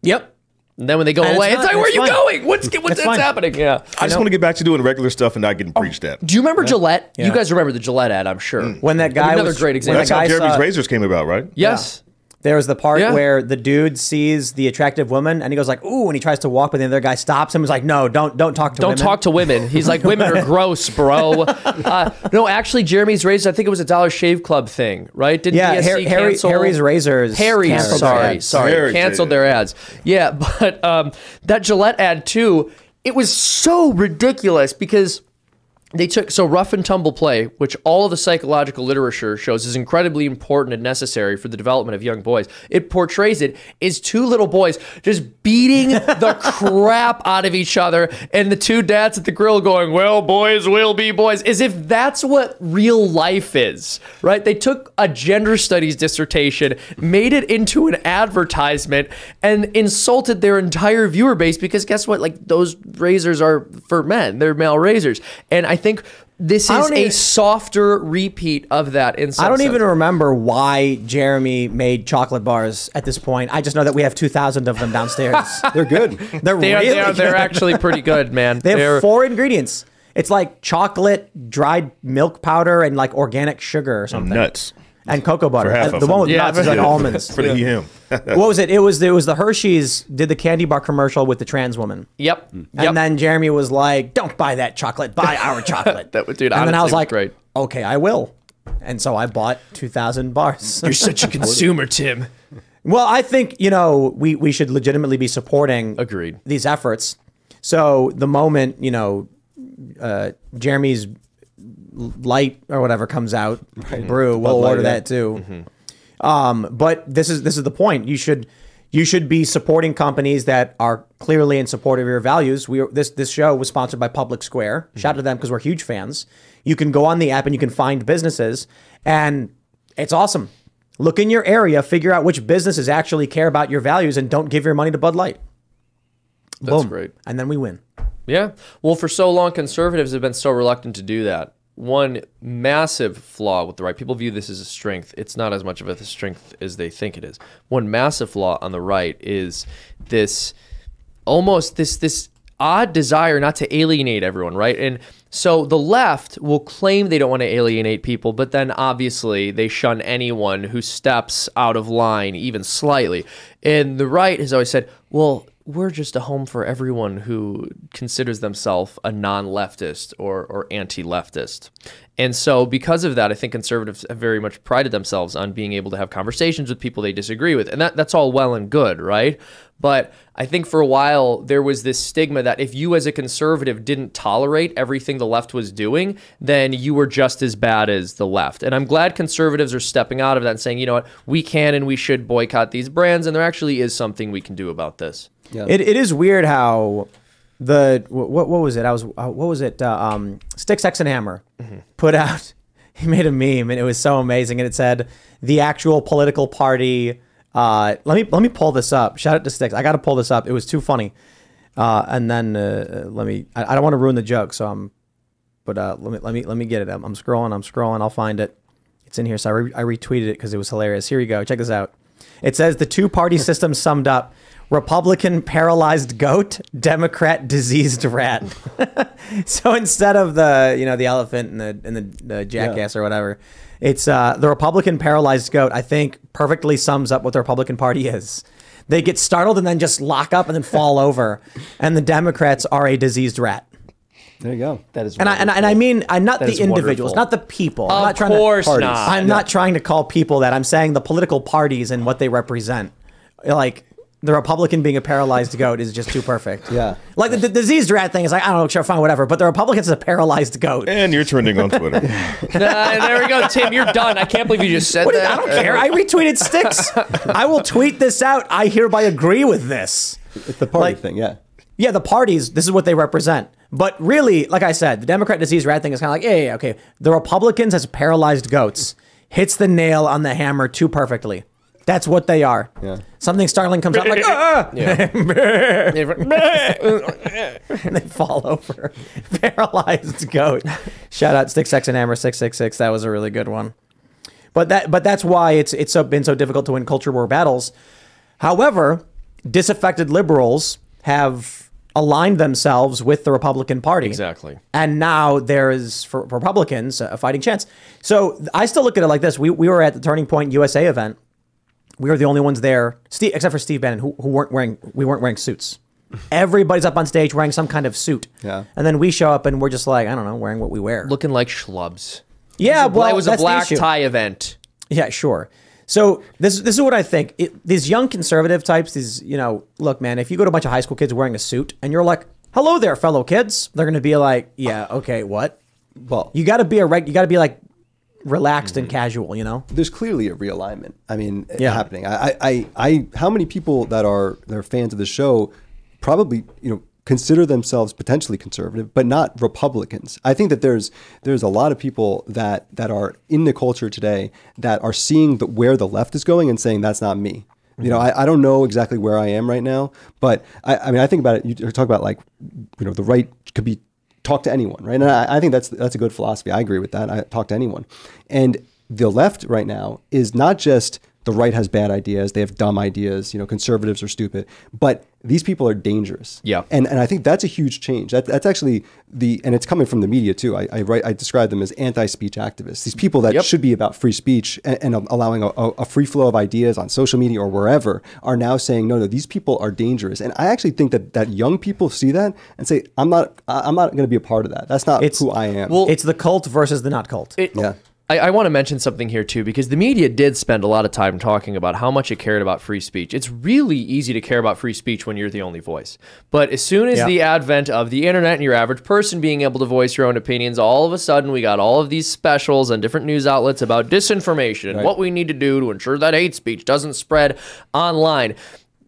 Yep. And then when they go And away, it's, not- like, where are you fine. going? What's, what's, It's what's happening? Yeah. I just want to get back to doing regular stuff and not getting oh, preached at. Do you remember Gillette? Yeah. You guys remember the Gillette ad, I'm sure. Mm. When that guy another was- great when example. That's how guy Jeremy's saw- razors came about, right? Yes. There was the part Yeah. where the dude sees the attractive woman and he goes like, "Ooh," and he tries to walk, but the other guy stops him. and is like, "No, don't, don't talk to Don't women." talk to women. He's like, women are gross, bro. Uh, no, actually, Jeremy's razors. I think it was a Dollar Shave Club thing, right? Didn't Yeah, DSC Harry- Harry- cancel- Harry's razors Harry's, canceled their sorry, ads. sorry, Harry's canceled their ads. Yeah, but um, that Gillette ad too. It was so ridiculous because they took so rough and tumble play, which all of the psychological literature shows is incredibly important and necessary for the development of young boys. It portrays it as two little boys just beating the crap out of each other, and the two dads at the grill going, "Well, boys will be boys," as if that's what real life is, right? They took a gender studies dissertation, made it into an advertisement, and insulted their entire viewer base because guess what? Like those razors are for men; they're male razors, and I think this is don't a softer repeat of that. In some I don't sense. even remember why Jeremy made chocolate bars at this point. I just know that we have two thousand of them downstairs. They're good. they're They are, really they are, they're actually pretty good, man. They have They're- four ingredients. It's like chocolate, dried milk powder, and like organic sugar or something. Nuts. And cocoa butter. For half of the one with them. nuts is like almonds. For the him. what was it? It was it was the Hershey's did the candy bar commercial with the trans woman. Yep. And Yep. then Jeremy was like, "Don't buy that chocolate. Buy our chocolate." That would- dude, And then I was was like, great. "Okay, I will." And so I bought two thousand bars. You're such a consumer, Tim. Well, I think you know we we should legitimately be supporting Agreed. these efforts. So the moment you know uh, Jeremy's light or whatever comes out, brew, we'll Light, order yeah. that too. Um, but this is this is the point. You should you should be supporting companies that are clearly in support of your values. We this this show was sponsored by Public Square. Shout out to them because we're huge fans. You can go on the app and you can find businesses, and it's awesome. Look in your area, figure out which businesses actually care about your values, and don't give your money to Bud Light. That's Boom. great. And then we win. Yeah. Well, for so long, conservatives have been so reluctant to do that. One massive flaw with the right. People view this as a strength. It's not as much of a strength as they think it is. One massive flaw on the right is this almost this this odd desire not to alienate everyone, right? And so the left will claim they don't want to alienate people, but then obviously they shun anyone who steps out of line even slightly. And the right has always said, well, we're just a home for everyone who considers themselves a non-leftist or, or anti-leftist. And so because of that, I think conservatives have very much prided themselves on being able to have conversations with people they disagree with. And that, that's all well and good, right? But I think for a while there was this stigma that if you as a conservative didn't tolerate everything the left was doing, then you were just as bad as the left. And I'm glad conservatives are stepping out of that and saying, you know what, we can and we should boycott these brands, and there actually is something we can do about this. It, it is weird how the what what was it? I was uh, what was it? Uh, um, Sticks X and Hammer put out. He made a meme and it was so amazing. And it said the actual political party. Uh, let me let me pull this up. Shout out to Sticks. I got to pull this up. It was too funny. Uh, and then uh, let me. I, I don't want to ruin the joke, so I'm. But uh, let me let me let me get it. I'm, I'm scrolling. I'm scrolling. I'll find it. It's in here. So I, re- I retweeted it because it was hilarious. Here you go. Check this out. It says the two party system summed up Republican paralyzed goat, Democrat diseased rat. so instead of the you know the elephant and the and the, the jackass or whatever, it's uh, the Republican paralyzed goat. I think perfectly sums up what the Republican Party is. They get startled and then just lock up and then fall over, and the Democrats are a diseased rat. There you go. That is And I, and I and I mean I'm not That the individuals, wonderful. not the people. I'm Of not trying course to, not. I'm not trying to call people that. I'm saying the political parties and what they represent. Like the Republican being a paralyzed goat is just too perfect. Yeah. Like the, the diseased rat thing is like I don't know, sure, fine, whatever. But the Republicans is a paralyzed goat. And you're trending on Twitter. Uh, there we go, Tim. You're done. I can't believe you just said What do you- that. I don't care. I retweeted sticks. I will tweet this out. I hereby agree with this. It's the party thing, yeah. Yeah, the parties, this is what they represent. But really, like I said, the Democrat disease rat thing is kind of like, yeah, yeah, yeah, okay. The Republicans as paralyzed goats hits the nail on the hammer too perfectly. That's what they are. Yeah. Something startling comes out like, ah! Yeah. and they fall over. Paralyzed goat. Shout out Stick Sex and Hammer 666. That was a really good one. But that but that's why it's it's so, been so difficult to win culture war battles. However, disaffected liberals have aligned themselves with the Republican Party. Exactly. And now there is for Republicans a fighting chance. So I still look at it like this. We, we were at the Turning Point USA event. We were the only ones there, Steve, except for Steve Bannon, who, who weren't wearing we weren't wearing suits. Everybody's up on stage wearing some kind of suit. Yeah. And then we show up and we're just like, I don't know, wearing what we wear. Looking like schlubs. Yeah, it was a, well, it was a that's the black tie event. Yeah, sure. So this this is what I think. It, these young conservative types, these you know, look, man, if you go to a bunch of high school kids wearing a suit and you're like, "Hello there, fellow kids," they're gonna be like, "Yeah, okay, what?" Well, You got to be a reg- you got to be like relaxed and mm-hmm. casual, you know. there's clearly a realignment. I mean, uh, Yeah. happening. I, I, I, I, how many people that are that are fans of the show probably you know consider themselves potentially conservative, but not Republicans. I think that there's there's a lot of people that that are in the culture today that are seeing the, where the left is going and saying that's not me. You know, mm-hmm. I, I don't know exactly where I am right now, but I, I mean, I think about it. You talk about like, you know, the right could be talk to anyone, right? And I, I think that's that's a good philosophy. I agree with that. I talk to anyone, and the left right now is not just the right has bad ideas; they have dumb ideas. You know, conservatives are stupid, but these people are dangerous. Yeah. and and I think that's a huge change. That, that's actually the and it's coming from the media too. I I, write, I describe them as anti-speech activists. These people that Yep. should be about free speech and, and allowing a, a a free flow of ideas on social media or wherever are now saying no, no, these people are dangerous. And I actually think that that young people see that and say, I'm not, I- I'm not going to be a part of that. That's not It's- who I am. Well- It's the cult versus the not cult. It, yeah. I, I want to mention something here too, because the media did spend a lot of time talking about how much it cared about free speech. It's really easy to care about free speech when you're the only voice. But as soon as Yeah. the advent of the internet and your average person being able to voice your own opinions, all of a sudden we got all of these specials on different news outlets about disinformation and Right. what we need to do to ensure that hate speech doesn't spread online.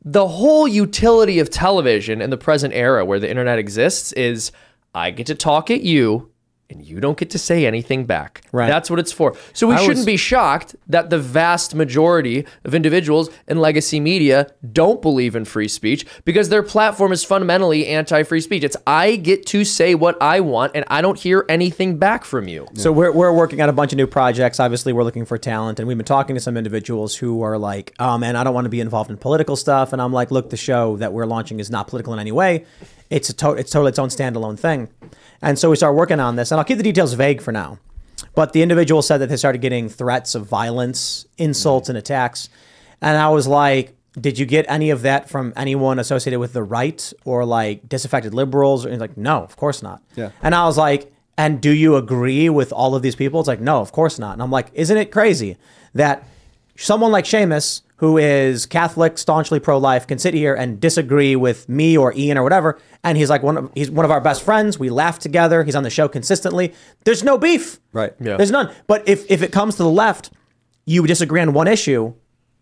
The whole utility of television in the present era where the internet exists is I get to talk at you and you don't get to say anything back. Right. That's what it's for. So we I shouldn't was- be shocked that the vast majority of individuals in legacy media don't believe in free speech because their platform is fundamentally anti-free speech. It's I get to say what I want and I don't hear anything back from you. So we're, we're working on a bunch of new projects. Obviously, we're looking for talent, and we've been talking to some individuals who are like, um, "Oh man, I don't want to be involved in political stuff." And I'm like, "Look, the show that we're launching is not political in any way. It's a to- it's totally its own standalone thing." And so we start working on this, and I'll keep the details vague for now. But the individual said that they started getting threats of violence, insults, and attacks, and I was like. Did you get any of that from anyone associated with the right or like disaffected liberals? And he's like, no, of course not. Yeah. And I was like, and do you agree with all of these people? It's like, no, of course not. And I'm like, isn't it crazy that someone like Seamus, who is Catholic, staunchly pro-life, can sit here and disagree with me or Ian or whatever, and he's like one of he's one of our best friends. We laugh together. He's on the show consistently. There's no beef. Right. Yeah. There's none. But if if it comes to the left, you disagree on one issue,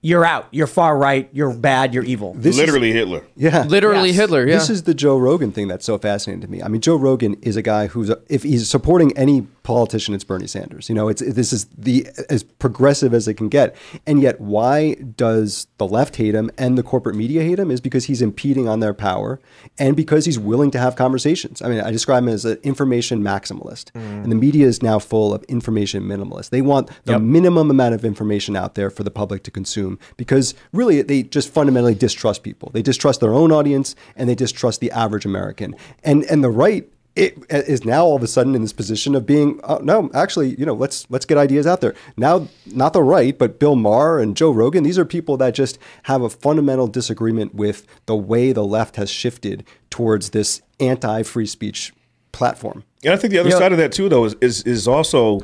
you're out. You're far right. You're bad. You're evil. This is- Literally Hitler. Yeah. Literally Hitler, yeah. This is the Joe Rogan thing that's so fascinating to me. I mean, Joe Rogan is a guy who's, a, if he's supporting any politician, it's Bernie Sanders. You know, it's this is the as progressive as it can get. And yet, why does the left hate him and the corporate media hate him? Is because he's impeding on their power and because he's willing to have conversations. I mean, I describe him as an information maximalist, mm. and the media is now full of information minimalists. They want the minimum amount of information out there for the public to consume because really they just fundamentally distrust people. They distrust their own audience and they distrust the average American. And and the right it is now all of a sudden in this position of being oh, no actually you know let's let's get ideas out there. Now not the right but bill maher and joe rogan these are people that just have a fundamental disagreement with the way the left has shifted towards this anti-free speech platform. And I think the other side of that too, though, is is, is also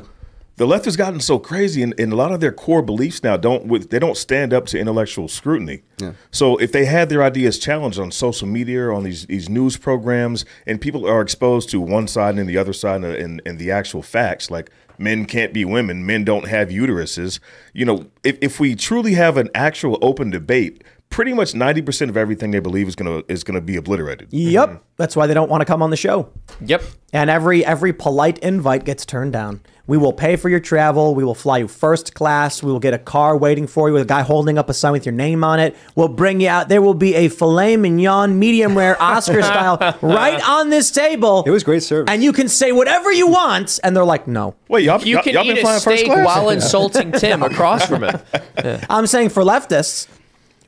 the left has gotten so crazy, and, and a lot of their core beliefs now don't with they don't stand up to intellectual scrutiny. Yeah. So if they had their ideas challenged on social media or on these these news programs, and people are exposed to one side and the other side, and, and, and the actual facts, like men can't be women, men don't have uteruses. You know, if if we truly have an actual open debate. Pretty much ninety percent of everything they believe is gonna is gonna be obliterated. Yep. Mm-hmm. That's why they don't want to come on the show. Yep. And every every polite invite gets turned down. We will pay for your travel. We will fly you first class. We will get a car waiting for you with a guy holding up a sign with your name on it. We'll bring you out. There will be a filet mignon, medium rare, Oscar style, right on this table. It was great service. And you can say whatever you want, and they're like, no. Wait, y'all, You can eat a steak while insulting Tim across from him. I'm saying for leftists,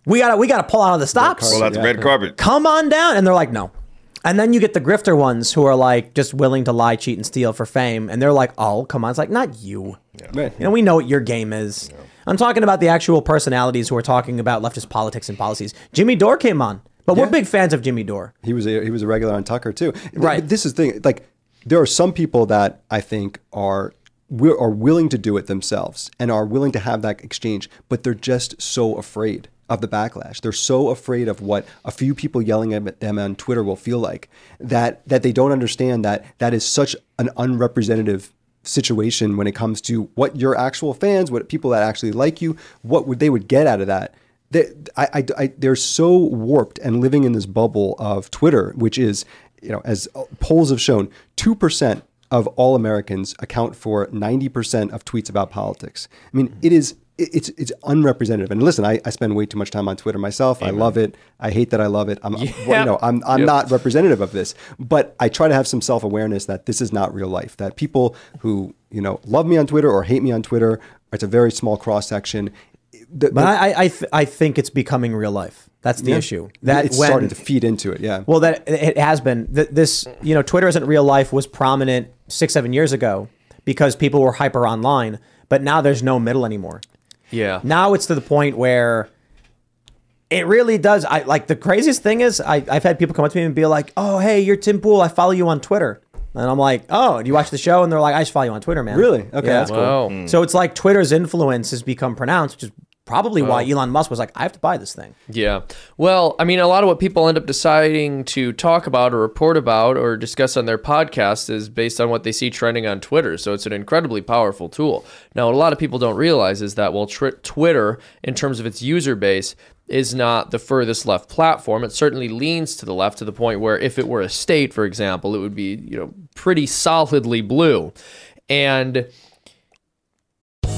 we gotta we gotta pull out of the stops. Pull out the red carpet. Come on down, and they're like, no. And then you get the grifter ones who are like just willing to lie, cheat, and steal for fame, and they're like, oh, come on, it's like not you. Right. You know, we know what your game is. I'm talking about the actual personalities who are talking about leftist politics and policies. Jimmy Dore came on, but we're big fans of Jimmy Dore. He was a, he was a regular on Tucker too. Right. This is the thing. Like there are some people that I think are wi- are willing to do it themselves and are willing to have that exchange, but they're just so afraid of the backlash. They're so afraid of what a few people yelling at them on Twitter will feel like that that they don't understand that that is such an unrepresentative situation when it comes to what your actual fans, what people that actually like you, what would they would get out of that they, I, I, I, they're so warped and living in this bubble of Twitter, which is, you know, as polls have shown, 2% of all Americans account for 90% of tweets about politics. I mean, it is, it's, it's unrepresentative. And listen, I, I spend way too much time on Twitter myself. I love it. I hate that I love it. I'm, I'm- well, you know, I'm, I'm Yep. not representative of this, but I try to have some self awareness that this is not real life, that people who, you know, love me on Twitter or hate me on Twitter, it's a very small cross section. The- But the- I, I, I, th- I think it's becoming real life. That's the Yeah. issue. That it's when, starting to feed into it. Yeah. Well, that it has been. Th- This, you know, Twitter isn't real life was prominent six, seven years ago because people were hyper online. But now there's no middle anymore. Yeah. Now it's to the point where it really does. I like the craziest thing is I, I've had people come up to me and be like, "Oh, hey, you're Tim Pool. I follow you on Twitter." And I'm like, "Oh, do you watch the show?" And they're like, "I just follow you on Twitter, man." Really? Okay, that's cool. Wow. So it's like Twitter's influence has become pronounced, which is probably why Oh. Elon Musk was like, I have to buy this thing. Yeah. Well, I mean, a lot of what people end up deciding to talk about or report about or discuss on their podcast is based on what they see trending on Twitter. So it's an incredibly powerful tool. Now, what a lot of people don't realize is that while tr- Twitter, in terms of its user base, is not the furthest left platform. It certainly leans to the left to the point where if it were a state, for example, it would be, you know, pretty solidly blue. And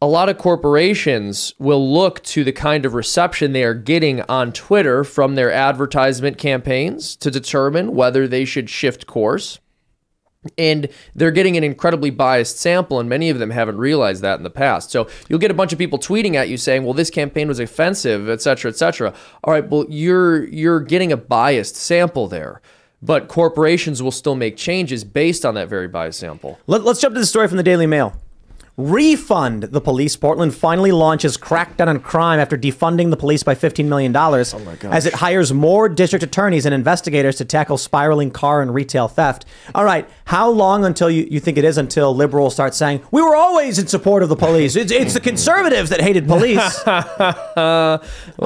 A lot of corporations will look to the kind of reception they are getting on Twitter from their advertisement campaigns to determine whether they should shift course. And they're getting an incredibly biased sample, and many of them haven't realized that in the past. So you'll get a bunch of people tweeting at you saying, "Well, this campaign was offensive, et cetera, et cetera." All right, well, you're you're getting a biased sample there, but corporations will still make changes based on that very biased sample. Let, us jump to the story from the Daily Mail. Refund the police. Portland finally launches crackdown on crime after defunding the police by $15 million as it hires more district attorneys and investigators to tackle spiraling car and retail theft. All right, how long until you, you think it is until liberals start saying, we were always in support of the police? It's, it's the conservatives that hated police. Uh, well,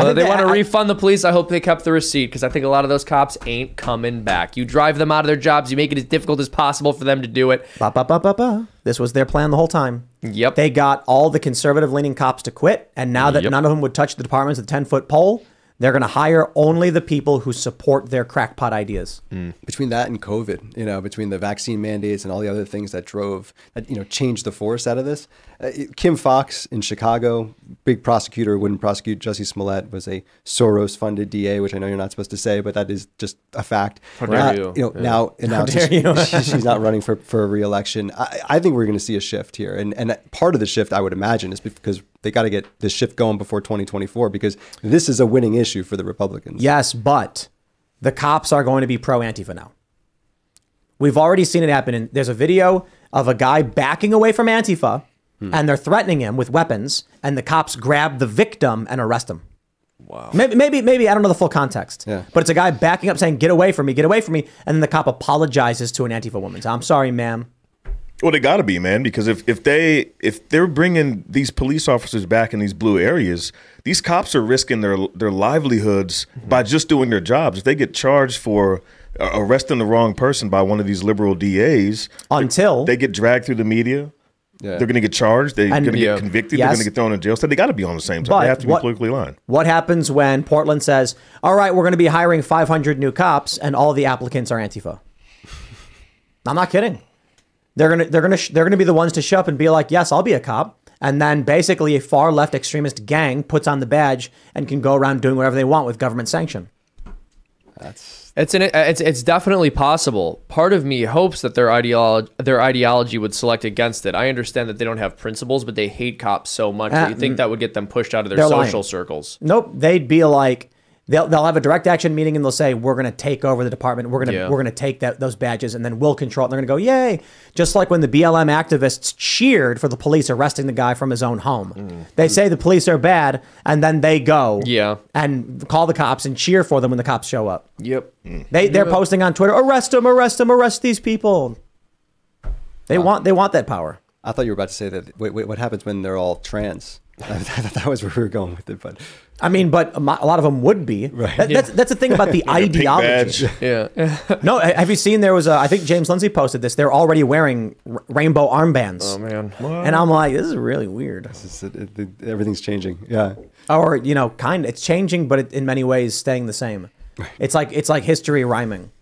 think they want to refund the police. I hope they kept the receipt because I think a lot of those cops ain't coming back. You drive them out of their jobs. You make it as difficult as possible for them to do it. Ba, ba, ba, ba, ba. This was their plan the whole time. Yep. They got all the conservative leaning cops to quit, and now that Yep. none of them would touch the departments with a 10 foot pole, they're going to hire only the people who support their crackpot ideas. Between that and COVID, you know, between the vaccine mandates and all the other things that drove, that, you know, changed the force out of this. Uh, Kim Foxx in Chicago, big prosecutor, wouldn't prosecute Jussie Smollett, was a Soros funded DA, which I know you're not supposed to say, but that is just a fact. How dare Uh, you. know, Yeah. now, and How now dare she's, you. she- she's not running for, for a reelection. I, I think we're going to see a shift here. And, and part of the shift, I would imagine, is because they got to get this shift going before 2024 because this is a winning issue for the Republicans. Yes, but the cops are going to be pro Antifa now. We've already seen it happen. And there's a video of a guy backing away from Antifa, hmm. and they're threatening him with weapons, and the cops grab the victim and arrest him. Wow. Maybe, maybe, maybe I don't know the full context. Yeah. But it's a guy backing up saying, "Get away from me! Get away from me!" And then the cop apologizes to an Antifa woman. I'm sorry, ma'am. Well, they got to be, man, because if, if they if they're bringing these police officers back in these blue areas, these cops are risking their their livelihoods by just doing their jobs. If they get charged for uh, arresting the wrong person by one of these liberal DAs, until they get dragged through the media, Yeah. they're going to get charged. They're And- going to Yeah. get convicted. They're going to get thrown in jail. So they got to be on the same side. But they have to be what- politically aligned. What happens when Portland says, "All right, we're going to be hiring 500 new cops," and all the applicants are Antifa? I'm not kidding. They're gonna they're gonna sh- they're gonna be the ones to show up and be like, "Yes, I'll be a cop." And then basically a far left extremist gang puts on the badge and can go around doing whatever they want with government sanction. That's it's an, it's it's definitely possible. Part of me hopes that their ideology their ideology would select against it. I understand that they don't have principles, but they hate cops so much that Uh, you think that would get them pushed out of their social lying. circles. Nope, they'd be like they'll they'll have a direct action meeting and they'll say we're going to take over the department. We're going to Yeah. we're going to take that those badges and then we'll control it. And they're going to go yay, just like when the BLM activists cheered for the police arresting the guy from his own home. Mm. They say the police are bad and then they go Yeah. and call the cops and cheer for them when the cops show up. Yep. They they're Yeah. posting on Twitter, arrest them, arrest them, arrest these people. They want they want that power. I thought you were about to say that. Wait, wait, what happens when they're all trans? I thought that was where we were going with it, but I mean, but a lot of them would be. Right. that's that's the thing about the Like ideology. Yeah. no, have you seen? There was a. I think James Lindsay posted this. They're already wearing r- rainbow armbands. Oh man. And I'm like, this is really weird. it's, it, it, everything's changing. Yeah. Or you know, kind. It's changing, but it, in many ways, staying the same. It's like it's like history rhyming.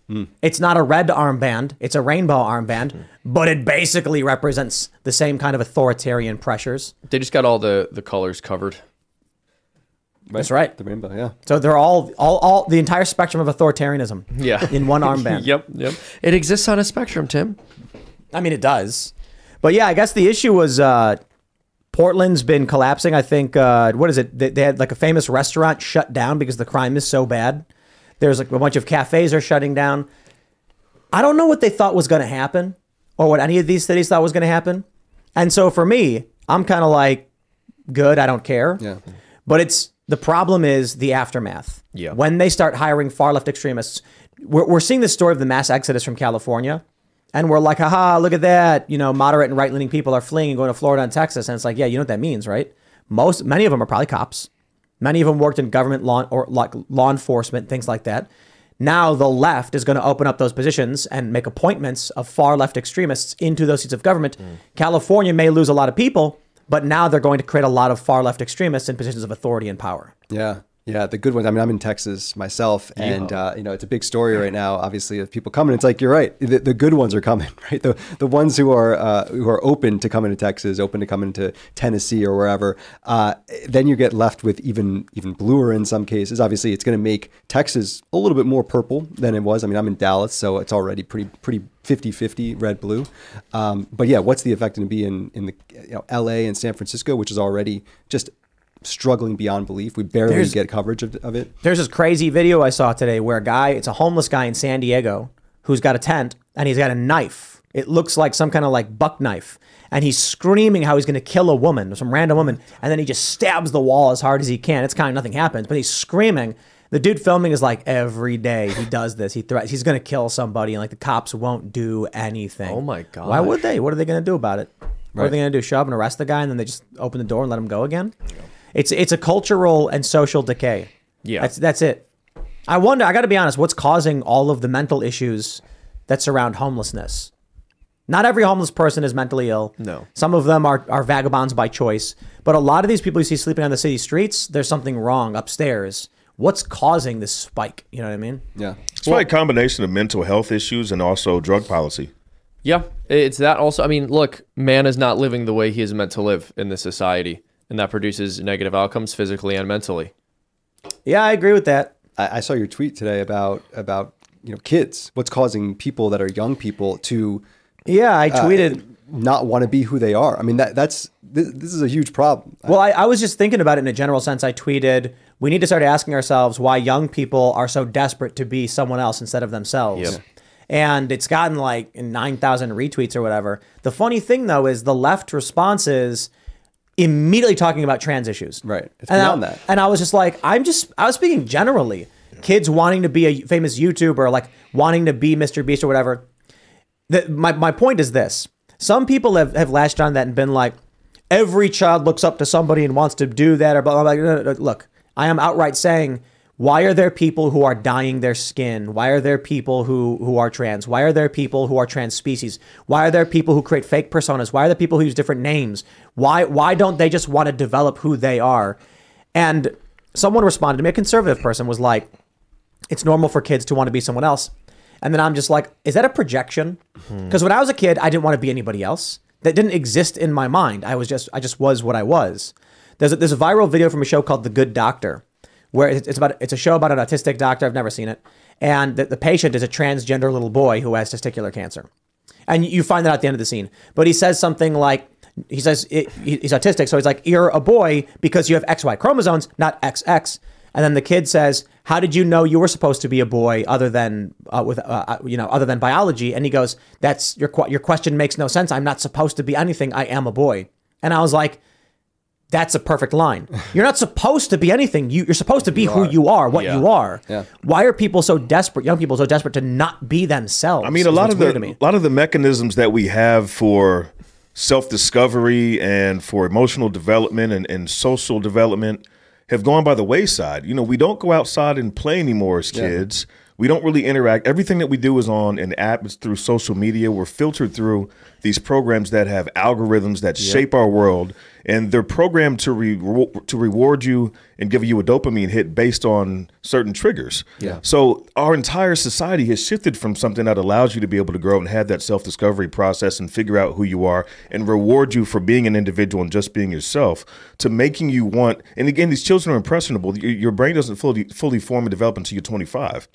It's not a red armband. It's a rainbow armband, but it basically represents the same kind of authoritarian pressures. They just got all the the colors covered. That's right. The rainbow, yeah. So they're all all all the entire spectrum of authoritarianism. Yeah. In one armband. yep. Yep. It exists on a spectrum, Tim. I mean, it does. But yeah, I guess the issue was uh, Portland's been collapsing. I think uh, what is it? They, they had like a famous restaurant shut down because the crime is so bad. There's like a bunch of cafes are shutting down. I don't know what they thought was going to happen, or what any of these cities thought was going to happen. And so for me, I'm kind of like, good. I don't care. Yeah. But it's the problem is the aftermath. Yeah. When they start hiring far left extremists, we're, we're seeing the story of the mass exodus from California. And we're like, haha, look at that. You know, moderate and right leaning people are fleeing and going to Florida and Texas. And it's like, yeah, you know what that means, right? Most, many of them are probably cops. Many of them worked in government law or like law enforcement, things like that. Now the left is going to open up those positions and make appointments of far left extremists into those seats of government. Hmm. California may lose a lot of people, but now they're going to create a lot of far left extremists in positions of authority and power. Yeah. Yeah, the good ones. I mean, I'm in Texas myself, and uh, you know it's a big story right now. Obviously, of people coming. It's like you're right. The, the good ones are coming, right? The the ones who are uh, who are open to coming to Texas, open to coming to Tennessee or wherever. Uh, then you get left with even even bluer in some cases. Obviously, it's going to make Texas a little bit more purple than it was. I mean, I'm in Dallas, so it's already pretty pretty 50-50 red blue. Um, but yeah, what's the effect going to be in in the you know, L.A. and San Francisco, which is already just struggling beyond belief. We barely There's- get coverage of, of it. There's this crazy video I saw today where a guy, it's a homeless guy in San Diego who's got a tent and he's got a knife. It looks like some kind of like buck knife. And he's screaming how he's going to kill a woman, some random woman. And then he just stabs the wall as hard as he can. It's kind of nothing happens, but he's screaming. The dude filming is like every day he does this. He threats he's going to kill somebody and like the cops won't do anything. Oh my God. Why would they? What are they going to do about it? What are they going to do? Show up and arrest the guy and then they just open the door and let him go again? It's it's a cultural and social decay. Yeah. That's that's it. I wonder, I got to be honest, what's causing all of the mental issues that surround homelessness? Not every homeless person is mentally ill. No. Some of them are, are vagabonds by choice. But a lot of these people you see sleeping on the city streets, there's something wrong upstairs. What's causing this spike? You know what I mean? Yeah. It's probably a combination of mental health issues and also drug policy. Yeah, it's that also. I mean, look, man is not living the way he is meant to live in this society, and that produces negative outcomes physically and mentally. Yeah, I agree with that. I, I saw your tweet today about about you know kids. What's causing people that are young people to Yeah, I uh, tweeted. not want to be who they are. I mean that that's this, this is a huge problem. Well, I, I was just thinking about it in a general sense. I tweeted, we need to start asking ourselves why young people are so desperate to be someone else instead of themselves. Yep. And it's gotten like 9,000 retweets or whatever. The funny thing, though, is the left response is immediately talking about trans issues. Right. It's and beyond I, that. And I was just like, I'm just, I was speaking generally. Kids wanting to be a famous YouTuber, like wanting to be Mr. Beast or whatever. The, my, my point is this some people have, have latched on that and been like, every child looks up to somebody and wants to do that or blah, blah, blah. Look, I am outright saying, why are there people who are dyeing their skin? Why are there people who, who are trans? Why are there people who are trans species? Why are there people who create fake personas? Why are there people who use different names? Why why don't they just want to develop who they are? And someone responded to me, a conservative person was like, it's normal for kids to want to be someone else. And then I'm just like, is that a projection? Hmm. Because when I was a kid, I didn't want to be anybody else. That didn't exist in my mind. I was just, I just was what I was. There's a, there's a viral video from a show called The Good Doctor, where it's about, it's a show about an autistic doctor. I've never seen it, and the, the patient is a transgender little boy who has testicular cancer, and you find that at the end of the scene. But he says something like, he says it, he's autistic, so he's like, you're a boy because you have XY chromosomes, not XX. And then the kid says, "How did you know you were supposed to be a boy other than uh, with uh, uh, you know other than biology?" And he goes, "That's your your question makes no sense. I'm not supposed to be anything. I am a boy." And I was like, "That's a perfect line. You're not supposed to be anything. You, you're supposed to be who you are, what Yeah. you are. Yeah. Why are people so desperate? Young people so desperate to not be themselves? I mean, a lot of the a lot of the mechanisms that we have for self discovery and for emotional development and, and social development have gone by the wayside. You know, we don't go outside and play anymore as Yeah. kids. We don't really interact. Everything that we do is on an app. It's through social media. We're filtered through these programs that have algorithms that shape our world, and they're programmed to re- to reward you and give you a dopamine hit based on certain triggers. Yeah. So our entire society has shifted from something that allows you to be able to grow and have that self discovery process and figure out who you are and reward you for being an individual and just being yourself to making you want. And again, these children are impressionable. Your, your brain doesn't fully fully form and develop until you're 25.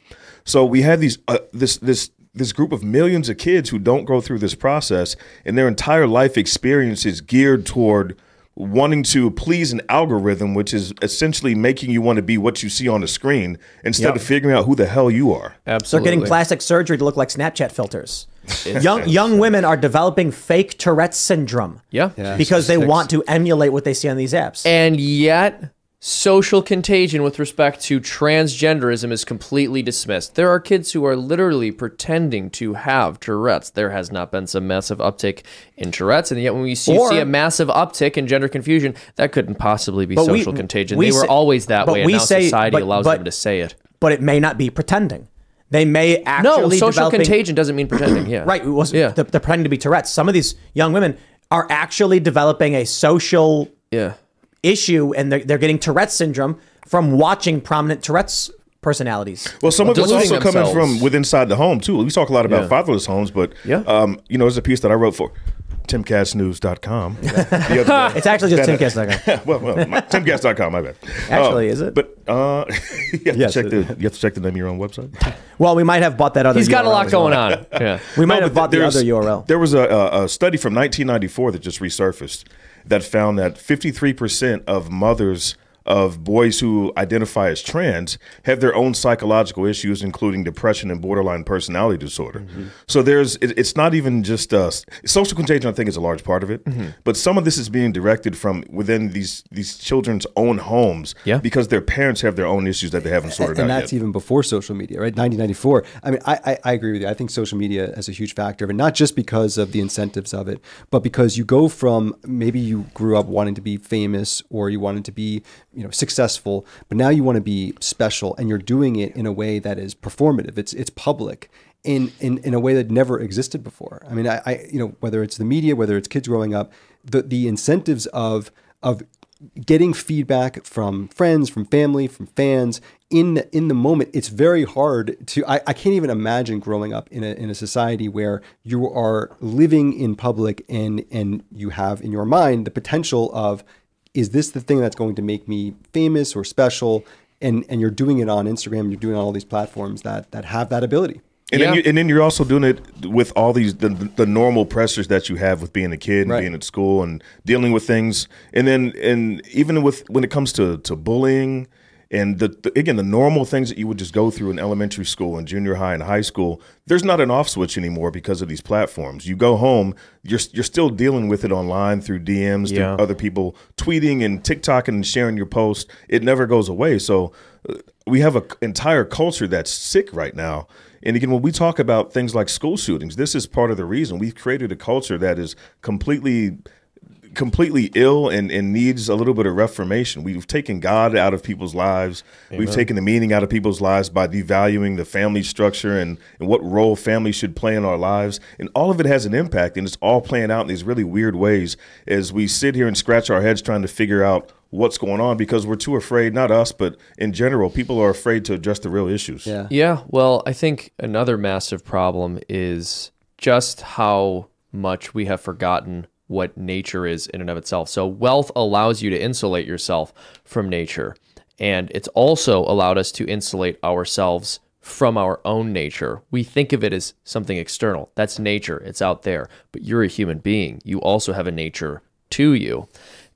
So we have these uh, this this this group of millions of kids who don't go through this process and their entire life experience is geared toward wanting to please an algorithm, which is essentially making you want to be what you see on the screen instead Yep. of figuring out who the hell you are. Absolutely. They're getting plastic surgery to look like Snapchat filters. young young women are developing fake Tourette's syndrome. Yeah. Because they want to emulate what they see on these apps. And yet, social contagion with respect to transgenderism is completely dismissed. There are kids who are literally pretending to have Tourette's. There has not been some massive uptick in Tourette's, and yet when we see, Or- see a massive uptick in gender confusion, that couldn't possibly be But we- social contagion. we they were say- always that way, and now say- society but- allows but- them to say it. But it may not be pretending. They may actually No, social developing- contagion doesn't mean pretending. Yeah, Right. It was, yeah. They're, they're pretending to be Tourette's. Some of these young women are actually developing a social yeah. Issue and they're, they're getting Tourette's syndrome from watching prominent Tourette's personalities. Well, some of it's Deluding also coming themselves. from with inside the home too. We talk a lot about Yeah. fatherless homes, but Yeah. um, you know, there's a piece that I wrote for timcastnews.com. the other day. It's actually just That- timcast.com. well, well, my- timcast.com. My bad. Actually, Uh, is it? But uh, you have Yes, to check it- the you have to check the name of your own website. Well, we might have bought that other He's got a lot going on. Yeah. We might No, have bought the other URL. There was a, a, a study from 1994 that just resurfaced that found that 53% of mothers of boys who identify as trans have their own psychological issues, including depression and borderline personality disorder. Mm-hmm. So there's, it, it's not even just uh, social contagion. I think is a large part of it, Mm-hmm. Mhm. but some of this is being directed from within these these children's own homes, Yeah. because their parents have their own issues that they haven't sorted and out And that's yet. even before social media, right? 1994. I mean, I, I, I agree with you. I think social media has a huge factor of it, not just because of the incentives of it, but because you go from maybe you grew up wanting to be famous or you wanted to be, you know, successful, but now you want to be special, and you're doing it in a way that is performative. It's it's public. In, in, in a way that never existed before. I mean, I, I you know whether it's the media, whether it's kids growing up, the the incentives of of getting feedback from friends, from family, from fans in the, in the moment, it's very hard to. I, I can't even imagine growing up in a in a society where you are living in public and and you have in your mind the potential of, is this the thing that's going to make me famous or special? And and you're doing it on Instagram, you're doing it on all these platforms that that have that ability. And, then you, and then you're also doing it with all these the, the normal pressures that you have with being a kid and Right. being at school and dealing with things. And then and even with when it comes to to bullying and the, the again the normal things that you would just go through in elementary school and junior high and high school, there's not an off switch anymore because of these platforms. You go home, you're you're still dealing with it online through DMs, Yeah. through other people tweeting and TikToking and sharing your post. It never goes away. So uh, we have an entire culture that's sick right now. And again, when we talk about things like school shootings, this is part of the reason we've created a culture that is completely completely ill and, and needs a little bit of reformation. We've taken God out of people's lives. We've taken the meaning out of people's lives by devaluing the family structure and, and what role family should play in our lives. And all of it has an impact and it's all playing out in these really weird ways as we sit here and scratch our heads trying to figure out what's going on because we're too afraid, not us, but in general, people are afraid to address the real issues. Yeah. Yeah. Well, I think another massive problem is just how much we have forgotten what nature is in and of itself. So, wealth allows you to insulate yourself from nature. And it's also allowed us to insulate ourselves from our own nature. We think of it as something external. That's nature, it's out there. But you're a human being. You also have a nature to you.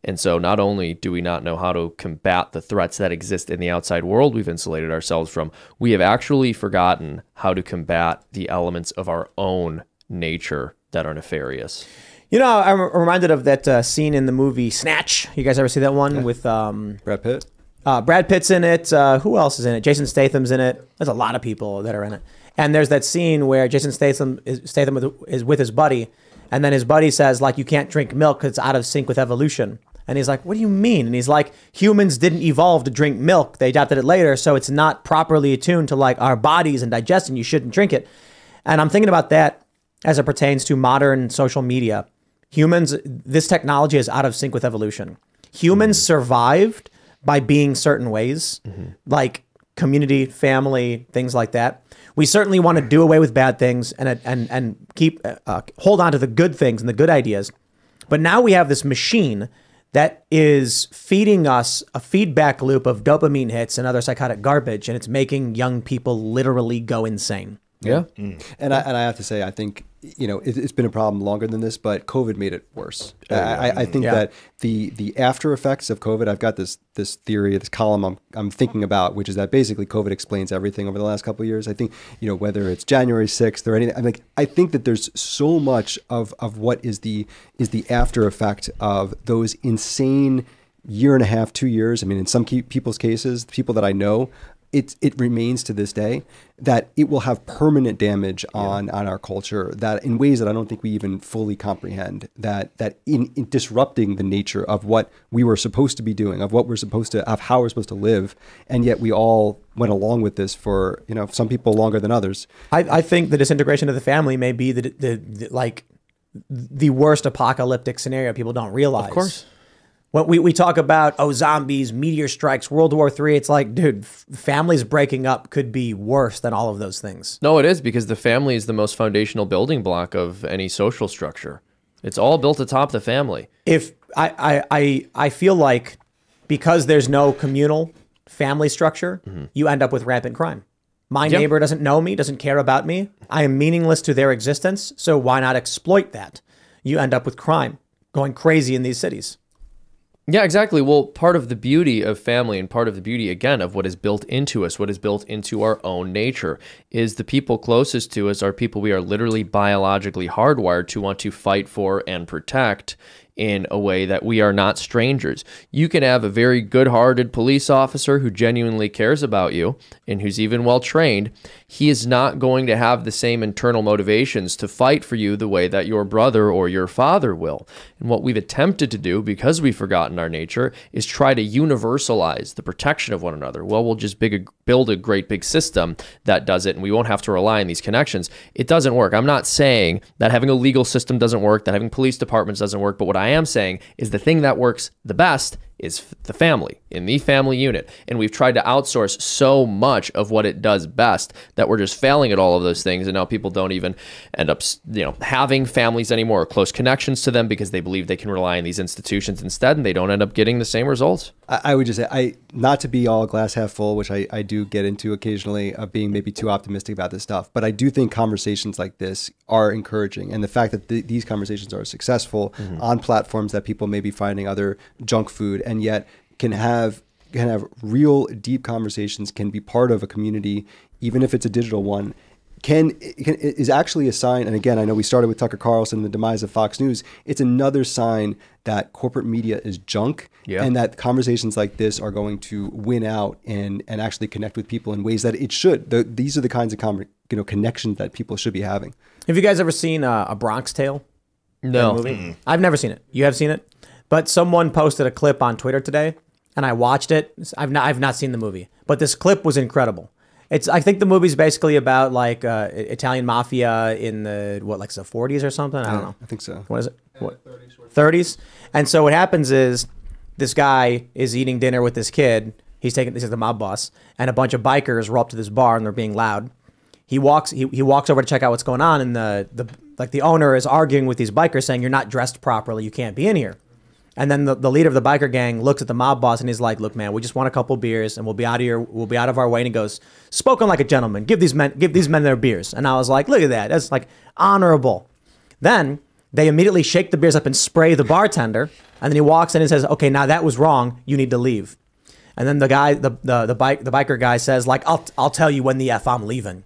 And so, not only do we not know how to combat the threats that exist in the outside world we've insulated ourselves from, we have actually forgotten how to combat the elements of our own nature that are nefarious. You know, I'm reminded of that uh, scene in the movie Snatch. You guys ever see that one with um, Brad Pitt? Uh, Brad Pitt's in it. Uh, who else is in it? Jason Statham's in it. There's a lot of people that are in it. And there's that scene where Jason Statham is, Statham with, is with his buddy, and then his buddy says like, "You can't drink milk because it's out of sync with evolution." And he's like, "What do you mean?" And he's like, "Humans didn't evolve to drink milk. They adapted it later, so it's not properly attuned to like our bodies and digestion. You shouldn't drink it." And I'm thinking about that as it pertains to modern social media. Humans, this technology is out of sync with evolution. Humans mm-hmm. survived by being certain ways, mm-hmm. like community, family, things like that. We certainly want to do away with bad things and and and keep uh, uh, hold on to the good things and the good ideas. But now we have this machine that is feeding us a feedback loop of dopamine hits and other psychotic garbage, and it's making young people literally go insane. Yeah. Mm. And I and I have to say, I think you know it, it's been a problem longer than this, but COVID made it worse. Oh, I, I, I think Yeah. that the the after effects of COVID, I've got this this theory, this column I'm I'm thinking about, which is that basically COVID explains everything over the last couple of years. I think you know whether it's January sixth or anything. I'm like I think that there's so much of of what is the is the after effect of those insane year and a half, two years. I mean, in some people's cases, people that I know, it it remains to this day that it will have permanent damage on on our culture that in ways that I don't think we even fully comprehend. That that in, in disrupting the nature of what we were supposed to be doing, of what we're supposed to, of how we're supposed to live, and yet we all went along with this for you know some people longer than others. I, I think the disintegration of the family may be the, the, the like the worst apocalyptic scenario people don't realize. Of course. When we, we talk about oh zombies, meteor strikes, World War Three, it's like, dude, f- families breaking up could be worse than all of those things. No, it is because the family is the most foundational building block of any social structure. It's all built atop the family. If I I I, I feel like because there's no communal family structure, mm-hmm. you end up with rampant crime. My Yep. neighbor doesn't know me, doesn't care about me. I am meaningless to their existence. So why not exploit that? You end up with crime going crazy in these cities. Yeah, exactly. Well, part of the beauty of family and part of the beauty, again, of what is built into us, what is built into our own nature, is the people closest to us are people we are literally biologically hardwired to want to fight for and protect in a way that we are not strangers. You can have a very good hearted police officer who genuinely cares about you and who's even well trained. He is not going to have the same internal motivations to fight for you the way that your brother or your father will. And what we've attempted to do, because we've forgotten our nature, is try to universalize the protection of one another. Well, we'll just big, build a great big system that does it, and we won't have to rely on these connections. It doesn't work. I'm not saying that having a legal system doesn't work, that having police departments doesn't work, but what I am saying is the thing that works the best is the family in the family unit. And we've tried to outsource so much of what it does best that we're just failing at all of those things. And now people don't even end up you know having families anymore or close connections to them because they believe they can rely on these institutions instead and they don't end up getting the same results. I, I would just say, I not to be all glass half full, which I, I do get into occasionally of being maybe too optimistic about this stuff, but I do think conversations like this are encouraging, and the fact that th- these conversations are successful Mhm. on platforms that people may be finding other junk food, and yet can have can have real deep conversations, can be part of a community, even if it's a digital one. Can, can is actually a sign, and again, I know we started with Tucker Carlson, and the demise of Fox News. It's another sign that corporate media is junk, Yeah. and that conversations like this are going to win out and and actually connect with people in ways that it should. The, these are the kinds of con- you know connections that people should be having. Have you guys ever seen uh, a Bronx Tale? No. Movie? Mm-mm. I've never seen it. You have seen it, but someone posted a clip on Twitter today, and I watched it. I've not I've not seen the movie, but this clip was incredible. It's I think the movie's basically about like uh, Italian mafia in the what like the 40s or something. I don't know. I think so. What is it? What? 30s. And so what happens is this guy is eating dinner with this kid. He's taking this is the mob boss, and a bunch of bikers roll up to this bar and they're being loud. He walks he, he walks over to check out what's going on, and the the like the owner is arguing with these bikers saying you're not dressed properly, you can't be in here. And then the, the leader of the biker gang looks at the mob boss and he's like, "Look, man, we just want a couple beers and we'll be out of here. We'll be out of our way." And he goes, "Spoken like a gentleman. Give these men give these men their beers." And I was like, "Look at that. That's like honorable." Then they immediately shake the beers up and spray the bartender. And then he walks in and says, "Okay, now that was wrong. You need to leave." And then the guy, the the the bike the biker guy says, "Like I'll I'll tell you when the f I'm leaving."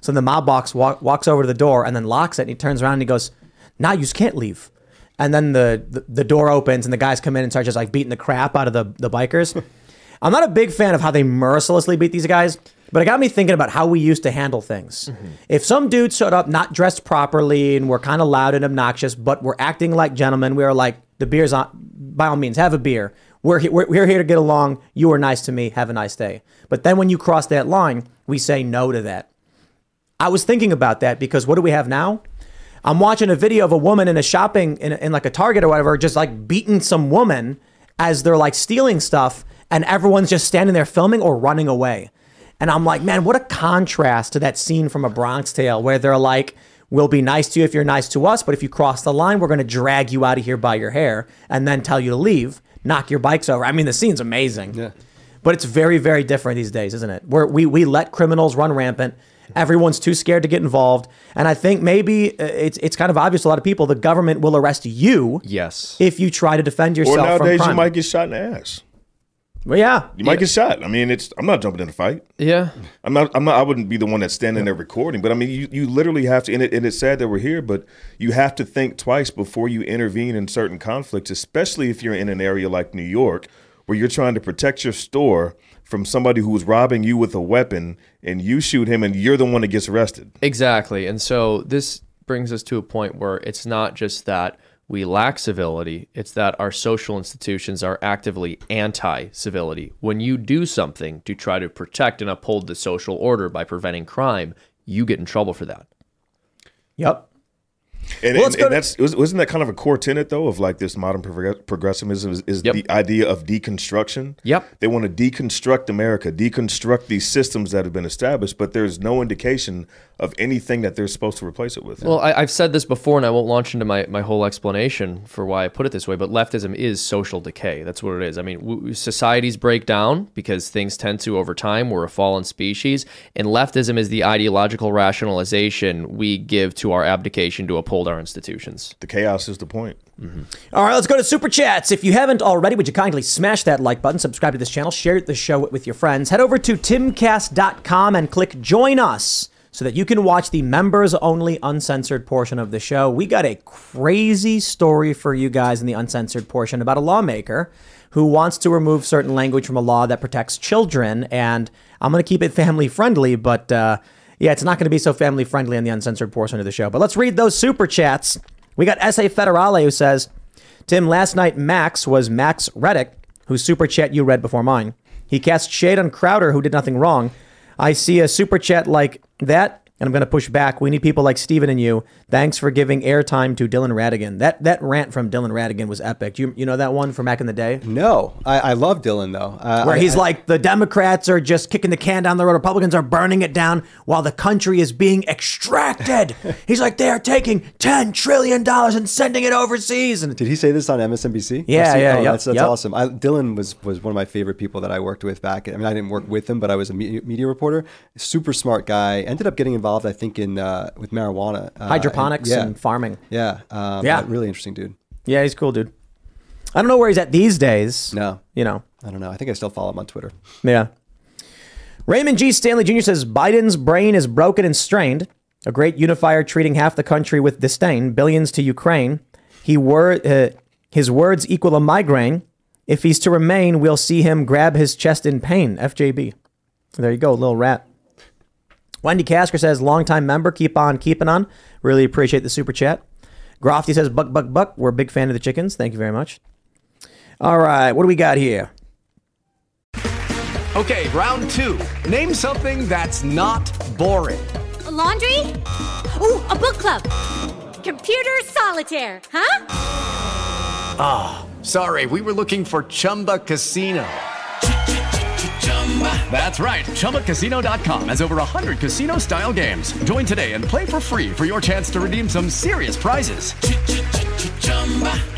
So the mob box walk, walks over to the door and then locks it. And he turns around and he goes, "Now you can't leave." And then the, the the door opens and the guys come in and start just like beating the crap out of the the bikers. I'm not a big fan of how they mercilessly beat these guys, but it got me thinking about how we used to handle things. Mm-hmm. If some dude showed up not dressed properly and were kind of loud and obnoxious, but were acting like gentlemen, we were like, the beer's on, by all means, have a beer. We're, he- we're, we're here to get along. You were nice to me. Have a nice day. But then when you cross that line, we say no to that. I was thinking about that because what do we have now? I'm watching a video of a woman in a shopping in, in like a Target or whatever, just like beating some woman as they're like stealing stuff, and everyone's just standing there filming or running away. And I'm like, man, what a contrast to that scene from A Bronx Tale where they're like, we'll be nice to you if you're nice to us, but if you cross the line, we're going to drag you out of here by your hair and then tell you to leave, knock your bikes over. I mean, the scene's amazing. Yeah. But it's very, very different these days, isn't it? Where we, we let criminals run rampant Everyone's too scared to get involved, and I think maybe uh, it's it's kind of obvious to a lot of people the government will arrest you. Yes. If you try to defend Or yourself nowadays from crime. you might get shot in the ass. Well, yeah. You might get shot. I mean, it's I'm not jumping in a fight. Yeah. I'm not. I'm not. I wouldn't be the one that's standing there recording. But I mean, you, you literally have to. And, it, and it's sad that we're here, but you have to think twice before you intervene in certain conflicts, especially if you're in an area like New York, where you're trying to protect your store from somebody who's robbing you with a weapon, and you shoot him, and you're the one that gets arrested. Exactly. And so this brings us to a point where it's not just that we lack civility, it's that our social institutions are actively anti civility. When you do something to try to protect and uphold the social order by preventing crime, you get in trouble for that. Yep. And, Well, and, to- that's was- wasn't that kind of a core tenet though of like this modern progressivism is, is the idea of deconstruction. Yep. They want to deconstruct America, deconstruct these systems that have been established, but there's no indication of anything that they're supposed to replace it with. Well, I, I've said this before, and I won't launch into my, my whole explanation for why I put it this way, but leftism is social decay. That's what it is. I mean, w- societies break down because things tend to over time. We're a fallen species, and leftism is the ideological rationalization we give to our abdication to uphold our institutions. The chaos is the point. All right, let's go to super chats. If you haven't already, would you kindly smash that like button, subscribe to this channel, share the show with your friends. Head over to timcast.com and click join us so that you can watch the members only uncensored portion of the show. We got a crazy story for you guys in the uncensored portion about a lawmaker who wants to remove certain language from a law that protects children. And I'm going to keep it family friendly, but uh, yeah, it's not going to be so family friendly in the uncensored portion of the show. But let's read those super chats. We got S.A. Federale who says, Tim, last night Max was Max Reddick, whose super chat you read before mine. He cast shade on Crowder, who did nothing wrong. I see a super chat like that, and I'm going to push back. We need people like Steven and you. Thanks for giving airtime to Dylan Ratigan. That that rant from Dylan Ratigan was epic. You you know that one from back in the day? No, I, I love Dylan though. Uh, Where I- he's I- like, the Democrats are just kicking the can down the road. Republicans are burning it down while the country is being extracted. he's like, they are taking $10 trillion and sending it overseas. And Did he say this on MSNBC? Yeah, yeah, oh, yep, That's, that's yep. awesome. I, Dylan was was one of my favorite people that I worked with back. I mean, I didn't work with him, but I was a media, media reporter. Super smart guy. Ended up getting involved, I think, in uh, with marijuana, uh, hydroponics yeah. and farming. Yeah, um, Yeah. really interesting dude. Yeah, he's cool, dude. I don't know where he's at these days. No, You know, I don't know. I think I still follow him on Twitter. yeah. Raymond G. Stanley Jr. says Biden's brain is broken and strained. A great unifier treating half the country with disdain, billions to Ukraine. He wor- uh, his words equal a migraine. If he's to remain, we'll see him grab his chest in pain. FJB. There you go, little rat. Wendy Casker says, longtime member, keep on keeping on. Really appreciate the super chat. Grofty says, buck, buck, buck. We're a big fan of the chickens. Thank you very much. All right, what do we got here? Okay, round two. Name something that's not boring. A laundry? Ooh, a book club. Computer solitaire, huh? Ah, sorry, we were looking for Chumba Casino. That's right. ChumbaCasino.com has over 100 casino style games. Join today and play for free for your chance to redeem some serious prizes.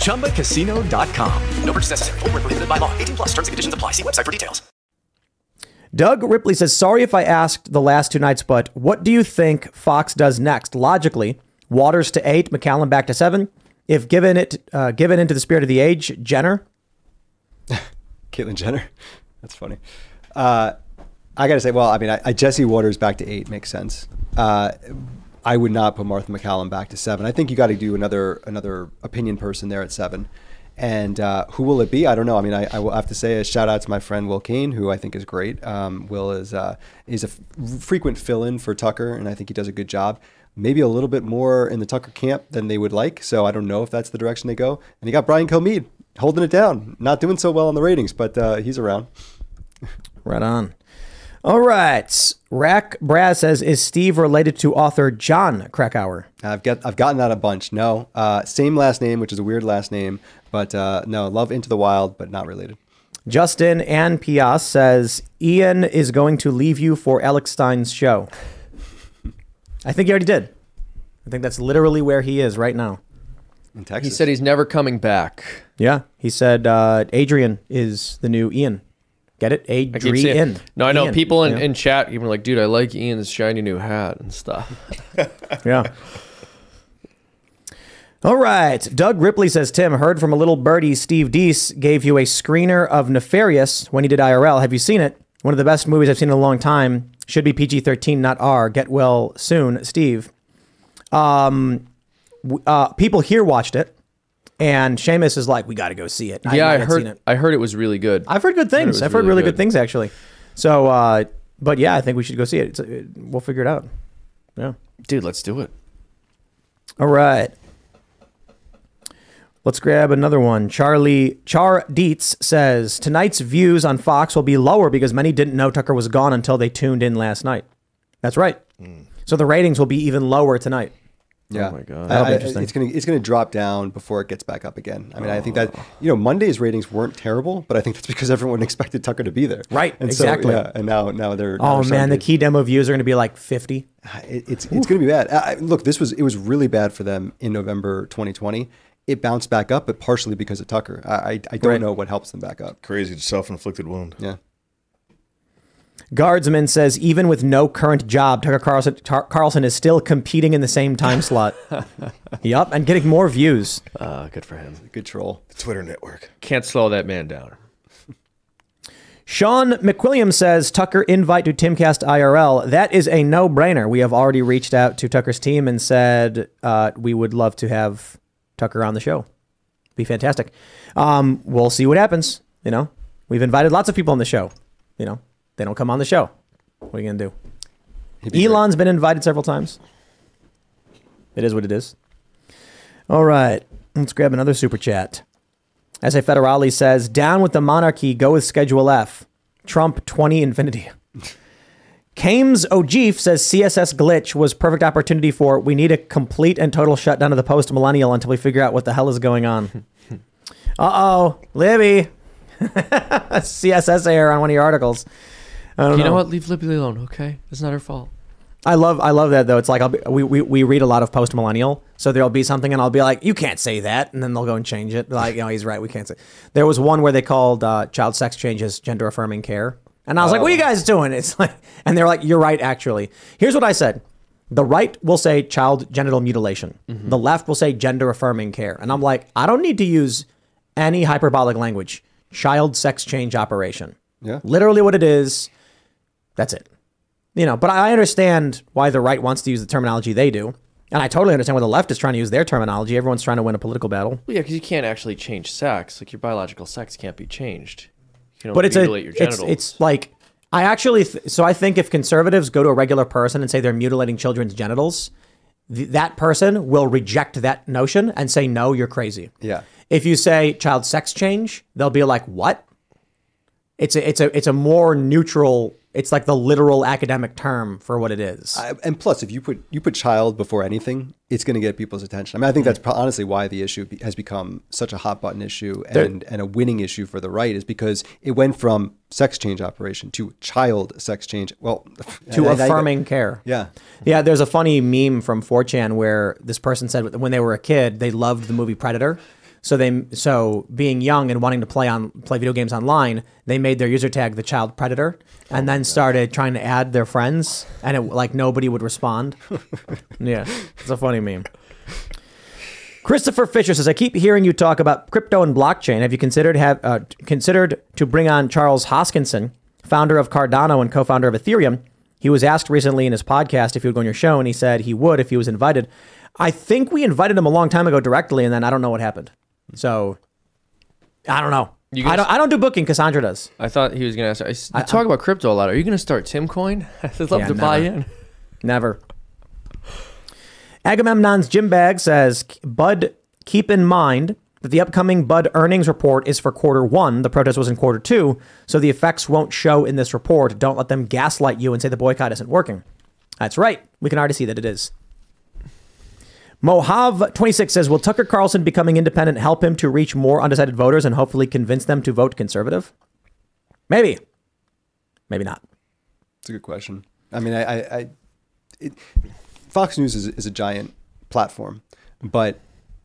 ChumbaCasino.com. No purchase necessary. Void where prohibited by law. 18 plus terms and conditions apply. See website for details. Doug Ripley says, Sorry if I asked the last two nights, but what do you think Fox does next? Logically, Watters to eight, MacCallum back to seven. If given it, uh, given into the spirit of the age, Jenner. Caitlyn Jenner. That's funny. Uh, I got to say, well, I mean, I, I, Jesse Watters back to eight makes sense. Uh, I would not put Martha MacCallum back to seven. I think you got to do another another opinion person there at seven. And uh, who will it be? I don't know. I mean, I, I will have to say a shout out to my friend Will Cain, who I think is great. Um, Will is uh, is a f- frequent fill in for Tucker, and I think he does a good job. Maybe a little bit more in the Tucker camp than they would like. So I don't know if that's the direction they go. And you got Brian Kilmeade holding it down, not doing so well on the ratings, but uh, he's around. Right on. All right. Rack Brad says, "Is Steve related to author Jon Krakauer?" I've got I've gotten that a bunch. No, uh, same last name, which is a weird last name, but uh, no, love Into the Wild, but not related. Justin and Pias says Ian is going to leave you for Alex Stein's show. I think he already did. I think that's literally where he is right now. In Texas. He said he's never coming back. Yeah, he said uh, Adrian is the new Ian. Get it? A Adrian. No, I know Ian, people in, yeah. in chat even like, dude, I like Ian's shiny new hat and stuff. Yeah. All right. Doug Ripley says, Tim, heard from a little birdie Steve Deace gave you a screener of Nefarious when he did IRL. Have you seen it? One of the best movies I've seen in a long time. Should be PG 13, not R. Get well soon, Steve. Um, uh, people here watched it, and Seamus is like, we got to go see it. yeah, I haven't seen heard. it. I heard it was really good. I've heard good I heard things. I've heard really good. things, actually. So, uh, but yeah, I think we should go see it. It's, it. We'll figure it out. Yeah. Dude, let's do it. All right. Let's grab another one. Charlie Char Dietz says tonight's views on Fox will be lower because many didn't know Tucker was gone until they tuned in last night. That's right. So the ratings will be even lower tonight. Oh yeah. Oh my God. I- I- interesting. It's gonna it's gonna drop down before it gets back up again. I mean, I think that oh. you know Monday's ratings weren't terrible, but I think that's because everyone expected Tucker to be there. Right, And exactly. So, yeah, and now now they're. Oh they're man, the key demo views are going to be like 50. it, it's it's going to be bad. I, I- look, this was it was really bad for them in November 2020. It bounced back up, but partially because of Tucker. I I, I don't Right. know what helps them back up. Crazy, self-inflicted wound. Yeah. Guardsman says even with no current job, Tucker Carlson, Tar- Carlson is still competing in the same time slot. yep, and getting more views. Uh, good for him. Good troll. The Twitter network. Can't slow that man down. Sean McWilliam says Tucker invite to Timcast IRL. That is a no brainer. We have already reached out to Tucker's team and said uh, we would love to have Tucker on the show. Be fantastic. Um, we'll see what happens. You know, we've invited lots of people on the show. You know, they don't come on the show. What are you gonna do? Elon's been invited several times. It is what it is. All right, let's grab another super chat. As a Federale says, down with the monarchy, go with Schedule F. Trump 20 infinity. Kames O'Geef says CSS glitch was perfect opportunity for we need a complete and total shutdown of the post millennial until we figure out what the hell is going on. uh oh, Libby. CSS error on one of your articles. I don't You know what? Leave Libby alone, okay? It's not her fault. I love I love that though. It's like I'll be, we, we we read a lot of post millennial, so there'll be something and I'll be like, you can't say that, and then they'll go and change it. Like, you know, he's right, we can't say. There was one where they called uh, child sex changes gender affirming care, and I was like, what are you guys doing? It's like, and they're like, you're right, actually. Here's what I said: the right will say child genital mutilation, the left will say gender affirming care, and I'm like, I don't need to use any hyperbolic language. Child sex change operation. Yeah. Literally what it is. That's it. You know, but I understand why the right wants to use the terminology they do. And I totally understand why the left is trying to use their terminology. Everyone's trying to win a political battle. Well, yeah, because you can't actually change sex. Like your biological sex can't be changed. You can but it's a, it's, it's like, I actually, th- so I think if conservatives go to a regular person and say they're mutilating children's genitals, th- that person will reject that notion and say, no, you're crazy. Yeah. If you say child sex change, they'll be like, what? It's a, it's a, it's a more neutral, it's like the literal academic term for what it is. I, and plus, if you put you put child before anything, it's going to get people's attention. I mean, I think hmm. that's pro- honestly why the issue be, has become such a hot button issue There- and and a winning issue for the right is because it went from sex change operation to child sex change. Well, to and affirming care. Yeah. Yeah, there's a funny meme from 4chan where this person said when they were a kid, they loved the movie Predator. So they so being young and wanting to play on play video games online, they made their user tag the child predator and then started trying to add their friends and it like nobody would respond. yeah. It's a funny meme. Christopher Fisher says, "I keep hearing you talk about crypto and blockchain. Have you considered have uh, considered to bring on Charles Hoskinson, founder of Cardano and co-founder of Ethereum? He was asked recently in his podcast if he would go on your show, and he said he would if he was invited. I think we invited him a long time ago directly, and then I don't know what happened. So I don't know. You I don't. I don't do booking. Cassandra does. I thought he was going to ask. I I- talk about crypto a lot. Are you going to start Timcoin? I'd love Yeah, to buy in. Never. Agamemnon's Jim Bag says, Bud, keep in mind that the upcoming Bud earnings report is for quarter one. The protest was in quarter two, so the effects won't show in this report. Don't let them gaslight you and say the boycott isn't working. That's right. We can already see that it is. Mohav26 says, Will Tucker Carlson becoming independent help him to reach more undecided voters and hopefully convince them to vote conservative? Maybe. Maybe not. It's a good question. I mean, I, I, I it, Fox News is, is a giant platform, but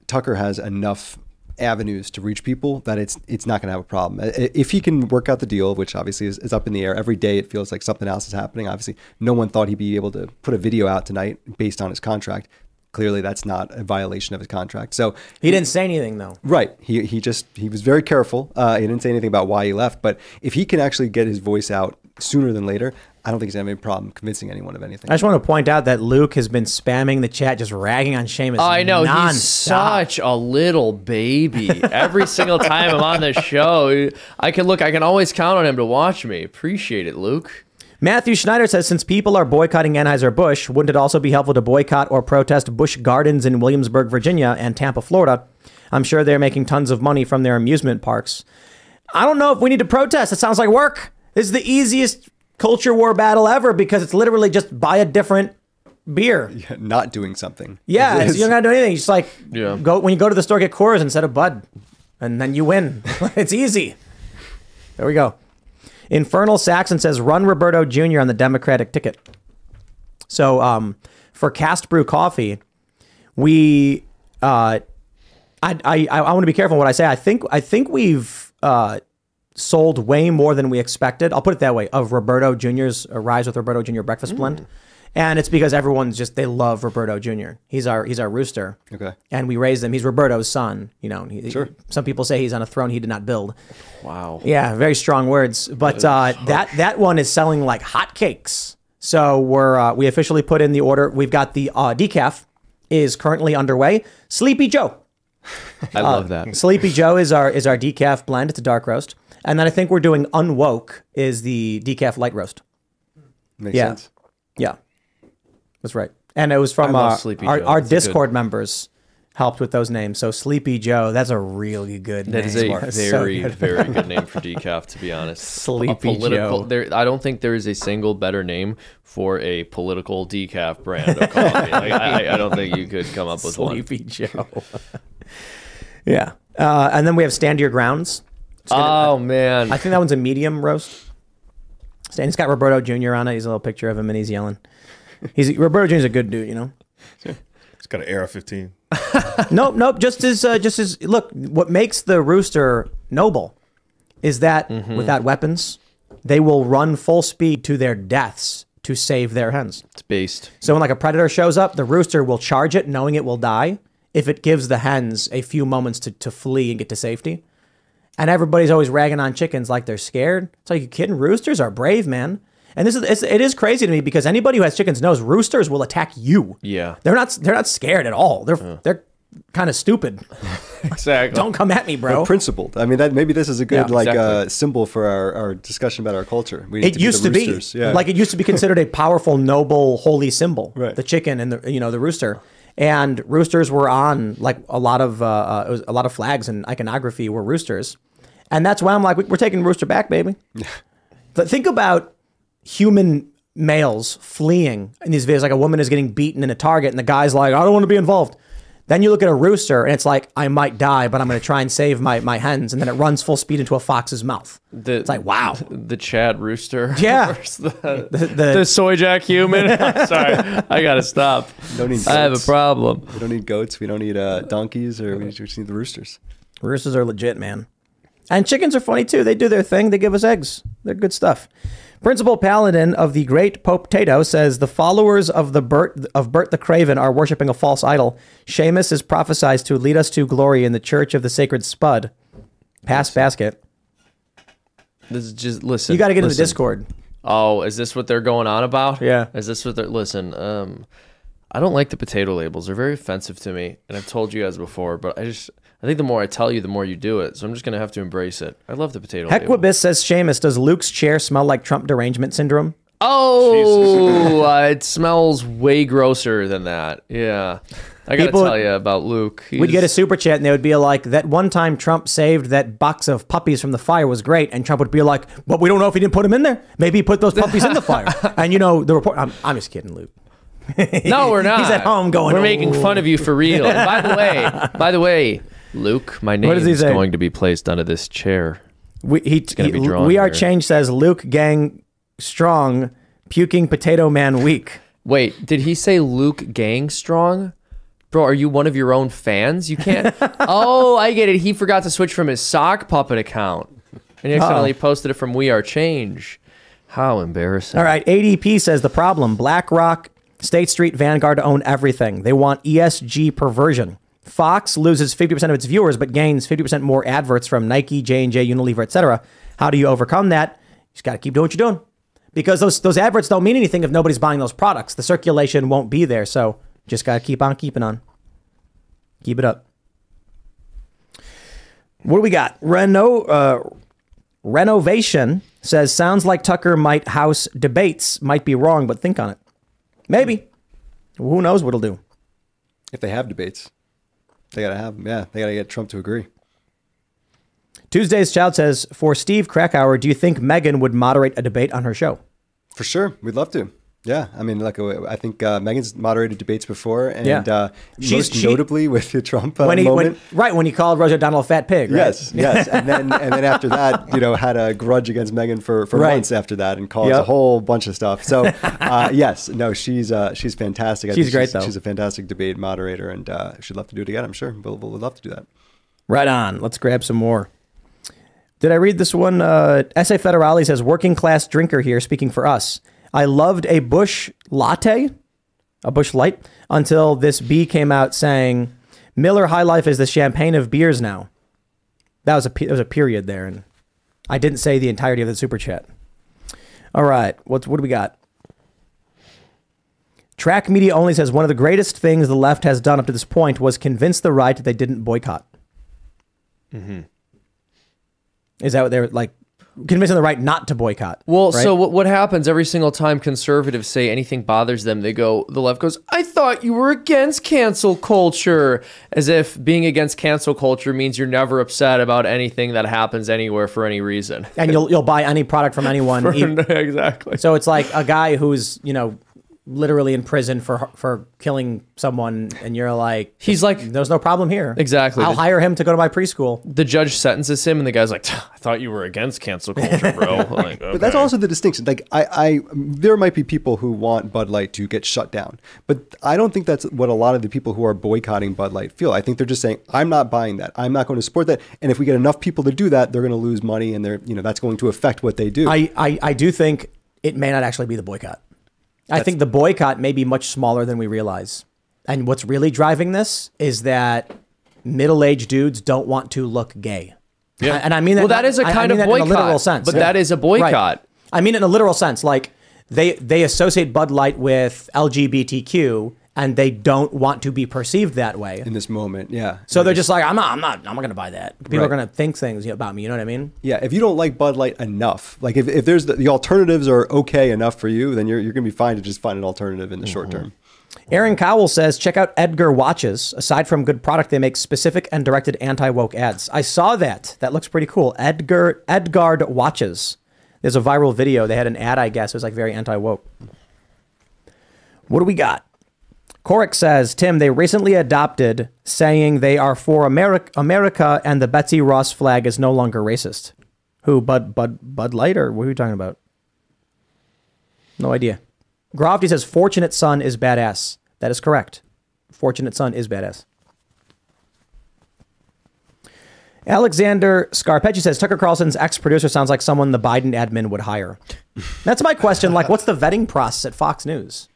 Tucker has enough avenues to reach people that it's it's not going to have a problem. If he can work out the deal, which obviously is, is up in the air every day, it feels like something else is happening. Obviously, no one thought he'd be able to put a video out tonight based on his contract. Clearly, that's not a violation of his contract. So He didn't say anything though. Right. He he just he was very careful. Uh, he didn't say anything about why he left. But if he can actually get his voice out sooner than later, I don't think he's gonna have any problem convincing anyone of anything. I just want to point out that Luke has been spamming the chat, just ragging on Seamus. Oh, I know he's such a little baby. Every single time I'm on the show, I can look. I can always count on him to watch me. Appreciate it, Luke. Matthew Schneider says, since people are boycotting Anheuser-Busch, wouldn't it also be helpful to boycott or protest Busch Gardens in Williamsburg, Virginia and Tampa, Florida? I'm sure they're making tons of money from their amusement parks. I don't know if we need to protest. It sounds like work. This is the easiest culture war battle ever because it's literally just buy a different beer. Yeah, not doing something. Yeah, so you don't gotta do anything. You just like Yeah. go when you go to the store, get Coors instead of Bud, and then you win. it's easy. There we go. Infernal Saxon says run Roberto Jr. on the Democratic ticket. So um, for Cast Brew Coffee, we uh, I I I want to be careful what I say. I think I think we've uh, sold way more than we expected. I'll put it that way of Roberto Jr.'s uh, Rise with Roberto Jr. breakfast blend. And it's because everyone's just they love Roberto Jr. He's our he's our rooster. Okay. And we raised him. He's Roberto's son. You know. He, Sure. Some people say he's on a throne he did not build. Wow. Yeah, very strong words. But uh, that that one is selling like hotcakes. So we're uh, we officially put in the order. We've got the uh, decaf is currently underway. Sleepy Joe. I love that. Sleepy Joe is our is our decaf blend. It's a dark roast. And then I think we're doing Unwoke is the decaf light roast. Makes yeah. sense. That's right. And it was from uh, our, Joe. our a good- Discord members helped with those names. So Sleepy Joe, that's a really good That name. is a That's so very, good. very good name for decaf, to be honest. Sleepy Joe. There, I don't think there is a single better name for a political decaf brand of coffee. like, I, I don't think you could come up with one. Sleepy Joe. yeah. Uh, and then we have Stand Your Grounds. Oh, man. I think that one's a medium roast. And it's got Roberto Jr. on it. He's a little picture of him and he's yelling. He's Roberto Jr. is a good dude, you know. He's got an AR 15. nope, nope. Just as, uh, just as look, what makes the rooster noble is that Mm-hmm. without weapons, they will run full speed to their deaths to save their hens. It's based. So when like a predator shows up, the rooster will charge it, knowing it will die, if it gives the hens a few moments to, to flee and get to safety. And everybody's always ragging on chickens like they're scared. It's like you kidding? Roosters are brave, man. And this is it's, it is crazy to me because anybody who has chickens knows roosters will attack you. Yeah. They're not they're not scared at all. They're they're kind of stupid. Exactly. Don't come at me, bro. But principled. I mean, that maybe this is a good Yeah, like exactly. uh, symbol for our, our discussion about our culture. We need It used the to be. Yeah. like it used to be considered a powerful, noble, holy symbol. Right. The chicken and the you know the rooster, and roosters were on like a lot of uh, uh, a lot of flags and iconography were roosters, and that's why I'm like we- we're taking rooster back, baby. but think about human males fleeing in these videos. Like a woman is getting beaten in a Target, and the guy's like, I don't want to be involved. Then you look at a rooster, and it's like, I might die, but I'm going to try and save my, my hens. And then it runs full speed into a fox's mouth. The, it's like, wow. The Chad Rooster. Yeah. the, The- the, the- soy jack human. I'm sorry. I got to stop. don't need I have a problem. We don't need goats. We don't need uh, donkeys, or we just need the roosters. Roosters are legit, man. And chickens are funny too. They do their thing. They give us eggs. They're good stuff. Principal Paladin of the Great Pope Tato says the followers of the Bert of Bert the Craven are worshiping a false idol. Seamus is prophesied to lead us to glory in the Church of the Sacred Spud. Pass basket. This is just listen. You got to get in the. Discord. Oh, is this what they're going on about? Yeah. Is this what they're listen? Um, I don't like the potato labels. They're very offensive to me, and I've told you guys before. But I just, I think the more I tell you, the more you do it. So I'm just gonna have to embrace it. I love the potato label. Hequibus says Seamus, does Luke's chair smell like Trump derangement syndrome? Oh, uh, it smells way grosser than that. Yeah, I gotta People- tell you about Luke. We'd get a super chat and they would be like, that one time Trump saved that box of puppies from the fire was great. And Trump would be like, but we don't know if he didn't put them in there. Maybe he put those puppies in the fire. And you know, the report, I'm, I'm just kidding, Luke. No, we're not. He's at home going, We're making "Oh." fun of you for real. And by the way, by the way, Luke, my name What does he is say? going to be placed under this chair. We, he, gonna be drawn we are here. changed says Luke gang strong, puking potato man weak. Wait, did he say Luke Gang Strong? Bro, are you one of your own fans? You can't. oh, I get it. He forgot to switch from his sock puppet account, and he accidentally oh. posted it from We Are Change. How embarrassing! All right, ADP says the problem: BlackRock, State Street, Vanguard own everything. They want ESG perversion. Fox loses 50% of its viewers, but gains 50% more adverts from Nike, J&J, Unilever, etc. How do you overcome that? You just got to keep doing what you're doing. Because those, those adverts don't mean anything if nobody's buying those products. The circulation won't be there. So just got to keep on keeping on. Keep it up. What do we got? Reno, uh, renovation says sounds like Tucker might house debates. Might be wrong, but think on it. Maybe. Who knows what it'll do? If they have debates, they gotta have them. Yeah, they gotta get Trump to agree. Tuesday's Child says for Steve Krakauer, do you think Megyn would moderate a debate on her show? For sure, we'd love to. Yeah, I mean, like uh, I think uh, Megyn's moderated debates before, and Yeah. uh, She's- most she- notably with the Trump uh, when he, moment. when, right when he called Rosie O'Donnell a fat pig. Right? Yes, yes, and then and then after that, you know, had a grudge against Megyn for, for Right. months after that, and caused a whole bunch of stuff. So, uh, yes, no, she's uh, she's fantastic. I She's think great, she's, though. She's a fantastic debate moderator, and uh, she'd love to do it again. I'm sure we'll, we'll love to do that. Right on. Let's grab some more. Did I read this one? Uh, S.A. Federale says, working class drinker here, speaking for us. I loved a Busch latte, a Busch light, until this B came out saying, Miller High Life is the champagne of beers now. That was a, there was a period there, and I didn't say the entirety of the super chat. All right, what's, what do we got? Track Media only says one of the greatest things the left has done up to this point was convince the right that they didn't boycott. Mm-hmm. Is that what they're like convincing the right not to boycott? Well, right? so what, what happens every single time conservatives say anything bothers them? They go, the left goes, I thought you were against cancel culture. As if being against cancel culture means you're never upset about anything that happens anywhere for any reason. and you'll you'll buy any product from anyone. For- exactly. So it's like a guy who's you know literally in prison for for killing someone, and you're like, He's like, there's no problem here. Exactly. I'll The- hire him to go to my preschool. The judge sentences him, and the guy's like, I thought you were against cancel culture, bro. Like, But that's also the distinction. Like I, I, there might be people who want Bud Light to get shut down, but I don't think that's what a lot of the people who are boycotting Bud Light feel. I think they're just saying, I'm not buying that. I'm not going to support that. And if we get enough people to do that, they're going to lose money, and they're, you know, that's going to affect what they do. I, I I do think it may not actually be the boycott. I think the boycott may be much smaller than we realize. And what's really driving this is that middle-aged dudes don't want to look gay. Yeah. And I mean that Well, that is a kind mean of that in a literal boycott, sense. but that is a boycott. Right. I mean it in a literal sense. Like they they associate Bud Light with LGBTQ and they don't want to be perceived that way. in this moment, yeah. So they're just like, I'm not, I'm not, I'm not gonna buy that. People are gonna think things about me. You know what I mean? Yeah, if you don't like Bud Light enough, like if, if there's the, the alternatives are okay enough for you, then you're, you're going to be fine to just find an alternative in the short Mm-hmm. term. Aaron Cowell says, check out Edgar Watches. Aside from good product, they make specific and directed anti-woke ads. I saw that. That looks pretty cool. Edgar Edgard Watches. There's a viral video. They had an ad, I guess. It was like very anti-woke. What do we got? Corrick says, Tim, they recently adopted saying they are for America, America and the Betsy Ross flag is no longer racist. Who, Bud, Bud, Bud Light, or what are you talking about? No idea. Grofty says, Fortunate Son is badass. That is correct. Fortunate Son is badass. Alexander Scarpecci says Tucker Carlson's ex producer sounds like someone the Biden admin would hire. That's my question. Like, what's the vetting process at Fox News?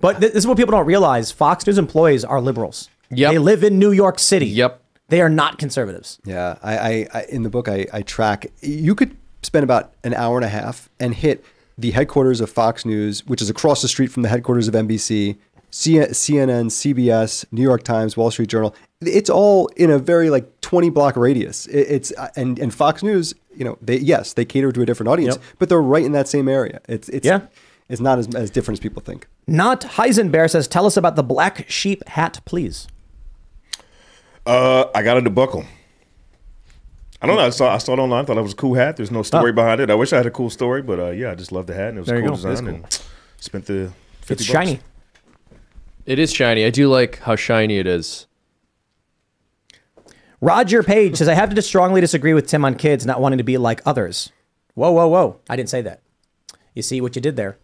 But th- this is what people don't realize Fox News employees are liberals. Yep. They live in New York City. Yep. They are not conservatives. Yeah, I, I, I in the book I, I track. You could spend about an hour and a half and hit the headquarters of Fox News, which is across the street from the headquarters of NBC, C- CNN, CBS, New York Times, Wall Street Journal. It's all in a very like twenty block radius. It, it's and and Fox News, you know, they yes they cater to a different audience, Yep. but they're right in that same area. It's it's Yeah. it's not as, as different as people think. Not Heisenberg says, tell us about the black sheep hat, please. Uh, I got a debuckle. I don't know. I saw I saw it online. Thought it was a cool hat. There's no story Oh. behind it. I wish I had a cool story, but uh, yeah, I just love the hat and it was There a cool go. It is design cool. and spent the. 50 It's bucks. shiny. It is shiny. I do like how shiny it is. Roger Page says, I have to strongly disagree with Tim on kids not wanting to be like others. Whoa, whoa, whoa. I didn't say that. You see what you did there.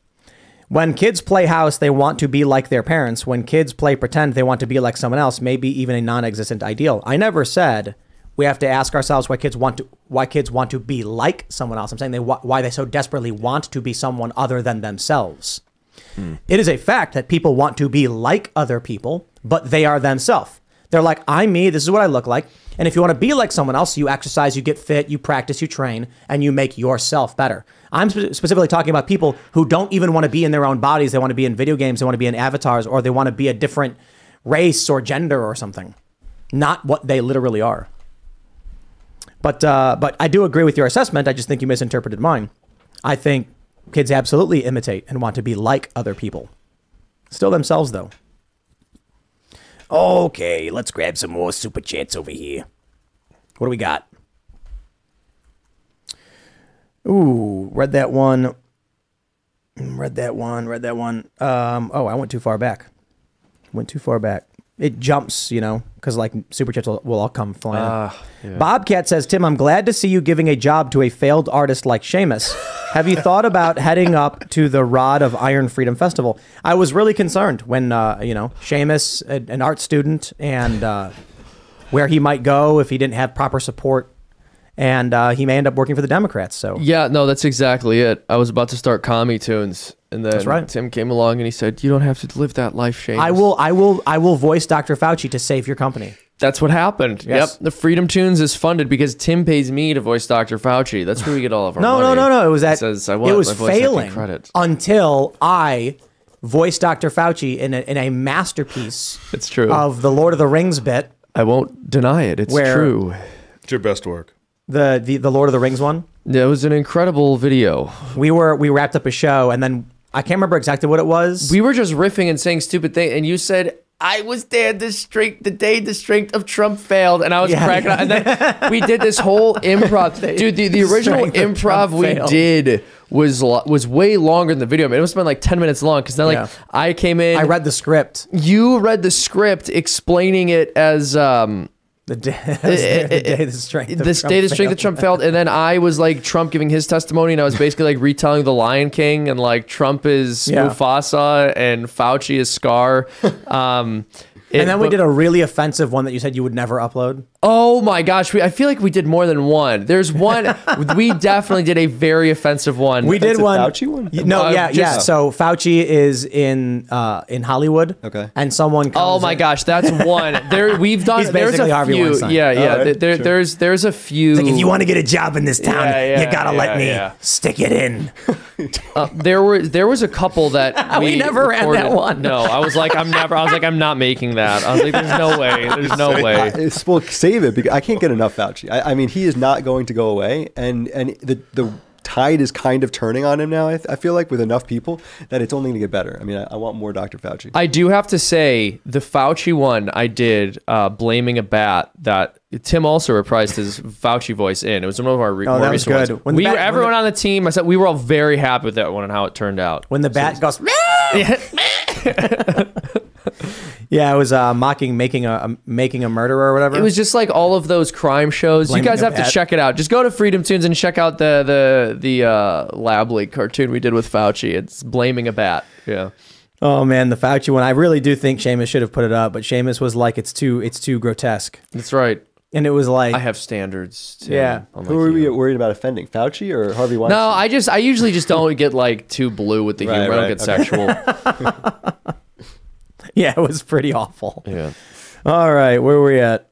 When kids play house, they want to be like their parents. When kids play pretend, they want to be like someone else, maybe even a non-existent ideal. I never said we have to ask ourselves why kids want to why kids want to be like someone else. I'm saying they why they so desperately want to be someone other than themselves. Hmm. It is a fact that people want to be like other people, but they are themselves. They're like, I'm me, this is what I look like. And if you want to be like someone else, you exercise, you get fit, you practice, you train, and you make yourself better. I'm spe- specifically talking about people who don't even want to be in their own bodies. They want to be in video games, they want to be in avatars, or they want to be a different race or gender or something. Not what they literally are. But uh, but I do agree with your assessment. I just think you misinterpreted mine. I think kids absolutely imitate and want to be like other people. Still themselves though. Okay, let's grab some more super chats over here. What do we got? Ooh, read that one. Read that one. Read that one. Um, oh, I went too far back. Went too far back. It jumps, you know, because like super chats will, will all come flying. Ah, yeah. Bobcat says, Tim, I'm glad to see you giving a job to a failed artist like Seamus. Have you thought about heading up to the Rod of Iron Freedom Festival? I was really concerned when, uh, you know, Seamus, an art student, and uh, where he might go if he didn't have proper support. And uh, he may end up working for the Democrats. So Yeah, no, that's exactly it. I was about to start commie tunes, and then right. Tim came along and he said, "You don't have to live that life, Shane." I will, I will, I will voice Dr. Fauci to save your company. That's what happened. Yes. Yep. The Freedom Tunes is funded because Tim pays me to voice Dr. Fauci. That's where we get all of our No, money. no, no, no. It was that It says I want it was my voice acting failing credit. until I voiced Dr. Fauci in a, in a masterpiece. It's true. Of the Lord of the Rings bit, I won't deny it. It's true. It's your best work. The, the the Lord of the Rings one. Yeah, it was an incredible video. We were we wrapped up a show and then I can't remember exactly what it was. We were just riffing and saying stupid things, and you said. I was there the strength the day the strength of Trump failed, and I was Yeah. cracking up. And then we did this whole improv. Thing. Dude, the, the original improv we failed. did was lo- was way longer than the video. Man, it must have been like ten minutes long. Because then, like, Yeah. I came in. I read the script. You read the script explaining it as um, The day, uh, the uh, uh, day the strength. Of this Trump day the strength that Trump failed, and then I was like Trump giving his testimony, and I was basically like retelling the Lion King, and like Trump is Yeah. Mufasa, and Fauci is Scar. Um, And then we but- did a really offensive one that you said you would never upload. Oh my gosh, we, I feel like we did more than one. There's one. we definitely did a very offensive one. We did one. Fauci one? Y- No, Uh, yeah, yeah. So Fauci is in uh, in Hollywood. Okay. And someone. Oh my in- gosh, that's one. There we've done. He's there's basically a Harvey few. Weinstein. Yeah, yeah. All right, there, sure. there's there's a few. Like if you want to get a job in this town, Yeah, yeah, you gotta let me yeah. stick it in. Uh, there were there was a couple that We never ran that recorded. one. No, I was like, I'm never. I was like, I'm not making that. I was like, there's no way. There's no I, way. it's- well, save it because I can't get enough Fauci. I, I mean, he is not going to go away, and and the the tide is kind of turning on him now. I, I feel like with enough people that it's only going to get better. I mean, I, I want more Dr. Fauci. I do have to say the Fauci one I did uh, blaming a bat that Tim also reprised his Fauci voice in. It was one of our re- Oh, more that was recent good. ones. When we bat- were when everyone the- on the team. I said we were all very happy with that one and how it turned out. When the bat goes. yeah, it was uh, mocking making a, a making a murderer or whatever. It was just like all of those crime shows. Blaming you guys a have to bat. check it out. Just go to Freedom Tunes and check out the the the uh, Lab League cartoon we did with Fauci. It's blaming a bat. Yeah. Oh man, the Fauci one. I really do think Seamus should have put it up, but Seamus was like, "It's too, it's too grotesque," That's right. and it was like, I have standards. Too, Yeah. unlike Who are we you. worried about offending? Fauci or Harvey Weinstein? No, I just I usually just don't get like too blue with the Right, humor. I don't get okay. sexual. yeah, it was pretty awful. yeah. All right, where were we at?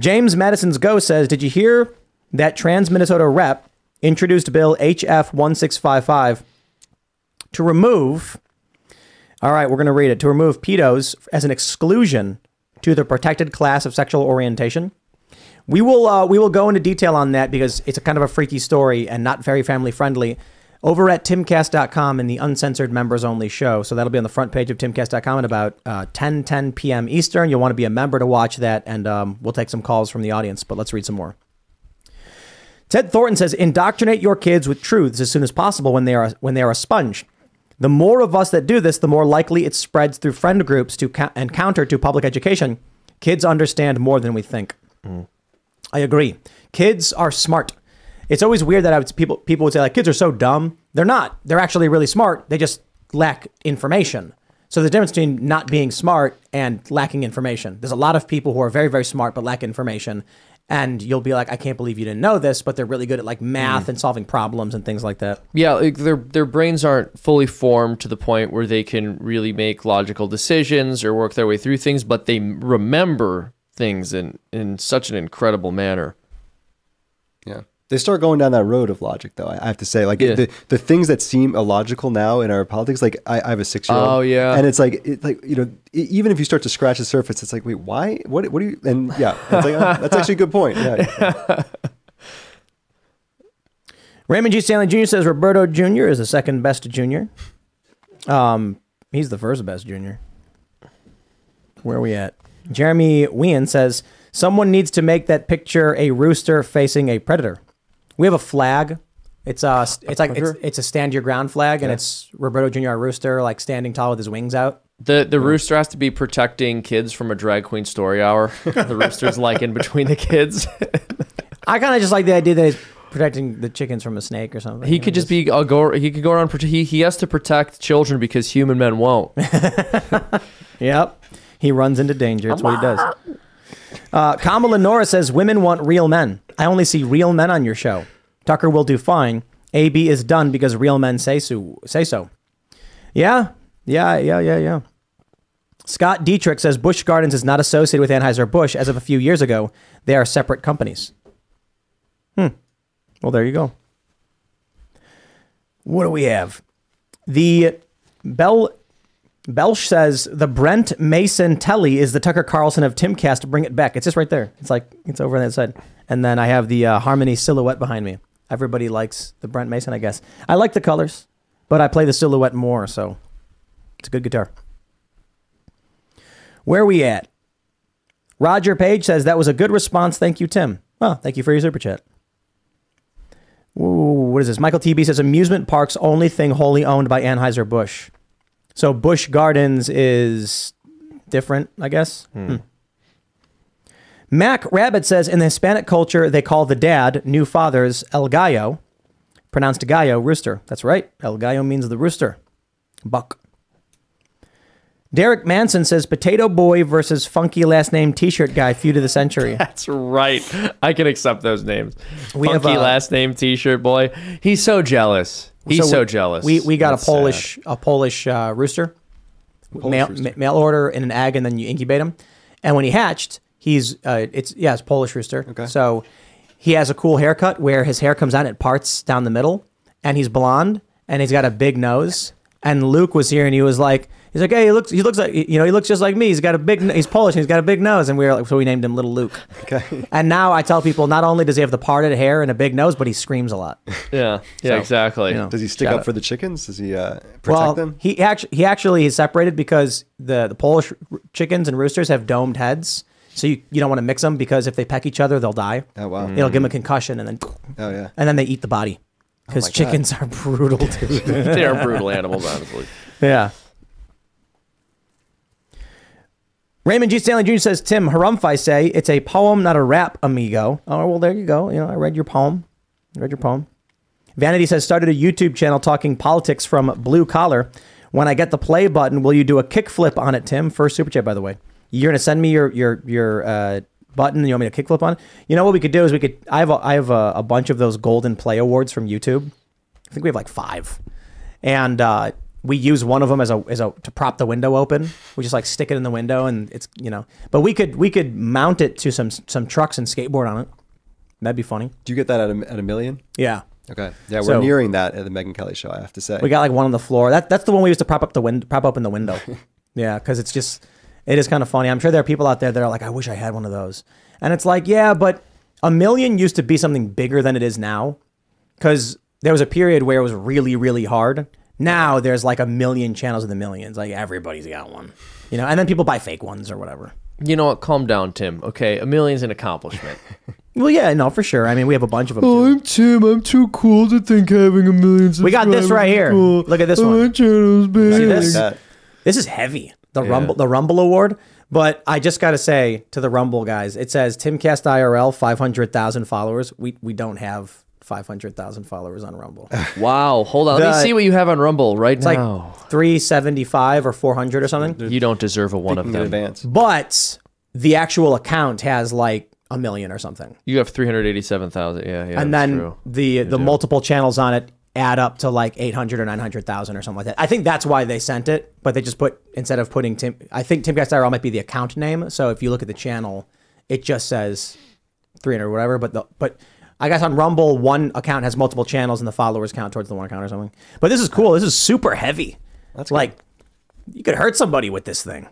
James Madison's Go says, Did you hear that Trans Minnesota rep introduced Bill HF 1655 to remove, all right, we're going to read it, to remove pedos as an exclusion to the protected class of sexual orientation? We will uh, we will go into detail on that because it's a kind of a freaky story and not very family friendly. Over at timcast.com in the uncensored members only show. So that'll be on the front page of timcast.com at about uh, 10 10 p.m. Eastern. You'll want to be a member to watch that, and um, we'll take some calls from the audience. But let's read some more. Ted Thornton says, indoctrinate your kids with truths as soon as possible when they are when they are a sponge. The more of us that do this, the more likely it spreads through friend groups to ca- and counter to public education. Kids understand more than we think. I agree. Kids are smart. It's always weird that I would, people people would say like kids are so dumb. They're not. They're actually really smart. They just lack information. So the difference between not being smart and lacking information. There's a lot of people who are very, very smart but lack information. And you'll be like, I can't believe you didn't know this, but they're really good at like math mm. and solving problems and things like that. Yeah, like their their brains aren't fully formed to the point where they can really make logical decisions or work their way through things, but they remember things in in such an incredible manner. Yeah. They start going down that road of logic, though. I have to say, like Yeah. the, the things that seem illogical now in our politics. Like I, I have a six year old. Oh, yeah. and it's like, it, like you know, even if you start to scratch the surface, it's like, wait, why? What? What do you? And yeah, it's like, oh, that's actually a good point. Yeah. Raymond G. Stanley Jr. says Roberto Jr. is the second best junior. Um, he's the first best junior. Where are we at? Jeremy Wien says someone needs to make that picture a rooster facing a predator. We have a flag. It's uh, it's like it's, it's a stand your ground flag, and Yeah. it's Roberto Jr. a rooster like standing tall with his wings out. The the rooster has to be protecting kids from a drag queen story hour. the rooster's like in between the kids. I kind of just like the idea that he's protecting the chickens from a snake or something. He could just be a go. He could go around. prote- He he has to protect children because human men won't. Yep. He runs into danger. That's what he does. Uh, Kamala Nora says women want real men. I only see real men on your show. Tucker will do fine. AB is done because real men say so. Say so. Yeah. Yeah. Yeah. Yeah. Yeah. Scott Dietrich says Busch Gardens is not associated with Anheuser-Busch as of a few years ago. They are separate companies. Hmm. Well, there you go. What do we have? The Bell Belch says the Brent Mason Tele is the Tucker Carlson of Timcast. Bring it back. It's just right there. It's like it's over on that side. And then I have the uh, Harmony silhouette behind me. Everybody likes the Brent Mason, I guess. I like the colors, but I play the silhouette more, so it's a good guitar. Where are we at? Roger Page says that was a good response. Thank you, Tim. Oh, thank you for your super chat. Ooh, what is this? Michael TB says amusement parks only thing wholly owned by Anheuser Busch. So Busch Gardens is different, I guess. Hmm. Mac Rabbit says in the Hispanic culture they call the dad new fathers El Gallo, pronounced gallo rooster. That's right. El Gallo means the rooster. Buck. Derek Manson says Potato Boy versus Funky last name T-shirt guy feud of the century. That's right. I can accept those names. We have, Funky uh, last name T-shirt boy. He's so jealous. He's so, we- jealous. We we got That's a Polish a Polish uh, rooster, mail, ma- mail order in an egg, and then you incubate him. And when he hatched, he's uh, it's yeah, it's Polish rooster. Okay. So he has a cool haircut where his hair comes out and it parts down the middle, and he's blonde and he's got a big nose. And Luke was here and he was like, he's like, hey, he looks he looks like you know he looks just like me. He's got a big he's Polish and he's got a big nose, and we were like, so we named him Little Luke. Okay. And now I tell people not only does he have the parted hair and a big nose, but he screams a lot. Yeah. Yeah. So, exactly. you know, Does he stick shout up out. for the chickens? Does he uh, protect well, them? He actually he actually is separated because the the Polish r- chickens and roosters have domed heads, so you, you don't want to mix them because if they peck each other, they'll die. Oh wow. It'll give them a mm. concussion and then Oh yeah. and then they eat the body oh, because my God. chickens are brutal, dude. they are brutal animals, honestly. Yeah. Raymond G. Stanley Jr. says, Tim Harumphi say it's a poem, not a rap, amigo. Oh, well, there you go. You know, I read your poem. I read your poem. Vanity says, started a YouTube channel talking politics from blue collar. When I get the play button, will you do a kickflip on it, Tim? First super chat, by the way. You're gonna send me your your your uh, button. and You want me to kickflip on? it? You know what we could do is we could. I have a, I have a, a bunch of those golden play awards from YouTube. I think we have like five, and uh, we use one of them as a as a to prop the window open. We just like stick it in the window, and it's you know. But we could we could mount it to some some trucks and skateboard on it. That'd be funny. Do you get that at a, at a million? Yeah. Okay. Yeah, we're So- nearing that at the Megyn Kelly show. I have to say. We got like one on the floor. That that's the one we used to prop up the window, prop open the window. yeah, because it's just it is kind of funny. I'm sure there are people out there that are like, I wish I had one of those. And it's like, yeah, but a million used to be something bigger than it is now, because there was a period where it was really really hard. Now there's like a million channels in the millions. Like everybody's got one, you know. And then people buy fake ones or whatever. You know what? Calm down, Tim. Okay, a million's an accomplishment. Well, yeah, no, for sure. I mean, we have a bunch of them. Oh, I'm Tim. I'm too cool to think having a million We got this right here. Cool. Look at this Oh, one. My channel's big. See this? This is heavy. The Yeah. Rumble, the Rumble Award. But I just got to say to the Rumble guys, it says Timcast IRL, five hundred thousand followers. We we don't have 500,000 followers on Rumble. Wow. Hold on. Let me see what you have on Rumble right It's now. like 375 or 400 or something. you don't deserve a one of Thinking in them. advance. But the actual account has like a million or something. You have 387,000. Yeah, yeah. and then true. the the do. multiple channels on it add up to like 800 or 900,000 or something like that. I think that's why they sent it, but they just put instead of putting Tim I think Timcast IRL might be the account name. So if you look at the channel, it just says 300 or whatever, but the but I guess on Rumble one account has multiple channels and the followers count towards the one account or something. But this is cool. This is super heavy. That's like you could hurt somebody with this thing.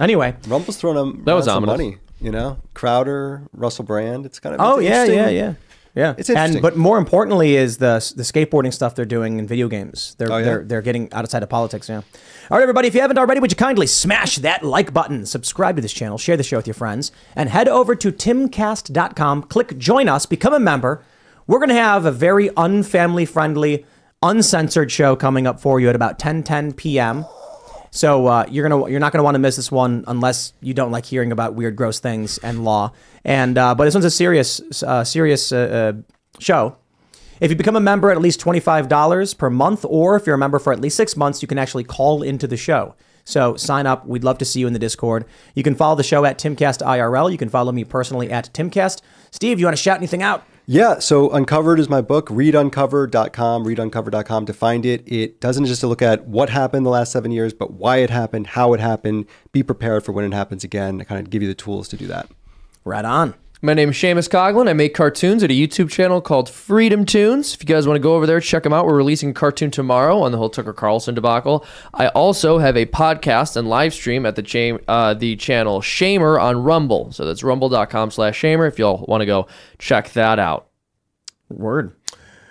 Anyway, Rumble's throwing them That was some ominous. money. You know, Crowder, Russell Brand. It's kind of Oh it's yeah, yeah, yeah, yeah. It's interesting. And but more importantly is the the skateboarding stuff they're doing in video games. They're Oh, yeah? they're they're getting outside of politics. Yeah. All right, everybody. If you haven't already, would you kindly smash that like button, subscribe to this channel, share the show with your friends, and head over to timcast.com. Click join us, become a member. We're gonna have a very unfamily friendly, uncensored show coming up for you at about 10 10 p.m. So uh, you're gonna you're not gonna want to miss this one unless you don't like hearing about weird, gross things and law. And uh, but this one's a serious uh, serious uh, uh, show. If you become a member at least twenty five dollars per month, or if you're a member for at least six months, you can actually call into the show. So sign up. We'd love to see you in the Discord. You can follow the show at Timcast IRL. You can follow me personally at Timcast. Steve, you want to shout anything out? Yeah, so Uncovered is my book. Readuncovered.com, readuncovered.com to find it. It doesn't just look at what happened the last seven years, but why it happened, how it happened. Be prepared for when it happens again. I kind of give you the tools to do that. Right on. My name is Seamus Coughlin. I make cartoons at a YouTube channel called FreedomToons. If you guys want to go over there, check them out. We're releasing a cartoon tomorrow on the whole Tucker Carlson debacle. I also have a podcast and live stream at the cha- uh, the channel Shamer on Rumble. So that's rumble.com slash Shamer if y'all want to go check that out. Word.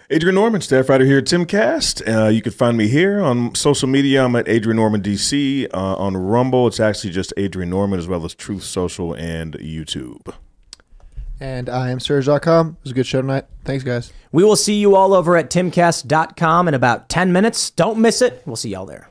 Adrian Norman, staff writer here at Timcast. Uh, you can find me here on social media. I'm at Adrian Norman DC. Uh, on Rumble, it's actually just Adrian Norman as well as Truth Social and YouTube. And I am Serge.com. It was a good show tonight. Thanks, guys. We will see you all over at timcast.com in about 10 minutes. Don't miss it. We'll see y'all there.